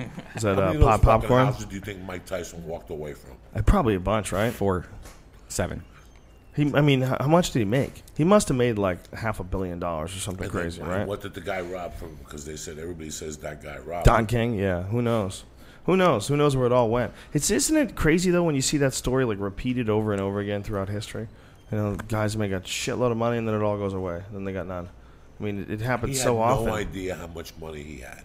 story? Is that How uh, many of those pop fucking popcorn? houses do you think Mike Tyson walked away from? Uh, probably a bunch, right? Four, seven. He, I mean, how much did he make? He must have made like half a billion dollars or something crazy, right? What did the guy rob from? Because they said everybody says that guy robbed. Don King, yeah. Who knows? Who knows? Who knows where it all went? It's isn't it crazy though when you see that story like repeated over and over again throughout history? You know, guys make a shitload of money and then it all goes away. Then they got none. I mean, it, it happens He had so often. no idea how much money he had.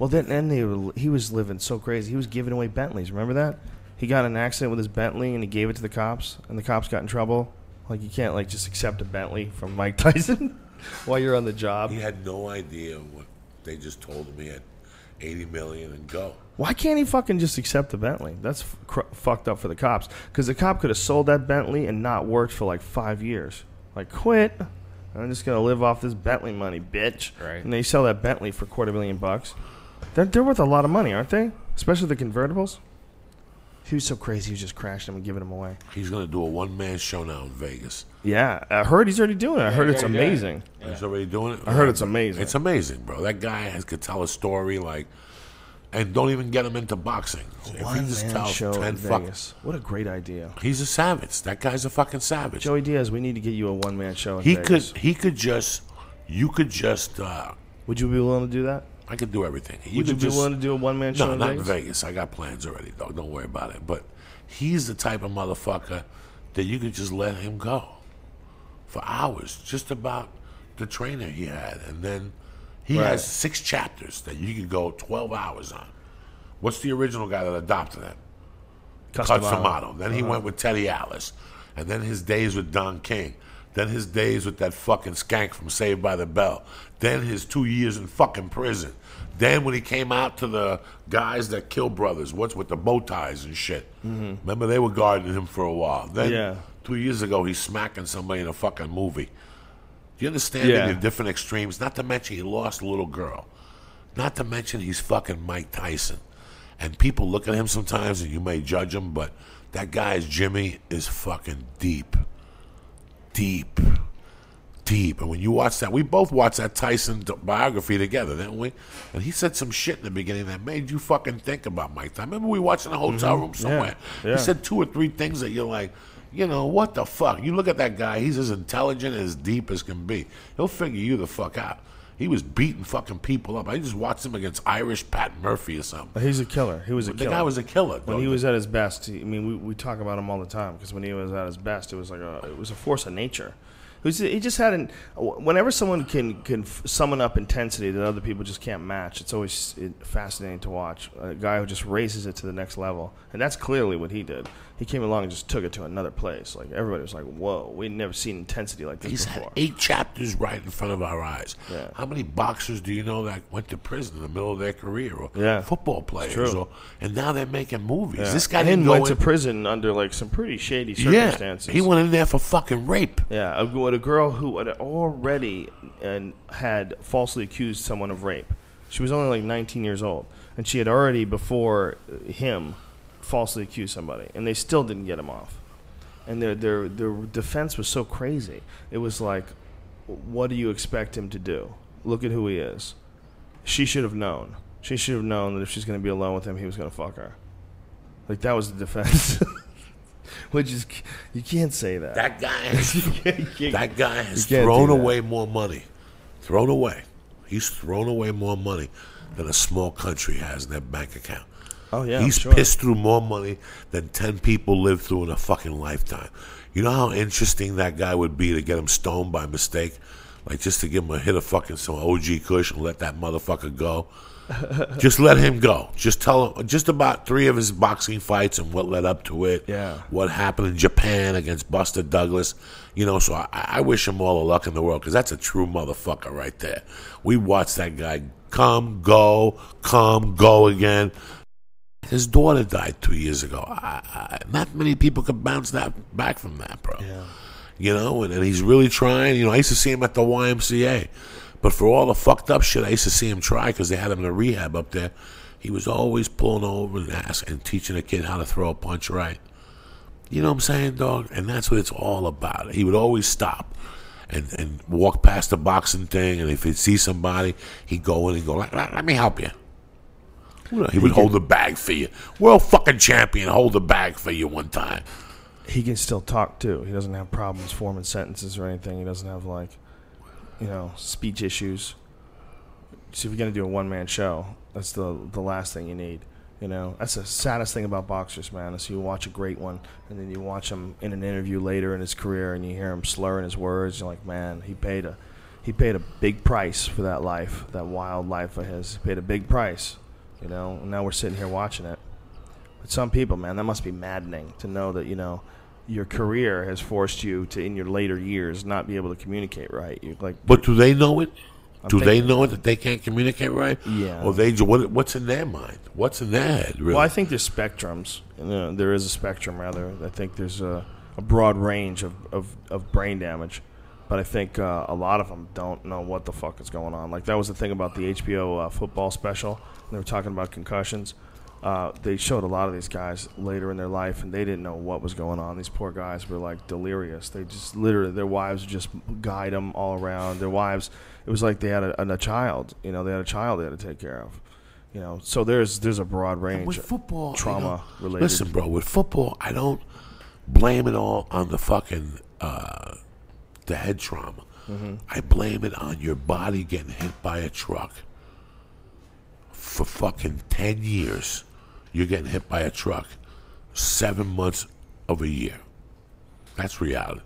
Well, then, then they were, he was living so crazy. He was giving away Bentleys. Remember that? He got in an accident with his Bentley and he gave it to the cops, and the cops got in trouble. Like you can't like just accept a Bentley from Mike Tyson while you're on the job. He had no idea what they just told him. He had eighty million and go. Why can't he fucking just accept the Bentley? That's cr- fucked up for the cops. Because the cop could have sold that Bentley and not worked for like five years. Like, quit. I'm just gonna live off this Bentley money, bitch. Right. And they sell that Bentley for quarter million bucks. They're, they're worth a lot of money, aren't they? Especially the convertibles. He was so crazy, he was just crashing them and giving them away. He's gonna do a one man show now in Vegas. Yeah, I heard he's already doing it. I heard it's yeah, yeah. amazing. He's already doing it. I heard it's amazing. It's amazing, bro. That guy has could tell a story like, and don't even get him into boxing. If he One just man tells show 10 in fuck- Vegas. What a great idea. he's a savage. That guy's a fucking savage. Joey Diaz, we need to get you a one man show in he Vegas. could he could just you could just uh Would you be willing to do that? I could do everything. He Would you be just, willing to do a one man show No, in not Vegas? in Vegas. I got plans already, dog. Don't worry about it. But he's the type of motherfucker that you could just let him go for hours, just about the trainer he had, and then he Right. has six chapters that you could go twelve hours on. What's the original guy that adopted him? Cus D'Amato. Then he Uh-huh. went with Teddy Atlas, and then his days with Don King. Then his days with that fucking skank from Saved by the Bell. Then his two years in fucking prison. Then when he came out to the guys that kill brothers, what's with the bow ties and shit. Mhm. Remember they were guarding him for a while. Then Yeah. two years ago he's smacking somebody in a fucking movie. Do you understand Yeah. the different extremes? Not to mention he lost a little girl. Not to mention he's fucking Mike Tyson. And people look at him sometimes and you may judge him, but that guy's Jimmy is fucking deep. Deep. Deep. And when you watch that, we both watched that Tyson biography together, didn't we? And he said some shit in the beginning that made you fucking think about Mike Tyson. Remember we watched in a hotel Mhm. room somewhere? Yeah. He said two or three things that you're like, you know, what the fuck? You look at that guy, he's as intelligent as deep as can be. He'll figure you the fuck out. He was beating fucking people up. I just watched him against Irish Pat Murphy or something. He's a killer. He was a The killer. The guy was a killer, When he was at his best, he, I mean, we, we talk about him all the time because when he was at his best, it was like a it was a force of nature. Was, he just had an. Whenever someone can can summon up intensity that other people just can't match, it's always fascinating to watch. A guy who just raises it to the next level, and that's clearly what he did. He came along and just took it to another place. Like everybody was like, "Whoa, we'd never seen intensity like this He's before." had eight chapters right in front of our eyes. Yeah. How many boxers do you know that went to prison in the middle of their career, or Yeah. football players, true. or, and now they're making movies? This guy and didn't go went to prison under like some pretty shady Yeah, circumstances. he went in there for fucking rape. Yeah, a, with a girl who had already and had falsely accused someone of rape. She was only like 19 years old, and she had already before him falsely accused somebody, and they still didn't get him off. And their their their defense was so crazy. It was like, what do you expect him to do? Look at who he is. She should have known. She should have known that if she's going to be alone with him, he was going to fuck her. Like that was the defense. Which is you can't say that. That guy has, can't- that guy has you can't thrown away more money. Thrown away. He's thrown away more money than a small country has in their bank account. Oh yeah, He's sure. pissed through more money than 10 people live through in a fucking lifetime. You know how interesting that guy would be to get him stoned by mistake? Like just to give him a hit of fucking some OG Kush and let that motherfucker go? just let him go. Just tell him just about three of his boxing fights and what led up to it. Yeah. What happened in Japan against Buster Douglas. You know, so I, I wish him all the luck in the world because that's a true motherfucker right there. We watched that guy come, go, come, go again. His daughter died two years ago. I, I, not many people could bounce that back from that, bro. Yeah. You know, and, and he's really trying. You know, I used to see him at the YMCA, but for all the fucked up shit, I used to see him try because they had him in a rehab up there. He was always pulling over and asking and teaching a kid how to throw a punch right. You know what I'm saying, dog? And that's what it's all about. He would always stop and, and walk past the boxing thing, and if he'd see somebody, he'd go in and go, let, let- let me help you. He would hold the bag for you. World fucking champion, hold the bag for you one time. he can still talk too. He doesn't have problems forming sentences or anything. He doesn't have like, you know, speech issues. So if you're gonna do a one man show, that's the the last thing you need. You know, that's the saddest thing about boxers, man. Is you watch a great one, and then you watch him in an interview later in his career, and you hear him slurring his words. You're like, man, he paid a, he paid a big price for that life, that wild life of his. He paid a big price, you know. Now we're sitting here watching it. But some people, man, that must be maddening to know that you know, your career has forced you to, in your later years, not be able to communicate right. You like, But do they know it? I'm do they know it that they can't communicate right? Yeah. Or they what, what's in their mind? What's in their head? Really? Well, I think there's spectrums. You know, there is a spectrum, rather. I think there's a, a broad range of, of, of brain damage. But I think uh, a lot of them don't know what the fuck is going on. Like, that was the thing about the HBO uh, football special. They were talking about concussions. Uh, they showed a lot of these guys later in their life, and they didn't know what was going on. These poor guys were like delirious. They just literally, their wives just guide them all around. Their wives, it was like they had a, a child. You know, they had a child they had to take care of. You know, so there's there's a broad range with of football, you trauma know, related. Listen, bro, with football, I don't blame it all on the fucking uh, the head trauma. Mhm. I blame it on your body getting hit by a truck for fucking ten years. You're getting hit by a truck seven months of a year. That's reality.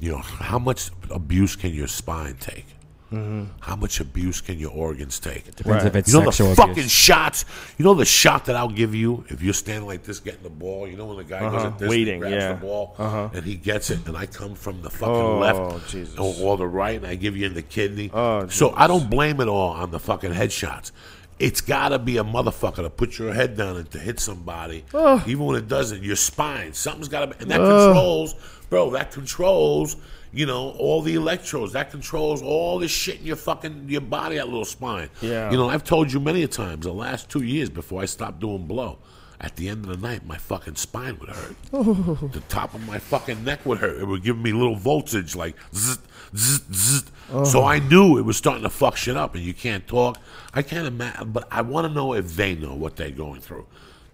You know how much abuse can your spine take? Mhm. How much abuse can your organs take? Depends if it's you know sexual the abuse. fucking shots. You know the shot that I'll give you if you're standing like this getting the ball. You know when the guy goes Uh-huh, like this, waiting, and grabs yeah. the ball, Uh-huh. and he gets it, and I come from the fucking Oh, left Jesus. or, or the right, and I give you in the kidney. Oh, so I don't blame it all on the fucking headshots. It's got to be a motherfucker to put your head down and to hit somebody, Ugh. even when it doesn't. Your spine, something's got to be, and that Ugh. controls, bro. That controls, you know, all the electrodes. That controls all the shit in your fucking your body, that little spine. Yeah. You know, I've told you many a times the last two years before I stopped doing blow. At the end of the night, my fucking spine would hurt. Oh. The top of my fucking neck would hurt. It would give me little voltage, like zzz, zzz, zzz. So Oh. I knew it was starting to fuck shit up, and you can't talk. I can't imagine, but I want to know if they know what they're going through.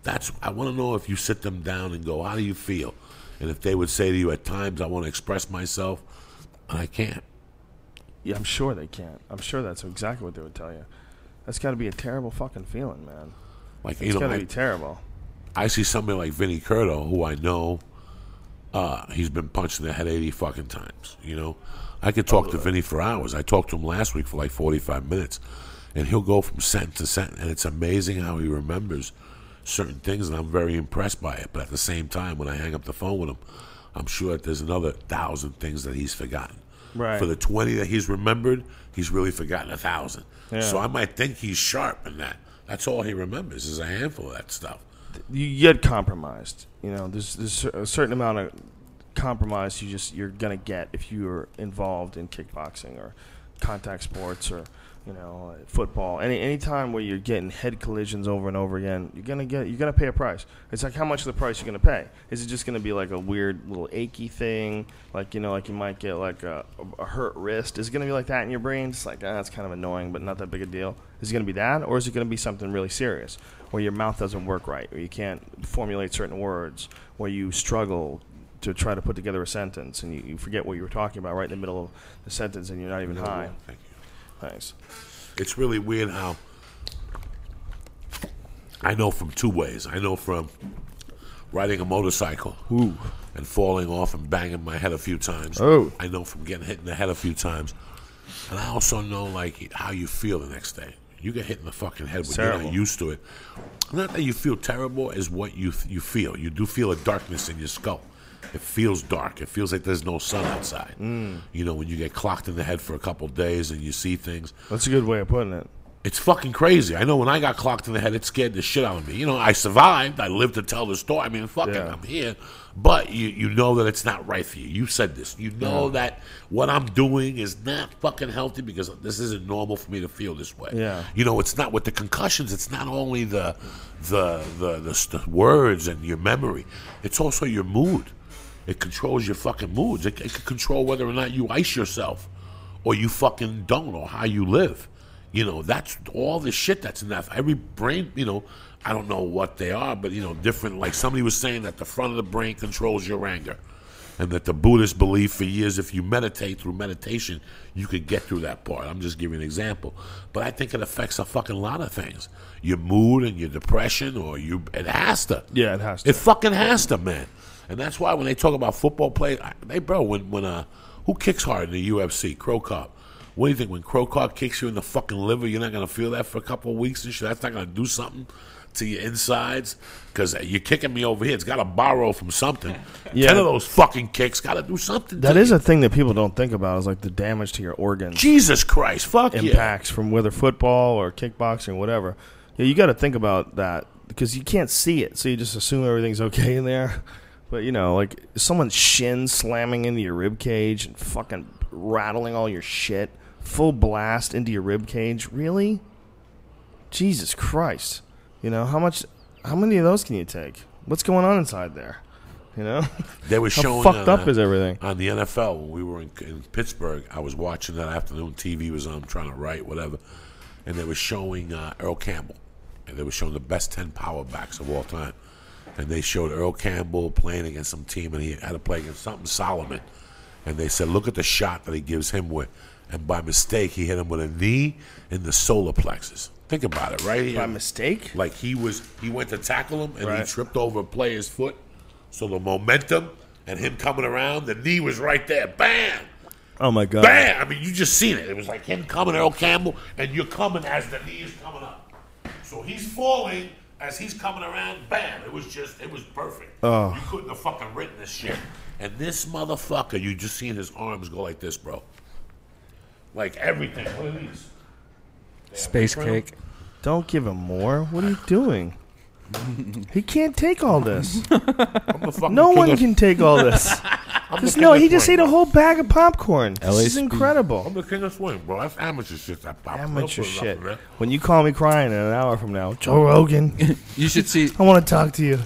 That's I want to know if you sit them down and go, "How do you feel?" And if they would say to you, "At times, I want to express myself, and I can't." Yeah, I'm sure they can't. I'm sure that's exactly what they would tell you. That's got to be a terrible fucking feeling, man. Like it's you know, got to be terrible. I see somebody like Vinny Curto, who I know, uh, he's been punched in the head eighty fucking times. You know, I could talk to Vinny for hours. I talked to him last week for like forty five minutes, and he'll go from sentence to sentence, and it's amazing how he remembers certain things, and I'm very impressed by it. But at the same time, when I hang up the phone with him, I'm sure that there's another thousand things that he's forgotten. Right. For the twenty that he's remembered, he's really forgotten a thousand. Yeah. So I might think he's sharp in that. That's all he remembers is a handful of that stuff. You get compromised. You know, there's there's a certain amount of compromise you just you're gonna get if you're involved in kickboxing or contact sports or you know football. Any any time where you're getting head collisions over and over again, you're gonna get you're gonna pay a price. It's like how much of the price you're gonna pay. Is it just gonna be like a weird little achy thing, like you know, like you might get like a, a hurt wrist? Is it gonna be like that in your brain? Just like ah, that's kind of annoying, but not that big a deal. Is it gonna be that, or is it gonna be something really serious, where your mouth doesn't work right, or you can't formulate certain words, where you struggle to try to put together a sentence and you, you forget what you were talking about right in the middle of the sentence and you're not even No, high. thank you. Thanks. It's really weird how I know from two ways. I know from riding a motorcycle Ooh. and falling off and banging my head a few times. Oh. I know from getting hit in the head a few times. And I also know like how you feel the next day. You get hit in the fucking head, but you're Terrible. not used to it. Not that you feel terrible, is what you you feel. You do feel a darkness in your skull. It feels dark. It feels like there's no sun outside. Mm. You know, when you get clocked in the head for a couple days and you see things. That's a good way of putting it. It's fucking crazy. I know when I got clocked in the head, it scared the shit out of me. You know, I survived. I lived to tell the story. I mean, fucking, Yeah. I'm here. But you, you know that it's not right for you. You said this. You know Yeah. that what I'm doing is not fucking healthy because this isn't normal for me to feel this way. Yeah. You know, it's not with the concussions. It's not only the the the, the, the words and your memory. It's also your mood. It controls your fucking moods. It, it can control whether or not you ice yourself, or you fucking don't, or how you live. You know, that's all the shit that's in that. Every brain, you know, I don't know what they are, but you know, different. Like somebody was saying that the front of the brain controls your anger, and that the Buddhists believe for years if you meditate through meditation, you could get through that part. I'm just giving an example. But I think it affects a fucking lot of things. Your mood and your depression, or you, it has to. Yeah, it has to. It fucking has to, man. And that's why when they talk about football play, they bro, when when uh, who kicks hard in the UFC? Cro Cop. What do you think when Cro Cop kicks you in the fucking liver? You're not gonna feel that for a couple of weeks and shit. That's not gonna do something to your insides because you're kicking me over here. It's got to borrow from something. Yeah. Ten of those fucking kicks got to do something. That is you. a thing that people don't think about is like the damage to your organs. Jesus Christ, fuck yeah. impacts from whether football or kickboxing, or whatever. Yeah, you got to think about that because you can't see it, so you just assume everything's okay in there. But you know, like someone's shin slamming into your rib cage and fucking rattling all your shit, full blast into your rib cage. Really? Jesus Christ! You know how much? How many of those can you take? What's going on inside there? You know, They were how showing fucked uh, up is everything. on the NFL when we were in, in Pittsburgh. I was watching that afternoon. TV was on, trying to write whatever, and they were showing uh, Earl Campbell, and they were showing the best ten power backs of all time. And they showed Earl Campbell playing against some team, and he had to play against something Solomon. And they said, look at the shot that he gives him with, and by mistake he hit him with a knee in the solar plexus. Think about it, right here. By mistake? Like he was, he went to tackle him, and he tripped over a player's foot. So the momentum and him coming around, the knee was right there. Bam! Oh my god! Bam! I mean, you just seen it. It was like him coming, Earl Campbell, and you're coming as the knee is coming up. So he's falling as he's coming around. Bam! It was just, it was perfect. Oh. You couldn't have fucking written this shit. And this motherfucker, you just seen his arms go like this, bro. Like everything. What are these? Space shrimp. cake. Don't give him more. What are you doing? he can't take all this. I'm the fucking No one of- can take all this. Just no, he just swing, ate a whole bag of popcorn. This is incredible. I'm the king of swing, bro. That's amateur shit. That pop. Amateur They'll put it up shit. When you call me crying in an hour from now, Joe Rogan, You should see I want to talk to you.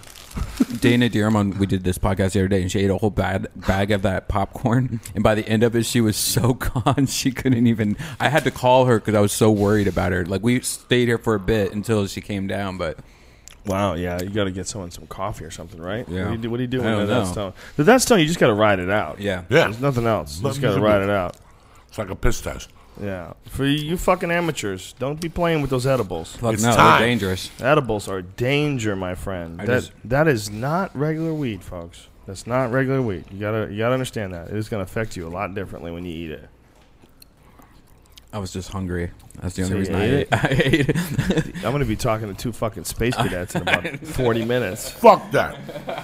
Dana DeArmond. We did this podcast the other day, and she ate a whole bag bag of that popcorn. And by the end of it, she was so gone she couldn't even. I had to call her because I was so worried about her. Like we stayed here for a bit until she came down, but Wow, yeah, you got to get someone some coffee or something, right? Yeah. What do you do? What do you do I with that stone? With that stone, you just got to ride it out. yeah, Yeah. There's nothing else. You just got to ride it out. It's like a piss test. Yeah. For you, you fucking amateurs, don't be playing with those edibles. Fuck It's no, time. they're dangerous. Edibles are danger, my friend. I that just- that is not regular weed, folks. That's not regular weed. You gotta you gotta understand that. It is gonna affect you a lot differently when you eat it. I was just hungry. That's the So only you reason I ate ate. I ate it. I'm gonna be talking to two fucking space cadets in about 40 minutes. Fuck that.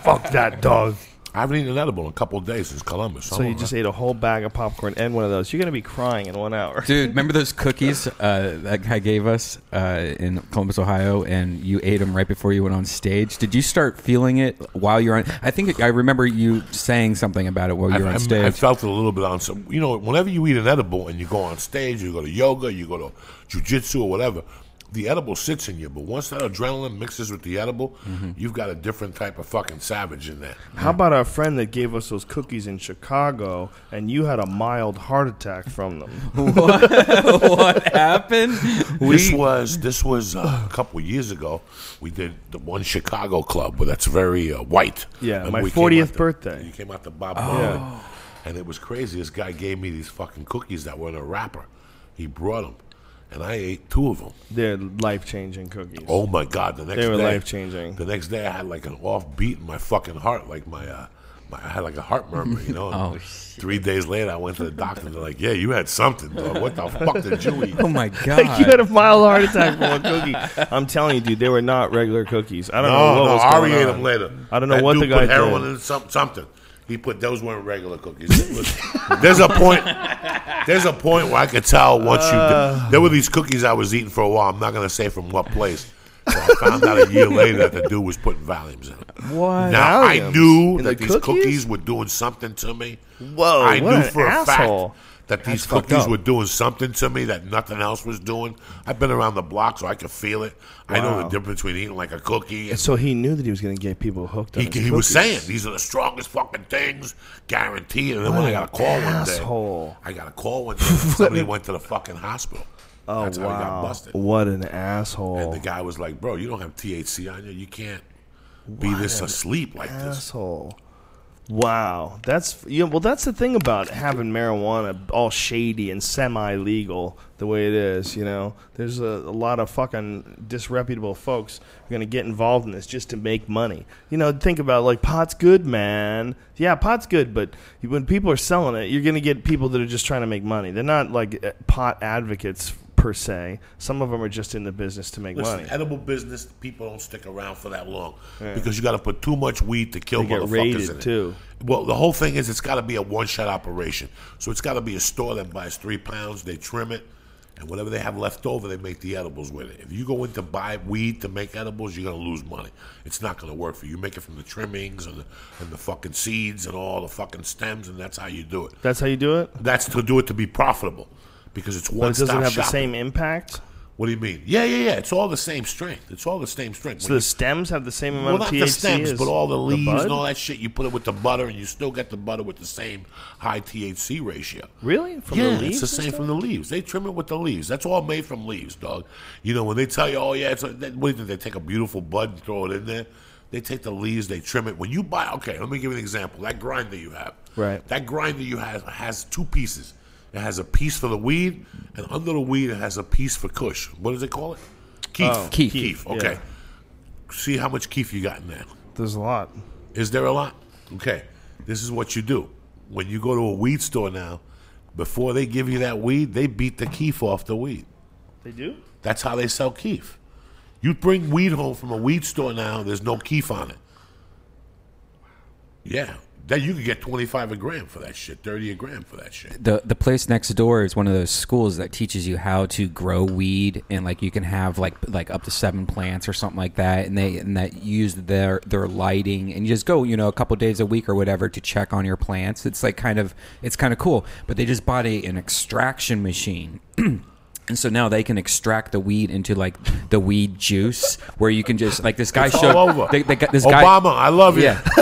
Fuck that dog. I haven't eaten an edible in a couple of days since Columbus. So you just ate a whole bag of popcorn and one of those. You're gonna be crying in one hour. Dude, remember those cookies uh, that guy gave us uh, in Columbus, Ohio, and you ate them right before you went on stage? Did you start feeling it while you're on? I think I remember you saying something about it while you were I, on I- stage. I felt it a little bit on some. You know, whenever you eat an edible and you go on stage, you go to yoga, you go to jujitsu or whatever. The edible sits in you, but once that adrenaline mixes with the edible, Mm-hmm. you've got a different type of fucking savage in there. How about our friend that gave us those cookies in Chicago and you had a mild heart attack from them? what happened? this was this was uh, a couple of years ago. We did the one Chicago club, where that's very uh, white. Yeah, And my 40th birthday. You came out to Bob Yeah. Marley, and it was crazy. This guy gave me these fucking cookies that were in a wrapper. He brought them, and I ate two of them. They're life changing cookies. Oh my god! The next They were life-changing. The next day, I had like an off beat in my fucking heart, like my, uh, my I had like a heart murmur, you know. Oh, And Three days later, I went to the doctor, and they're like, "Yeah, you had something, dog. What the fuck did you eat?" Oh my Like god! you had a mild heart attack from a cookie. I'm telling you, dude, they were not regular cookies. I don't know No, what no, was Ari going ate on. them later. I don't know That what dude the guy put heroin did. in some, something. He put those weren't regular cookies. Was- there's a point. There's a point where I could tell once Uh. you. There were these cookies I was eating for a while. I'm not going to say from what place. So I found out a year later that the dude was putting Valiums in it. What? Now I knew In that the these cookies? cookies? were doing something to me. Whoa, I what knew an for a asshole. fact that these That's cookies were doing something to me that nothing else was doing. I've been around the block, so I could feel it. I know the difference between eating like a cookie and So he knew that he was going to get people hooked on he, he was saying these are the strongest fucking things, guaranteed. And then What when I got a call one asshole. day, I got a call one day. Somebody went to the fucking hospital. Oh That's how he got wow! busted. What an asshole! And the guy was like, "Bro, you don't have THC on you. You can't be this asleep like this." asshole. Wow, that's know, well. That's the thing about having marijuana all shady and semi-legal the way it is. You know, there's a, a lot of fucking disreputable folks are gonna get involved in this just to make money. You know, think about like pot's good, man. Yeah, pot's good, but when people are selling it, you're gonna get people that are just trying to make money. They're not like eh, pot advocates per se. Some of them are just in the business to make Listen, money. edible business, people don't stick around for that long Yeah. because you got to put too much weed to kill They motherfuckers raided, in it. too. Well, the whole thing is it's got to be a one-shot operation. So it's got to be a store that buys three pounds, they trim it, and whatever they have left over, they make the edibles with it. If you go in to buy weed to make edibles, you're gonna lose money. It's not gonna work for you. You make it from the trimmings and the, and the fucking seeds and all the fucking stems, and that's how you do it. That's how you do it. That's to do it to be profitable because it's But one it doesn't have the same impact. What do you mean? Yeah, yeah, yeah. It's all the same strength. It's all the same strength. So When the you- stems have the same amount not of THC the stems, but all the leaves bud? and all that shit. You put it with the butter, and you still get the butter with the same high THC ratio. Really? From yeah, the leaves? it's the same from the leaves. They trim it with the leaves. That's all made from leaves, dog. You know when they tell you, oh yeah, it's a, that, what do you think? They take a beautiful bud and throw it in there. They take the leaves, they trim it. When you buy, okay, let me give you an example. That grinder you have, Right. That grinder you have has two pieces. It has a piece for the weed, and under the weed, it has a piece for Kush. What does it call it? Keef. Oh, Keef. Keef. yeah. Okay. See how much keef you got in there. There's a lot. Is there a lot? Okay. This is what you do. When you go to a weed store now, before they give you that weed, they beat the keef off the weed. They do? That's how they sell keef. You bring weed home from a weed store now, there's no keef on it. Yeah. Then you could get 25 a gram for that shit, 30 a gram for that shit. the the place next door is one of those schools that teaches you how to grow weed and like you can have like like up to seven plants or something like that and they and that use their their lighting and you just go you know a couple days a week or whatever to check on your plants it's like kind of it's kind of cool but they just bought a, an extraction machine And so now they can extract the weed into like the weed juice, where you can just like this guy It's showed all over. They, they got this guy Obama, I love you. Yeah,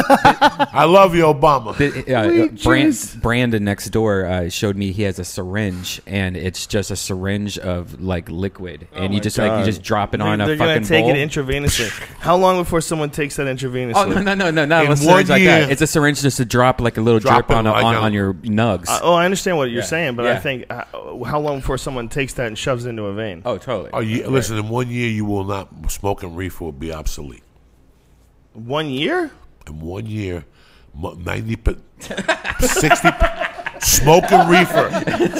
I love you, Obama. the, uh, Brand, Brandon next door uh, showed me he has a syringe, and it's just a syringe of like liquid, and you Oh my just like you just drop it They're- on a They're fucking gonna take bowl. it intravenously. How long before someone takes that intravenously? Oh no no no no not In a syringe like that. It's a syringe just to drop like a little Drop drip on, like on a- on your nugs. Uh, oh, I understand what you're Yeah. saying, but I think uh, how long before someone takes that and shoves into a vein? oh totally. Oh, you, listen, in one year, you will not, smoking reefer will be obsolete. One year? In one year, mo- 90, pe- 60, smoking reefer.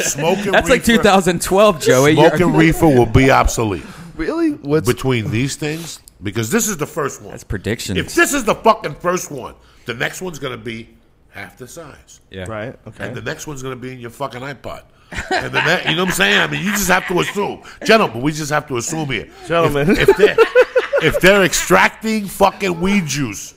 Smoking That's like reefer, 2012, Joey. You're- Smoking reefer will be obsolete. Really? What's Between these things, because this is the first one. That's predictions. If this is the fucking first one, the next one's going to be half the size. yeah. right? Okay. And the next one's going to be in your fucking iPod. And the ne- you know what I'm saying? I mean, you just have to assume. Gentlemen, we just have to assume here. Gentlemen. If, if, they're, if they're extracting fucking weed juice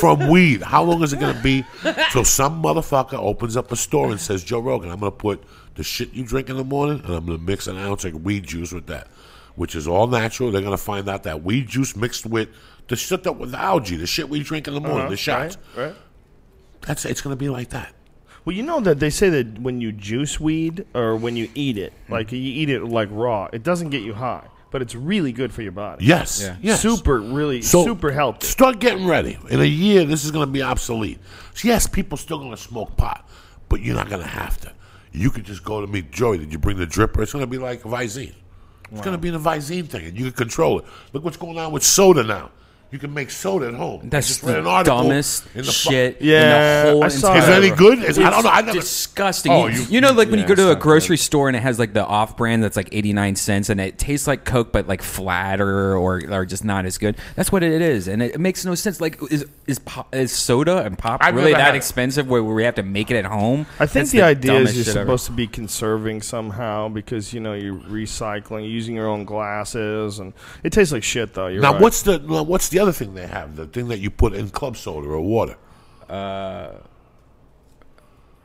from weed, how long is it going to be till some motherfucker opens up a store and says, Joe Rogan, I'm going to put the shit you drink in the morning and I'm going to mix an ounce of weed juice with that, which is all natural. They're going to find out that weed juice mixed with the shit that with the algae, the shit we drink in the morning, Uh-huh, the shots. Right, right. That's It's going to be like that. Well, you know that they say that when you juice weed or when you eat it, Hmm. like you eat it like raw, it doesn't get you high, but it's really good for your body. Yes. Yeah. Yes. Super, really, So, super healthy. Start getting ready. In a year, this is going to be obsolete. So yes, people still going to smoke pot, but you're not going to have to. You could just go to me, Joey. Did you bring the dripper? It's going to be like a Visine. It's going to be in a Visine thing, and you can control it. Look what's going on with soda now. You can make soda at home. That's just read the an article dumbest in the fu- shit Yeah, in the whole I saw entire. Is it any good? Is, I don't know. I never. disgusting. Oh, you, you- you know, like when Yeah, you go to a not grocery store and it has like the off-brand that's like eighty-nine cents, and it tastes like Coke but like flatter or or just not as good. That's what it is, and it, it makes no sense. Like, is is pop, is soda and pop I've really that expensive where we have to make it at home? I think That's the, idea is you're shit ever. supposed to be conserving somehow because you know you're recycling, using your own glasses, and it tastes like shit though. You're now, right. what's the now, what's the other thing they have? The thing that you put in club soda or water. Uh,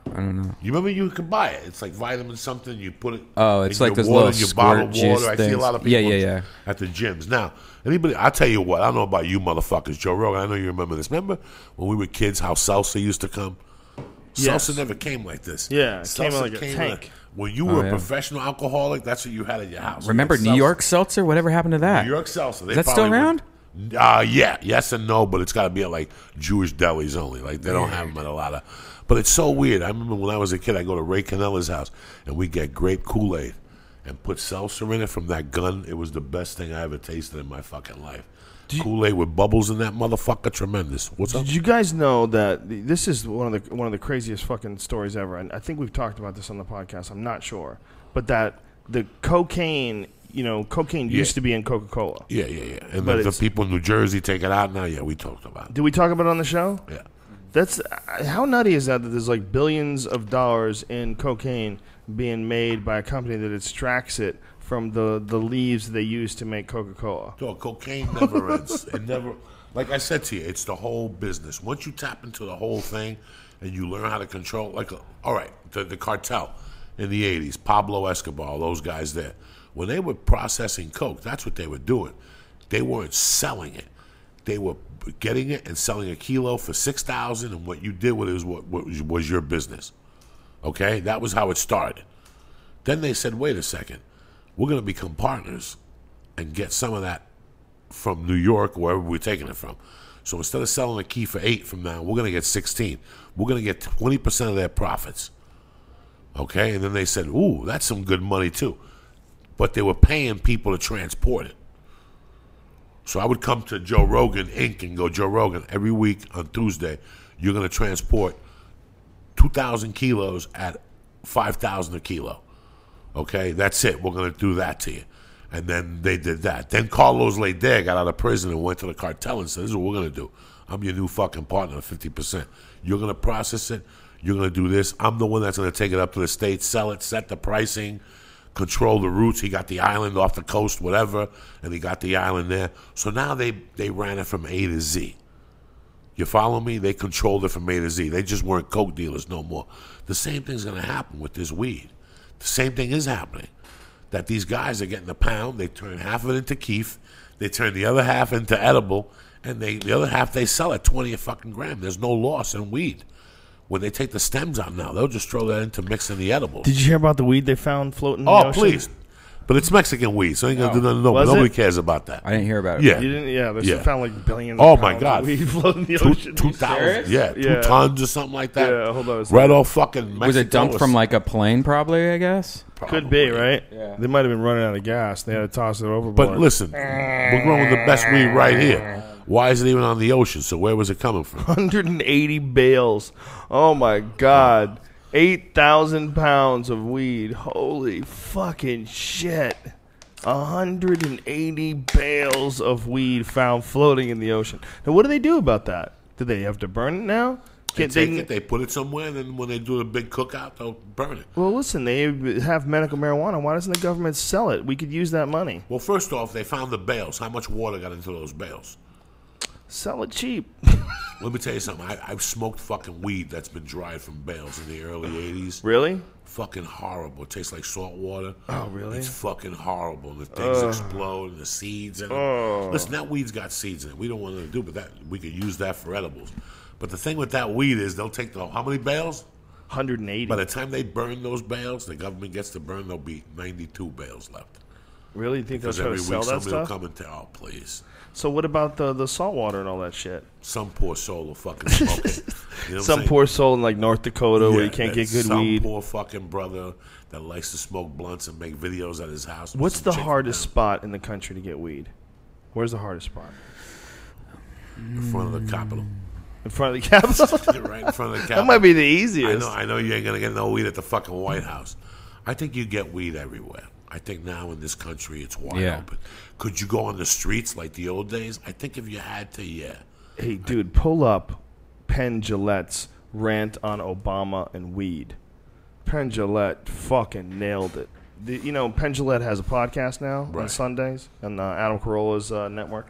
I don't know. You remember you could buy it. It's like vitamin something. You put it. Oh, it's in like your those water, little your bottle of squirt water. juice I see a things. lot of Yeah, people yeah, yeah. yeah. at the gyms. Now, anybody, I'll tell you what. I don't know about you motherfuckers, Joe Rogan. I know you remember this. Remember when we were kids, how salsa used to come? Yes. Salsa never came like this. Yeah, it came in Salsa like a tank. when you Oh, were a yeah. professional alcoholic, that's what you had at your house. Remember You had New salsa. York seltzer? Whatever happened to that? New York salsa. They Is that still probably would- around? Uh, yeah, yes and no, but it's got to be at like Jewish delis only. Like they don't have them at a lot of. But it's so weird. I remember when I was a kid, I go to Ray Canella's house and we get grape Kool Aid and put seltzer in it from that gun. It was the best thing I ever tasted in my fucking life. Kool Aid with bubbles in that motherfucker, tremendous. What's up? Did you guys know that th- this is one of the one of the craziest fucking stories ever? And I think we've talked about this on the podcast. I'm not sure, but that the cocaine, you know, cocaine used to be in Coca Cola. Yeah, yeah, yeah. And But the, the it's- people in New Jersey take it out now. Yeah, we talked about it. Did we talk about it on the show? Yeah. That's uh, how nutty is that? That there's like billions of dollars in cocaine being made by a company that extracts it from the the leaves they use to make Coca Cola. Dog, cocaine never ends. It never. Like I said to you, it's the whole business. Once you tap into the whole thing, and you learn how to control, like, all right, the, the cartel in the '80s, Pablo Escobar, those guys there, when they were processing coke, that's what they were doing. They weren't selling it. They were getting it and selling a kilo for six thousand, and what you did with it was what, what was- your business. Okay, that was how it started. Then they said, wait a second, we're going to become partners and get some of that from New York, wherever we're taking it from. So instead of selling a key for eight from now, we're going to get 16. We're going to get 20% of their profits. Okay? And then they said, ooh, that's some good money too. But they were paying people to transport it. So I would come to Joe Rogan Inc. and go, Joe Rogan, every week on Tuesday, you're going to transport 2,000 kilos at 5,000 a kilo. Okay, that's it. We're going to do that to you. And then they did that. Then Carlos Lehder got out of prison and went to the cartel and said, This is what we're going to do. I'm your new fucking partner, 50%. You're going to process it. You're going to do this. I'm the one that's going to take it up to the States, sell it, set the pricing, control the routes. He got the island off the coast, whatever, and he got the island there. So now they, they ran it from A to Z. You follow me? They controlled it from A to Z. They just weren't coke dealers no more. The same thing's going to happen with this weed. The same thing is happening. That these guys are getting a pound, they turn half of it into keef, they turn the other half into edible, and they the other half they sell at twenty a fucking gram. There's no loss in weed. When they take the stems out now, they'll just throw that into mixing the edibles. Did you hear about the weed they found floating? In oh, the ocean? oh, please. But it's Mexican weed, so I ain't gonna do nothing. No, but Was nobody it? cares about that. I didn't hear about it. Yeah, You didn't? Yeah, they Yeah. found like billions. Oh of my pounds God! of weed floating in the Two- ocean. two thousand, yeah, two Yeah. tons or something like that. Yeah, hold on a Right off fucking. Mexico Was it dumped or from like a plane? Probably, I guess. Could be right. Yeah. They might have been running out of gas. They had to toss it overboard. But listen, we're growing the best weed right here. Why is it even on the ocean? So where was it coming from? 180 bales. Oh my god. 8,000 pounds of weed. Holy fucking shit. 180 bales of weed found floating in the ocean. Now, what do they do about that? Do they have to burn it now? They take it, they put it somewhere, and then when they do a big cookout, they'll burn it. Well, listen, they have medical marijuana. Why doesn't the government sell it? We could use that money. Well, first off, they found the bales. How much water got into those bales? Sell it cheap. Let me tell you something. I, I've smoked fucking weed that's been dried from bales in the early 80s. Really? Fucking horrible. It tastes like salt water. Oh, really? It's fucking horrible. The things Ugh. explode and the seeds in them. Oh. Listen, that weed's got seeds in it. We don't want to do, but that we could use that for edibles. But the thing with that weed is they'll take the how many bales? 180. By the time they burn those bales, the government gets to burn. There'll be 92 bales left. Really? You think they'll Because try to every sell week that somebody will come and tell, oh, please. So what about the the salt water and all that shit? Some poor soul will fucking smoke it. You know Some saying? poor soul in like North Dakota where Yeah, you can't get good some weed. poor fucking brother that likes to smoke blunts and make videos at his house. What's the hardest spot in the country to get weed? Where's the hardest spot? in front of the Capitol? In front of the Capitol? right in front of the Capitol. That might be the easiest. I know. I know you ain't gonna get no weed at the fucking White House. I think you get weed everywhere. I think now in this country it's wide Yeah. open. Could you go on the streets like the old days? I think if you had to, yeah. Hey, dude, pull up Penn Jillette's rant on Obama and weed. Penn Jillette fucking nailed it. The, you know, Penn Jillette has a podcast now on Sundays on uh, Adam Carolla's uh, network,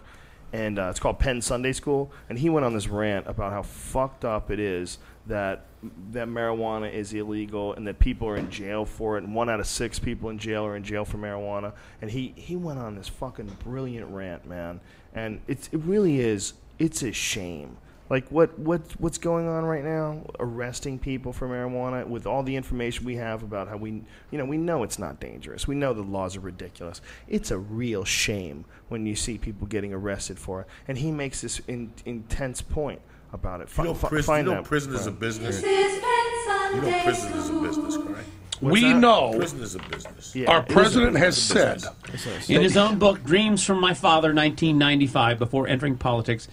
and uh, it's called Penn Sunday School. And he went on this rant about how fucked up it is that that marijuana is illegal and that people are in jail for it. And one out of six people in jail are in jail for marijuana. And he he went on this fucking brilliant rant, man. And it's it really is it's a shame Like what what what's going on right now? Arresting people for marijuana with all the information we have about how we you know we know it's not dangerous. We know the laws are ridiculous. It's a real shame when you see people getting arrested for it. And he makes this in, intense point about it. You know, Fi- fi- prison, find you know that, prison is a business. You know prison is a business, correct? we know Prison is a business. our president has said In his own book, Dreams from My Father, 1995, before entering politics,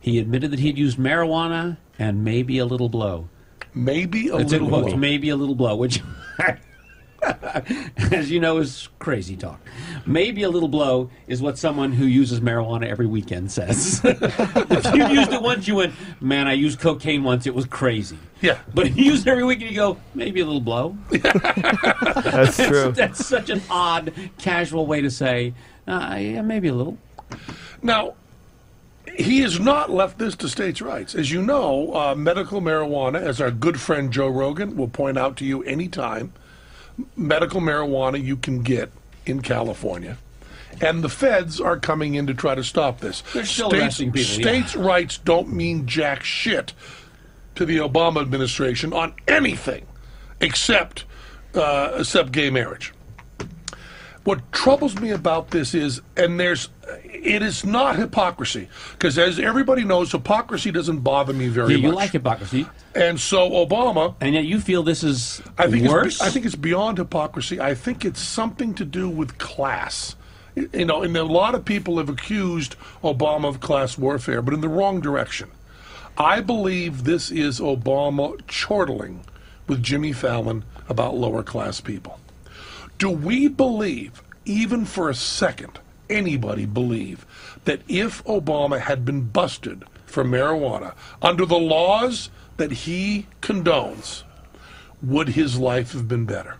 he admitted that he'd used marijuana and maybe a little blow. maybe a It's little in quotes, blow. maybe a little blow, which, as you know, is crazy talk. Maybe a little blow is what someone who uses marijuana every weekend says. if you used it once, you went, man, I used cocaine once, it was crazy. Yeah. But if you use it every weekend, you go, maybe a little blow. That's true. That's such an odd, casual way to say, uh, yeah, maybe a little. Now, he has not left this to states' rights. As you know, uh, medical marijuana, as our good friend Joe Rogan will point out to you anytime, medical marijuana you can get in California. And the feds are coming in to try to stop this. They're still states, arresting people, yeah. States' rights don't mean jack shit to the Obama administration on anything except uh, except gay marriage. What troubles me about this is, and there's, it is not hypocrisy, because as everybody knows, hypocrisy doesn't bother me very Yeah, you much. like hypocrisy. And so Obama, and yet you feel this is I think worse. It's, I think it's beyond hypocrisy. I think it's something to do with class. You know, and a lot of people have accused Obama of class warfare, but in the wrong direction. I believe this is Obama chortling with Jimmy Fallon about lower class people. Do we believe, even for a second, anybody believe, that if Obama had been busted for marijuana under the laws that he condones, would his life have been better?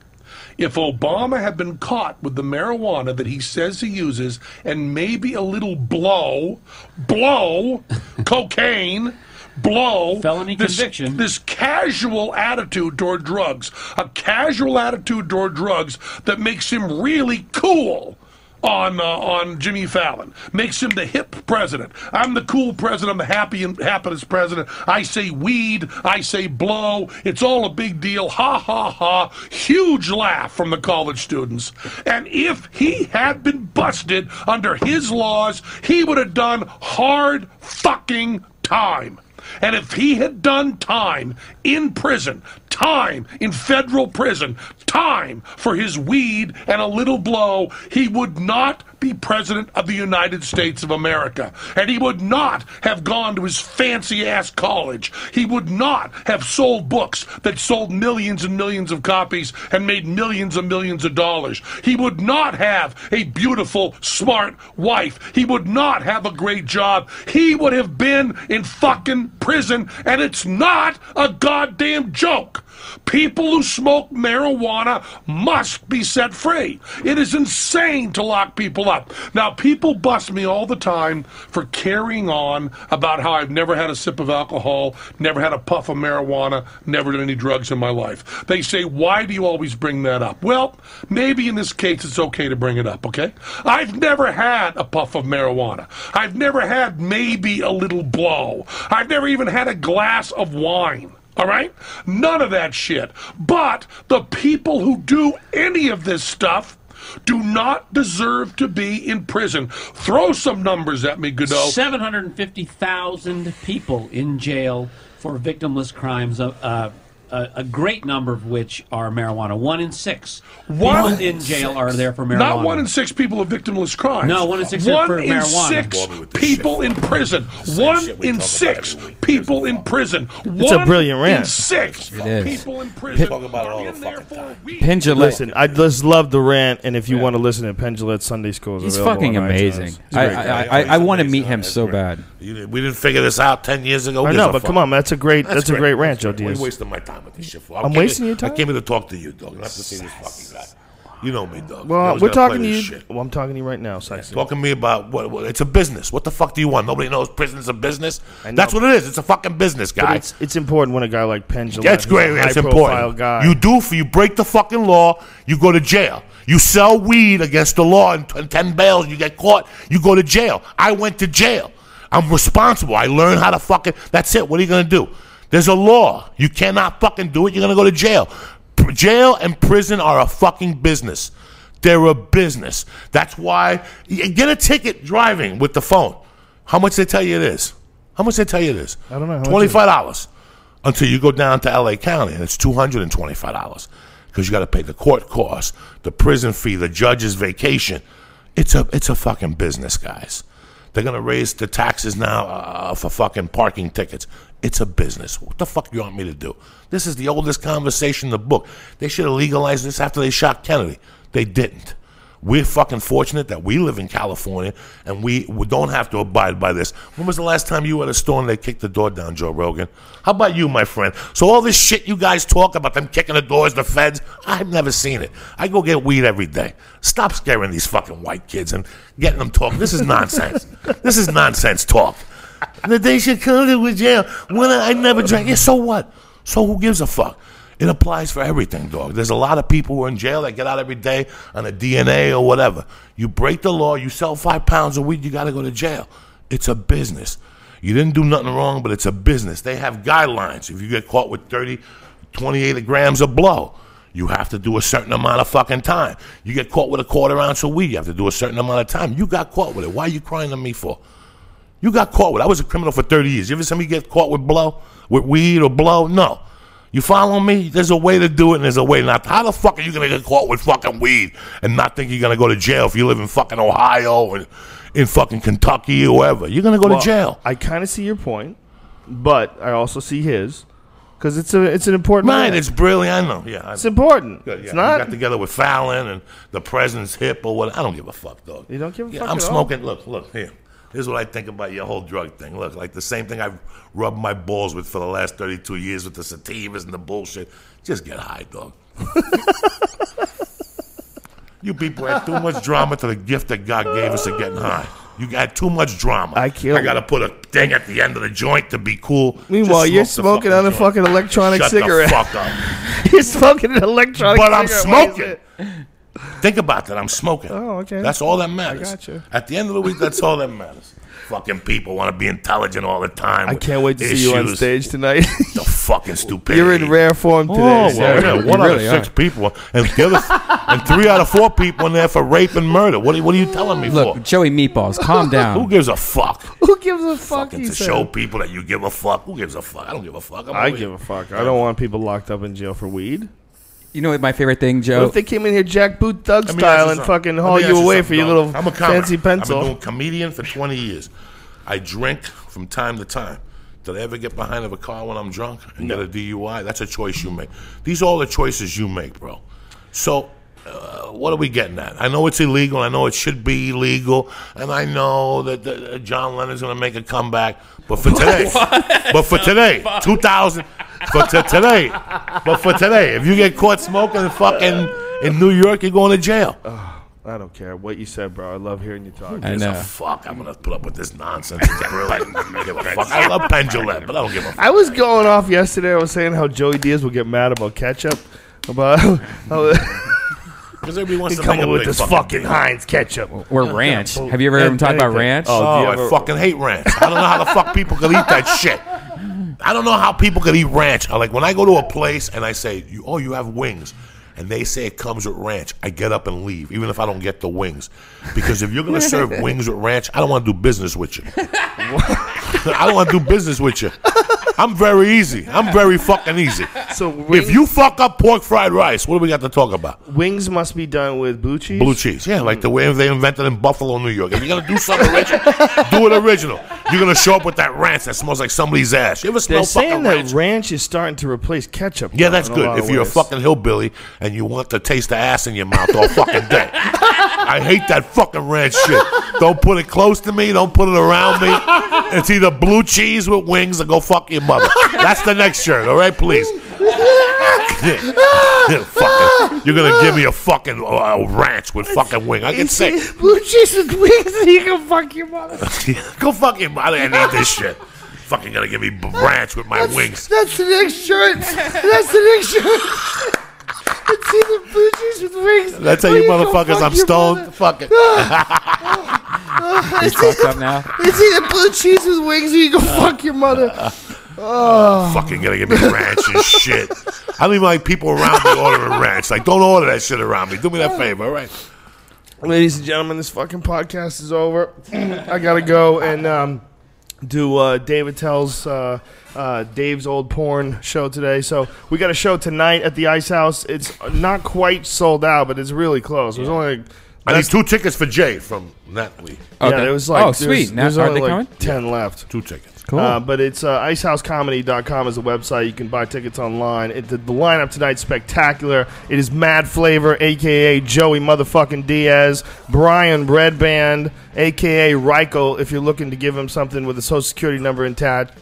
If Obama had been caught with the marijuana that he says he uses and maybe a little blow, blow, cocaine, blow, Felony this, conviction. this casual attitude toward drugs, a casual attitude toward drugs that makes him really cool on uh, on Jimmy Fallon, makes him the hip president. I'm the cool president. I'm the happy and happiest president. I say weed. I say blow. It's all a big deal. Ha ha ha! Huge laugh from the college students. And if he had been busted under his laws, he would have done hard fucking time. And if he had done time in prison, time in federal prison, time for his weed and a little blow, he would not be president of the United States of America. And he would not have gone to his fancy ass college. He would not have sold books that sold millions and millions of copies and made millions and millions of dollars. He would not have a beautiful, smart wife. He would not have a great job. He would have been in fucking prison, and it's not a goddamn joke. People who smoke marijuana must be set free. It is insane to lock people up. Now, people bust me all the time for carrying on about how I've never had a sip of alcohol, never had a puff of marijuana, never done any drugs in my life. They say, why do you always bring that up? Well, maybe in this case it's okay to bring it up, okay? I've never had a puff of marijuana. I've never had maybe a little blow. I've never even had a glass of wine. All right? None of that shit. But the people who do any of this stuff do not deserve to be in prison. Throw some numbers at me, Goudeau. 750,000 people in jail for victimless crimes, uh, uh, a, a great number of which are marijuana. One in six One people in jail are there for marijuana. Not one in six people of victimless crimes. No, one in six are One in marijuana. six people in prison. One in six people in prison. It's a brilliant rant. in six It is. people in prison. Talk about it all the fucking time. Listen, I just love the rant, and if you want to listen to Penn Jillette Sunday School, is He's fucking amazing. He's a I, great I. I, I, want to meet him so bad. You we didn't figure this out ten years ago. I know, but fuck? come on, that's a great- that's a great rant, Joe What are Diaz. wasting my time with this mm. shit for? I'm came wasting here- your time? I came here to talk to you, dog, not to see this fucking guy. You know me, dog. Well, we're talking to you. Well, I'm talking to you right now, Sexy. Talking to me about what, what? It's a business. What the fuck do you want? Nobody knows prison's a business. I know. That's what it is. It's a fucking business, But guy. it's, it's important when a guy like Penn Jillette, That's who's a great. That's high-profile important. guy. You do for you break the fucking law, you go to jail. You sell weed against the law and, and ten bails, you get caught, you go to jail. I went to jail. I'm responsible. I learned how to fucking. That's it. What are you gonna do? There's a law. You cannot fucking do it. You're gonna go to jail. P- jail and prison are a fucking business. They're a business. That's why you get a ticket driving with the phone. How much they tell you it is? How much they tell you it is? I don't know. How much is? Twenty five dollars until you go down to L.A. County, and it's two hundred and twenty five dollars because you got to pay the court costs, the prison fee, the judge's vacation. It's a it's a fucking business, guys. They're gonna raise the taxes now uh, for fucking parking tickets. It's a business. What the fuck do you want me to do? This is the oldest conversation in the book. They should have legalized this after they shot Kennedy. They didn't. We're fucking fortunate that we live in California and we, we don't have to abide by this. When was the last time you were at a store and they kicked the door down, Joe Rogan? How about you, my friend? So all this shit you guys talk about them kicking the doors, the feds, I've never seen it. I go get weed every day. Stop scaring these fucking white kids and getting them talking. This is nonsense. this is nonsense talk. Should come to jail. When I, I never drank. Yeah, so what? So who gives a fuck? It applies for everything, dog. There's a lot of people who are in jail that get out every day on a DNA or whatever. You break the law, you sell five pounds of weed, you got to go to jail. It's a business. You didn't do nothing wrong, but it's a business. They have guidelines. If you get caught with 30, 28 grams of blow, you have to do a certain amount of fucking time. You get caught with a quarter ounce of weed, you have to do a certain amount of time. You got caught with it. Why are you crying to me for? You got caught with. I was a criminal for 30 years. You ever see me get caught with blow, with weed or blow? No. You follow me? There's a way to do it and there's a way not. How the fuck are you gonna get caught with fucking weed and not think you're gonna go to jail if you live in fucking Ohio and in fucking Kentucky or wherever? You're gonna go Well, to jail. I kind of see your point, but I also see his because it's a it's an important. Right, it's brilliant. I know. Yeah, I- It's important. Good, yeah. It's not. got together with Fallon and the president's hip or what? I don't give a fuck, dog. You don't give a Yeah, fuck I'm at all? smoking. Look, look here. Here's what I think about your whole drug thing. Look, like the same thing I've rubbed my balls with for the last 32 years with the sativas and the bullshit. Just get high, dog. you people add too much drama to the gift that God gave us of getting high. You got too much drama. I can't- I got to put a thing at the end of the joint to be cool. Meanwhile, Just you're smoking on a fucking electronic Shut cigarette. The fuck up. you're smoking an electronic. But I'm cigarette. Why is smoking. It- Think about that. I'm smoking. Oh, okay. That's all that matters. I got you. At the end of the week, that's all that matters. Fucking people want to be intelligent all the time. I with can't wait to see you on issues. stage tonight. The fucking stupidity. You're in rare form today. Oh, well, sir. yeah, one out of six people, and the other, and three out of four people in there for rape and murder. What are, what are you telling me Look, for? Joey Meatballs, calm down. Who gives a fuck? Who gives a fuck? Fucking he to said. show people that you give a fuck. Who gives a fuck? I don't give a fuck. I'm I over give a fuck. I don't want people locked up in jail for weed. You know what my favorite thing, What Joe? if they came in here jackboot thug Let me style and something. fucking Let haul me ask you away something, for your dog. little I'm a comic. fancy I've been pencil? doing comedian for 20 years. I drink from time to time. Did I ever get behind of a car when I'm drunk and get a DUI? That's a choice you make. These are all the choices you make, bro. So, uh, what are we getting at? I know it's illegal. I know it should be illegal, and I know that, that uh, John Lennon's going to make a comeback. But for today, but for today, 2000, for t- today, but for today, if you get caught smoking in fucking in New York, you're going to jail. I don't care what you said, bro. I love hearing you talk. Gives a fuck. I'm gonna put up with this nonsense. It's brilliant. I don't give a fuck. I love Penn Jillette, but I don't give a fuck. I was going off yesterday. I was saying how Joey Diaz will get mad about ketchup. About how Because everybody wants he to come make a up with big this fucking fucking deal. Heinz ketchup Or ranch. Have you ever heard him talk about ranch? Oh, Oh, I fucking hate ranch. I don't know how the fuck people could eat that shit. I don't know how people could eat ranch. Like when I go to a place and I say, you, "Oh, you have wings," and they say it comes with ranch. I get up and leave, even if I don't get the wings, because if you're gonna serve wings with ranch, I don't want to do business with you. I don't want to do business with you. I'm very easy. I'm very fucking easy. So If you fuck up pork fried rice, what do we got to talk about? wings must be done with blue cheese. Blue cheese, yeah, like the way they invented in Buffalo, New York. If you're gonna do something original, do it original. You're gonna show up with that ranch that smells like somebody's ass. You ever smell They're saying that ranch? ranch is starting to replace ketchup. Yeah, that's in a lot good. If you're a fucking hillbilly and you want to taste the ass in your mouth all fucking day. I hate that fucking ranch shit. Don't put it close to me. Don't put it around me. It's either blue cheese with wings or go fuck your mother. That's the next shirt, all right, please. Fucking, you're gonna give me a fucking uh, ranch with fucking wing. I can say blue cheese with wings, and you can fuck your mother. Go fuck your mother and eat this shit. Fucking gonna give me ranch with my wings. That's the next shirt. That's the next shirt. It's either blue cheese with wings. That's how or you can motherfuckers. fuck I'm stoned. Fuck it. He's fucked up now. It's either blue cheese with wings or you go fuck your mother. Oh. Fucking gonna give me ranch and shit. I don't even people around me ordering ranch. Like, don't order that shit around me. Do me that favor, all right? Ladies and gentlemen, this fucking podcast is over. I gotta go and um, do uh, David tells uh, uh, Dave's old porn show today. So we got a show tonight at the Ice House. It's not quite sold out, but it's really close. There's only like, I need that's- two tickets for Jay from Natalie. yeah, it was like Oh, there's- sweet. Now- There's are only they like coming? ten left. Two tickets. Cool. Uh, but it's uh, icehousecomedy.com is the website. You can buy tickets online. It, the, the lineup tonight's spectacular. It is Mad Flavor, a.k.a. Joey motherfucking Diaz, Brian Redban, a.k.a. Reichel, if you're looking to give him something with a social security number intact.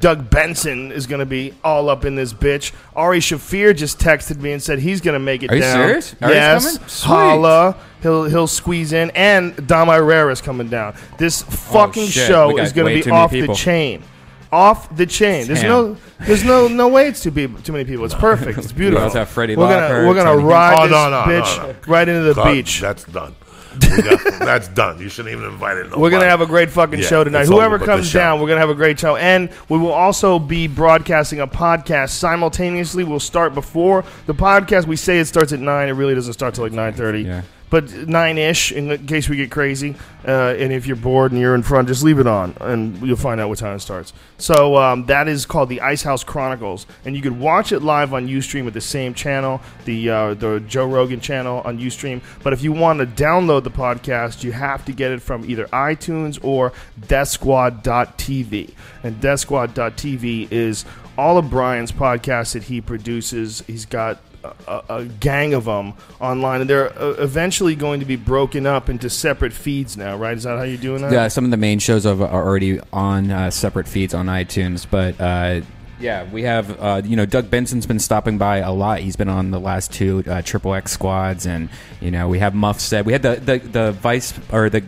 Doug Benson is going to be all up in this bitch. Ari Shaffir just texted me and said he's going to make it Are you down. serious? Ari's yes. coming? Sweet. Holla. He'll he'll squeeze in, and Dom Irrera is coming down. This oh, fucking Oh, shit. show We got is going to too be many off the chain, off the chain. There's Damn. no there's no no way it's too be too many people. It's perfect. It's beautiful. have Freddie we're gonna Lockhart, we're gonna Tony ride Oh, this no, no, no, bitch no. right into the God, beach. That's done. We got- that's done. You shouldn't even invite it. We're gonna have a great fucking Yeah, show tonight. Whoever comes down, we're gonna have a great show, and we will also be broadcasting a podcast simultaneously. We'll start before the podcast. We say it starts at nine. It really doesn't start till like nine thirty. Yeah. But nine ish, in case we get crazy. Uh, and if you're bored and you're in front, just leave it on, and you'll find out what time it starts. So um, that is called the Ice House Chronicles, and you could watch it live on UStream at the same channel, the uh, the Joe Rogan channel on UStream. But if you want to download the podcast, you have to get it from either iTunes or DeathSquad.tv. And DeathSquad.tv is all of Brian's podcasts that he produces. He's got a, a, gang of them online, and they're uh, eventually going to be broken up into separate feeds now, right? Is that how you're doing that? Yeah, some of the main shows are are already on uh, separate feeds on iTunes, but uh, yeah, we have uh, you know Doug Benson's been stopping by a lot. He's been on the last two uh, Triple X squads, and you know we have Muff said we had the, the the vice or the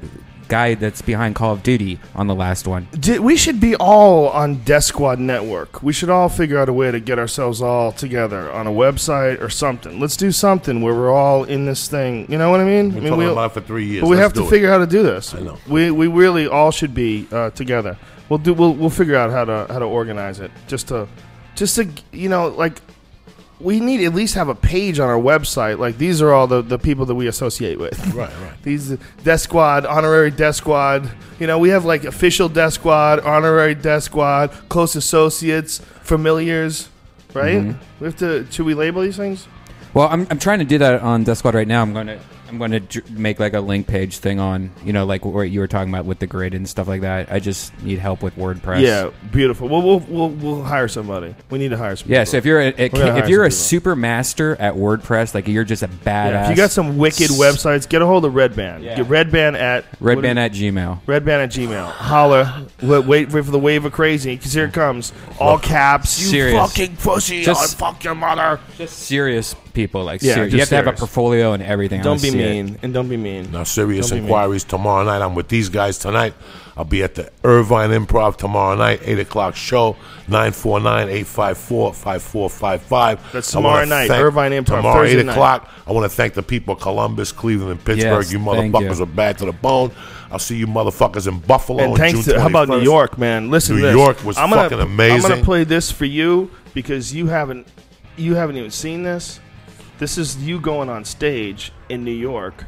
guy that's behind Call of Duty on the last one. Di- we should be all on Death Squad Network. We should all figure out a way to get ourselves all together on a website or something. Let's do something where we're all in this thing. You know what I mean? We're I mean, talking we- about it for three years. But we Let's have to it. figure out how to do this. I know. We we really all should be uh, together. We'll do. We'll we'll figure out how to how to organize it. Just to, just to you know like. We need at least have a page on our website. Like these are all the, the people that we associate with. Right, right. These Death Squad, honorary Death Squad. You know, we have like official Death Squad, honorary Death Squad, close associates, familiars, right? Mhm. We have to. Should we label these things? Well, I'm, I'm trying to do that on Death Squad right now. I'm going to I'm going to dr- make like a link page thing on you know like what you were talking about with the grid and stuff like that. I just need help with WordPress. Yeah, beautiful. Well, we'll we'll we'll hire somebody. We need to hire some. Yeah, people. so if you're a, a- We're gonna hire if you're a people. super master at WordPress, like you're just a badass. Yeah, if you got some wicked websites, get a hold of Redban. Yeah. Get Redban at Redban at Gmail. Redban at Gmail. Holler. Wait, wait, wait for the wave of crazy because here it comes. All caps. You Serious. fucking pussy. Just- I'll fuck your mother. Just serious people, like Yeah, serious. you have just to have a serious. portfolio and everything. I Don't wanna be see it. mean and don't be mean. Now, serious Don't be mean. inquiries tomorrow night. I'm with these guys tonight. I'll be at the Irvine Improv tomorrow night, 8 o'clock show, 949 854 5455. That's tomorrow night, Irvine Improv, Tomorrow, Thursday 8 night. o'clock. I want to thank the people of Columbus, Cleveland, and Pittsburgh. Yes, you thank motherfuckers you. are bad to the bone. I'll see you motherfuckers in Buffalo And on thanks June to how about New 21st. York, man? Listen, New to this. York was I'm gonna, fucking I'm amazing. gonna play this for you because you haven't you haven't even seen this. This is you going on stage in New York.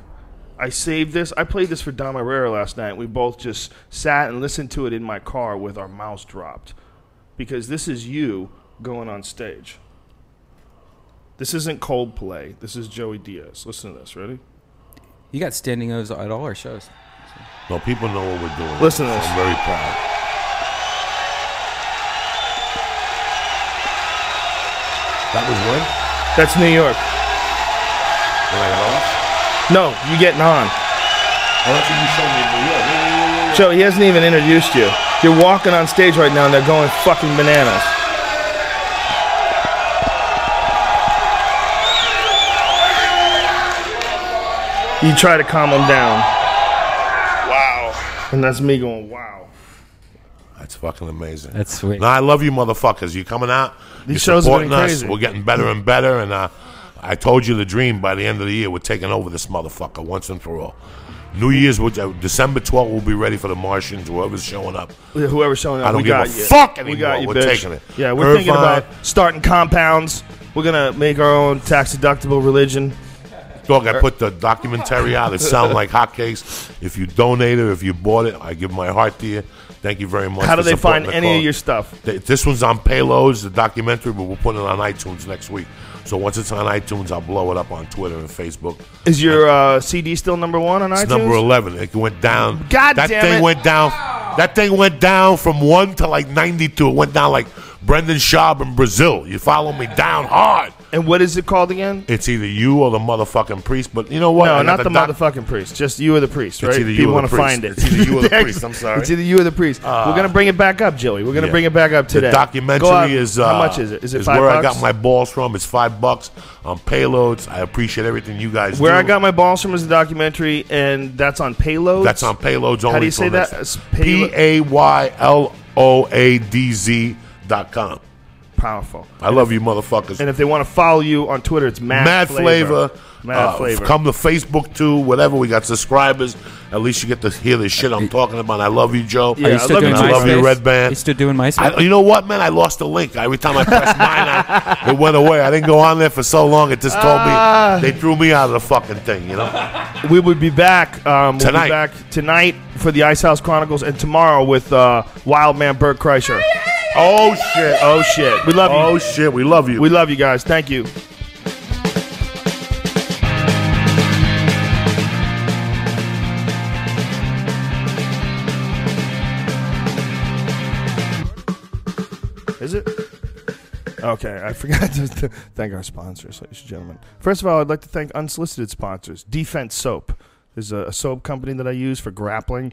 I saved this. I played this for Dom Irrera last night. We both just sat and listened to it in my car with our mouths dropped because this is you going on stage. This isn't Coldplay. This is Joey Diaz. Listen to this. Ready? You got standing ovations at all our shows. No, people know what we're doing. Listen to this. I'm very proud. That was when? That's New York. When I lost? No, you getting on. Oh, that's what you showed me in New York. Yeah, yeah, yeah, yeah. Joe, he hasn't even introduced you. You're walking on stage right now and they're going fucking bananas. You try to calm them down. Wow. And that's me going, wow. That's fucking amazing. That's sweet. No, I love you, motherfuckers. You coming out? These You're shows have been supporting us. crazy. We're getting better and better. And uh, I told you the dream. By the end of the year, we're taking over this motherfucker once and for all. New Year's, which, uh, December 12th, we'll be ready for the Martians, whoever's showing up. Whoever's showing up, I don't we give got a you. fuck We got you, We're bitch. taking it. Yeah, we're thinking Irvine. about starting compounds. We're gonna make our own tax deductible religion. Dog, I put the documentary out. It sounds like hotcakes. If you donate it, if you bought it, I give my heart to you. Thank you very much. How do they find the any of your stuff? Th- This one's on Payloadz, the documentary, but we'll put it on iTunes next week. So once it's on iTunes, I'll blow it up on Twitter and Facebook. Is your uh, CD still number one on It's iTunes? number eleven. It went down. God that damn thing it. went down. That thing went down from one to like ninety-two. It went down like Brendan Schaub in Brazil. You follow me down hard. And what is it called again? It's either you or the motherfucking priest. But you know what? No, not the, doc- motherfucking priest. Just you or the priest, It's right? either you People want to find it. It's either you or the priest. I'm sorry. It's either you or the priest. Uh, We're gonna bring it back up, Joey. We're gonna Yeah. bring it back up today. The documentary out- is uh, how much is it? Is it five where I got my balls from. It's five bucks on payloadz. I appreciate everything you guys Where do. I got my balls from is the documentary, and that's on payloadz. That's on payloadz only. How do you say that? P A Y L O A D Z dot com. Powerful. I love you, motherfuckers. And if they want to follow you on Twitter, it's Mad, Mad flavor. Mad Uh, flavor. Come to Facebook too. Whatever. We got subscribers. At least you get to hear the shit I'm talking about. I love you, Joe. Are you still doing I love you, Red Band. You still doing MySpace? I, you know what, man? I lost the link. Every time I pressed mine, out, it went away. I didn't go on there for so long. It just told Ah. me they threw me out of the fucking thing. You know. we would be back um, we'll Tonight. Be back tonight for the Ice House Chronicles, and tomorrow with uh, Wild Man Bert Kreischer. Oh shit! Oh shit! We love you. Oh shit! We love you. We love you guys. Thank you. Is it? Okay, I forgot to th- thank our sponsors, ladies and gentlemen. First of all, I'd like to thank unsolicited sponsors. Defense Soap is a, a soap company that I use for grappling.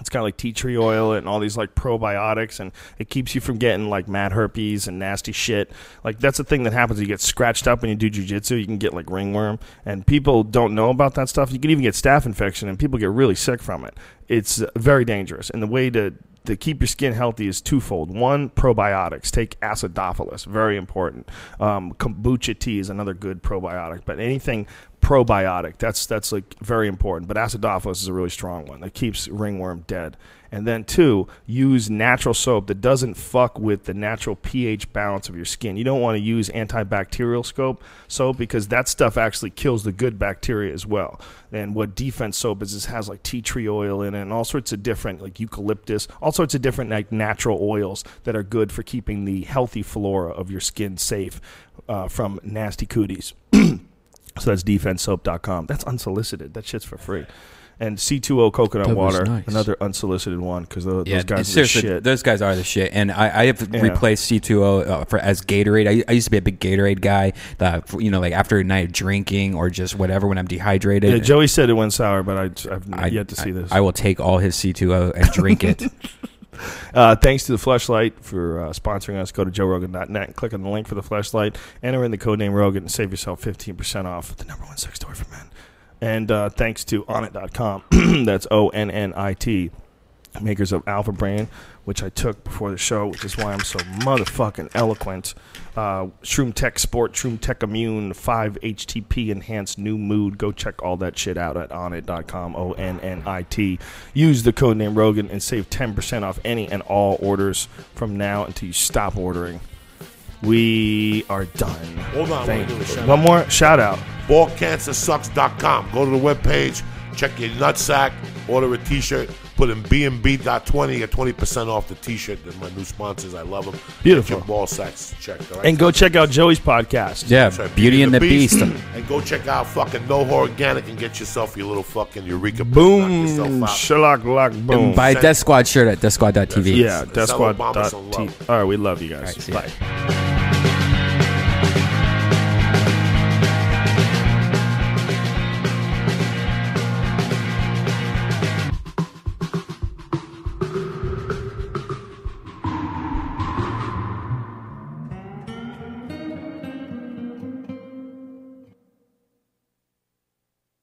It's got like tea tree oil and all these like probiotics, and it keeps you from getting like mad herpes and nasty shit. Like that's the thing that happens. You get scratched up when you do jujitsu. You can get like ringworm, and people don't know about that stuff. You can even get staph infection, and people get really sick from it. It's very dangerous. And the way to to keep your skin healthy is twofold. One, probiotics. Take acidophilus, very important. Um, kombucha tea is another good probiotic, but anything probiotic, that's that's like very important. But acidophilus is a really strong one that keeps ringworm dead. And then two, use natural soap that doesn't fuck with the natural pH balance of your skin. You don't want to use antibacterial soap soap because that stuff actually kills the good bacteria as well. And what defense soap is, is has like tea tree oil in it and all sorts of different like eucalyptus, all sorts of different like natural oils that are good for keeping the healthy flora of your skin safe uh, from nasty cooties. So that's defensesoap.com. That's unsolicited. That shit's for free. And C2O coconut That was water, nice. another unsolicited one because those, Yeah, guys are the seriously, shit. those guys are the shit. And I, I have Yeah. replaced C2O uh, for as Gatorade. I, I used to be a big Gatorade guy. That you know, like after a night of drinking or just whatever when I'm dehydrated. Yeah, Joey said it went sour, but I, I've I- yet to see I- this. I will take all his C2O and drink it. Uh, thanks to the Fleshlight for uh, sponsoring us. Go to joerogan.net and click on the link for the Fleshlight. Enter in the code name Rogan and save yourself 15% off the number one sex toy for men. And uh, thanks to onnit.com. That's O N N I T. Makers of Alpha Brain, which I took before the show, which is why I'm so motherfucking eloquent. Uh, Shroom Tech Sport, Shroom Tech Immune, 5 HTP Enhanced New Mood. Go check all that shit out at onnit.com. O N N I T. Use the code name Rogan and save 10% off any and all orders from now until you stop ordering. We are done. Hold on, Thank wanna do a you. shout One out. more shout out. ballcancersucks.com. Go to the webpage, check your nutsack, order a t-shirt, put in B&B.20, get 20% off the t-shirt. They're my new sponsors. I love them. Beautiful. Get your ball sacks checked, all right? And go check out Joey's podcast. Yeah, That's right, Beauty and the Beast. and go check out fucking No Organic and get yourself your little fucking Eureka. Boom. Knock yourself out. Shalak lock boom. And buy Send- Death Squad shirt at deathsquad.tv. Yeah, Sell Obama some deathsquad.t. All right, we love you guys. All right, see ya. Bye.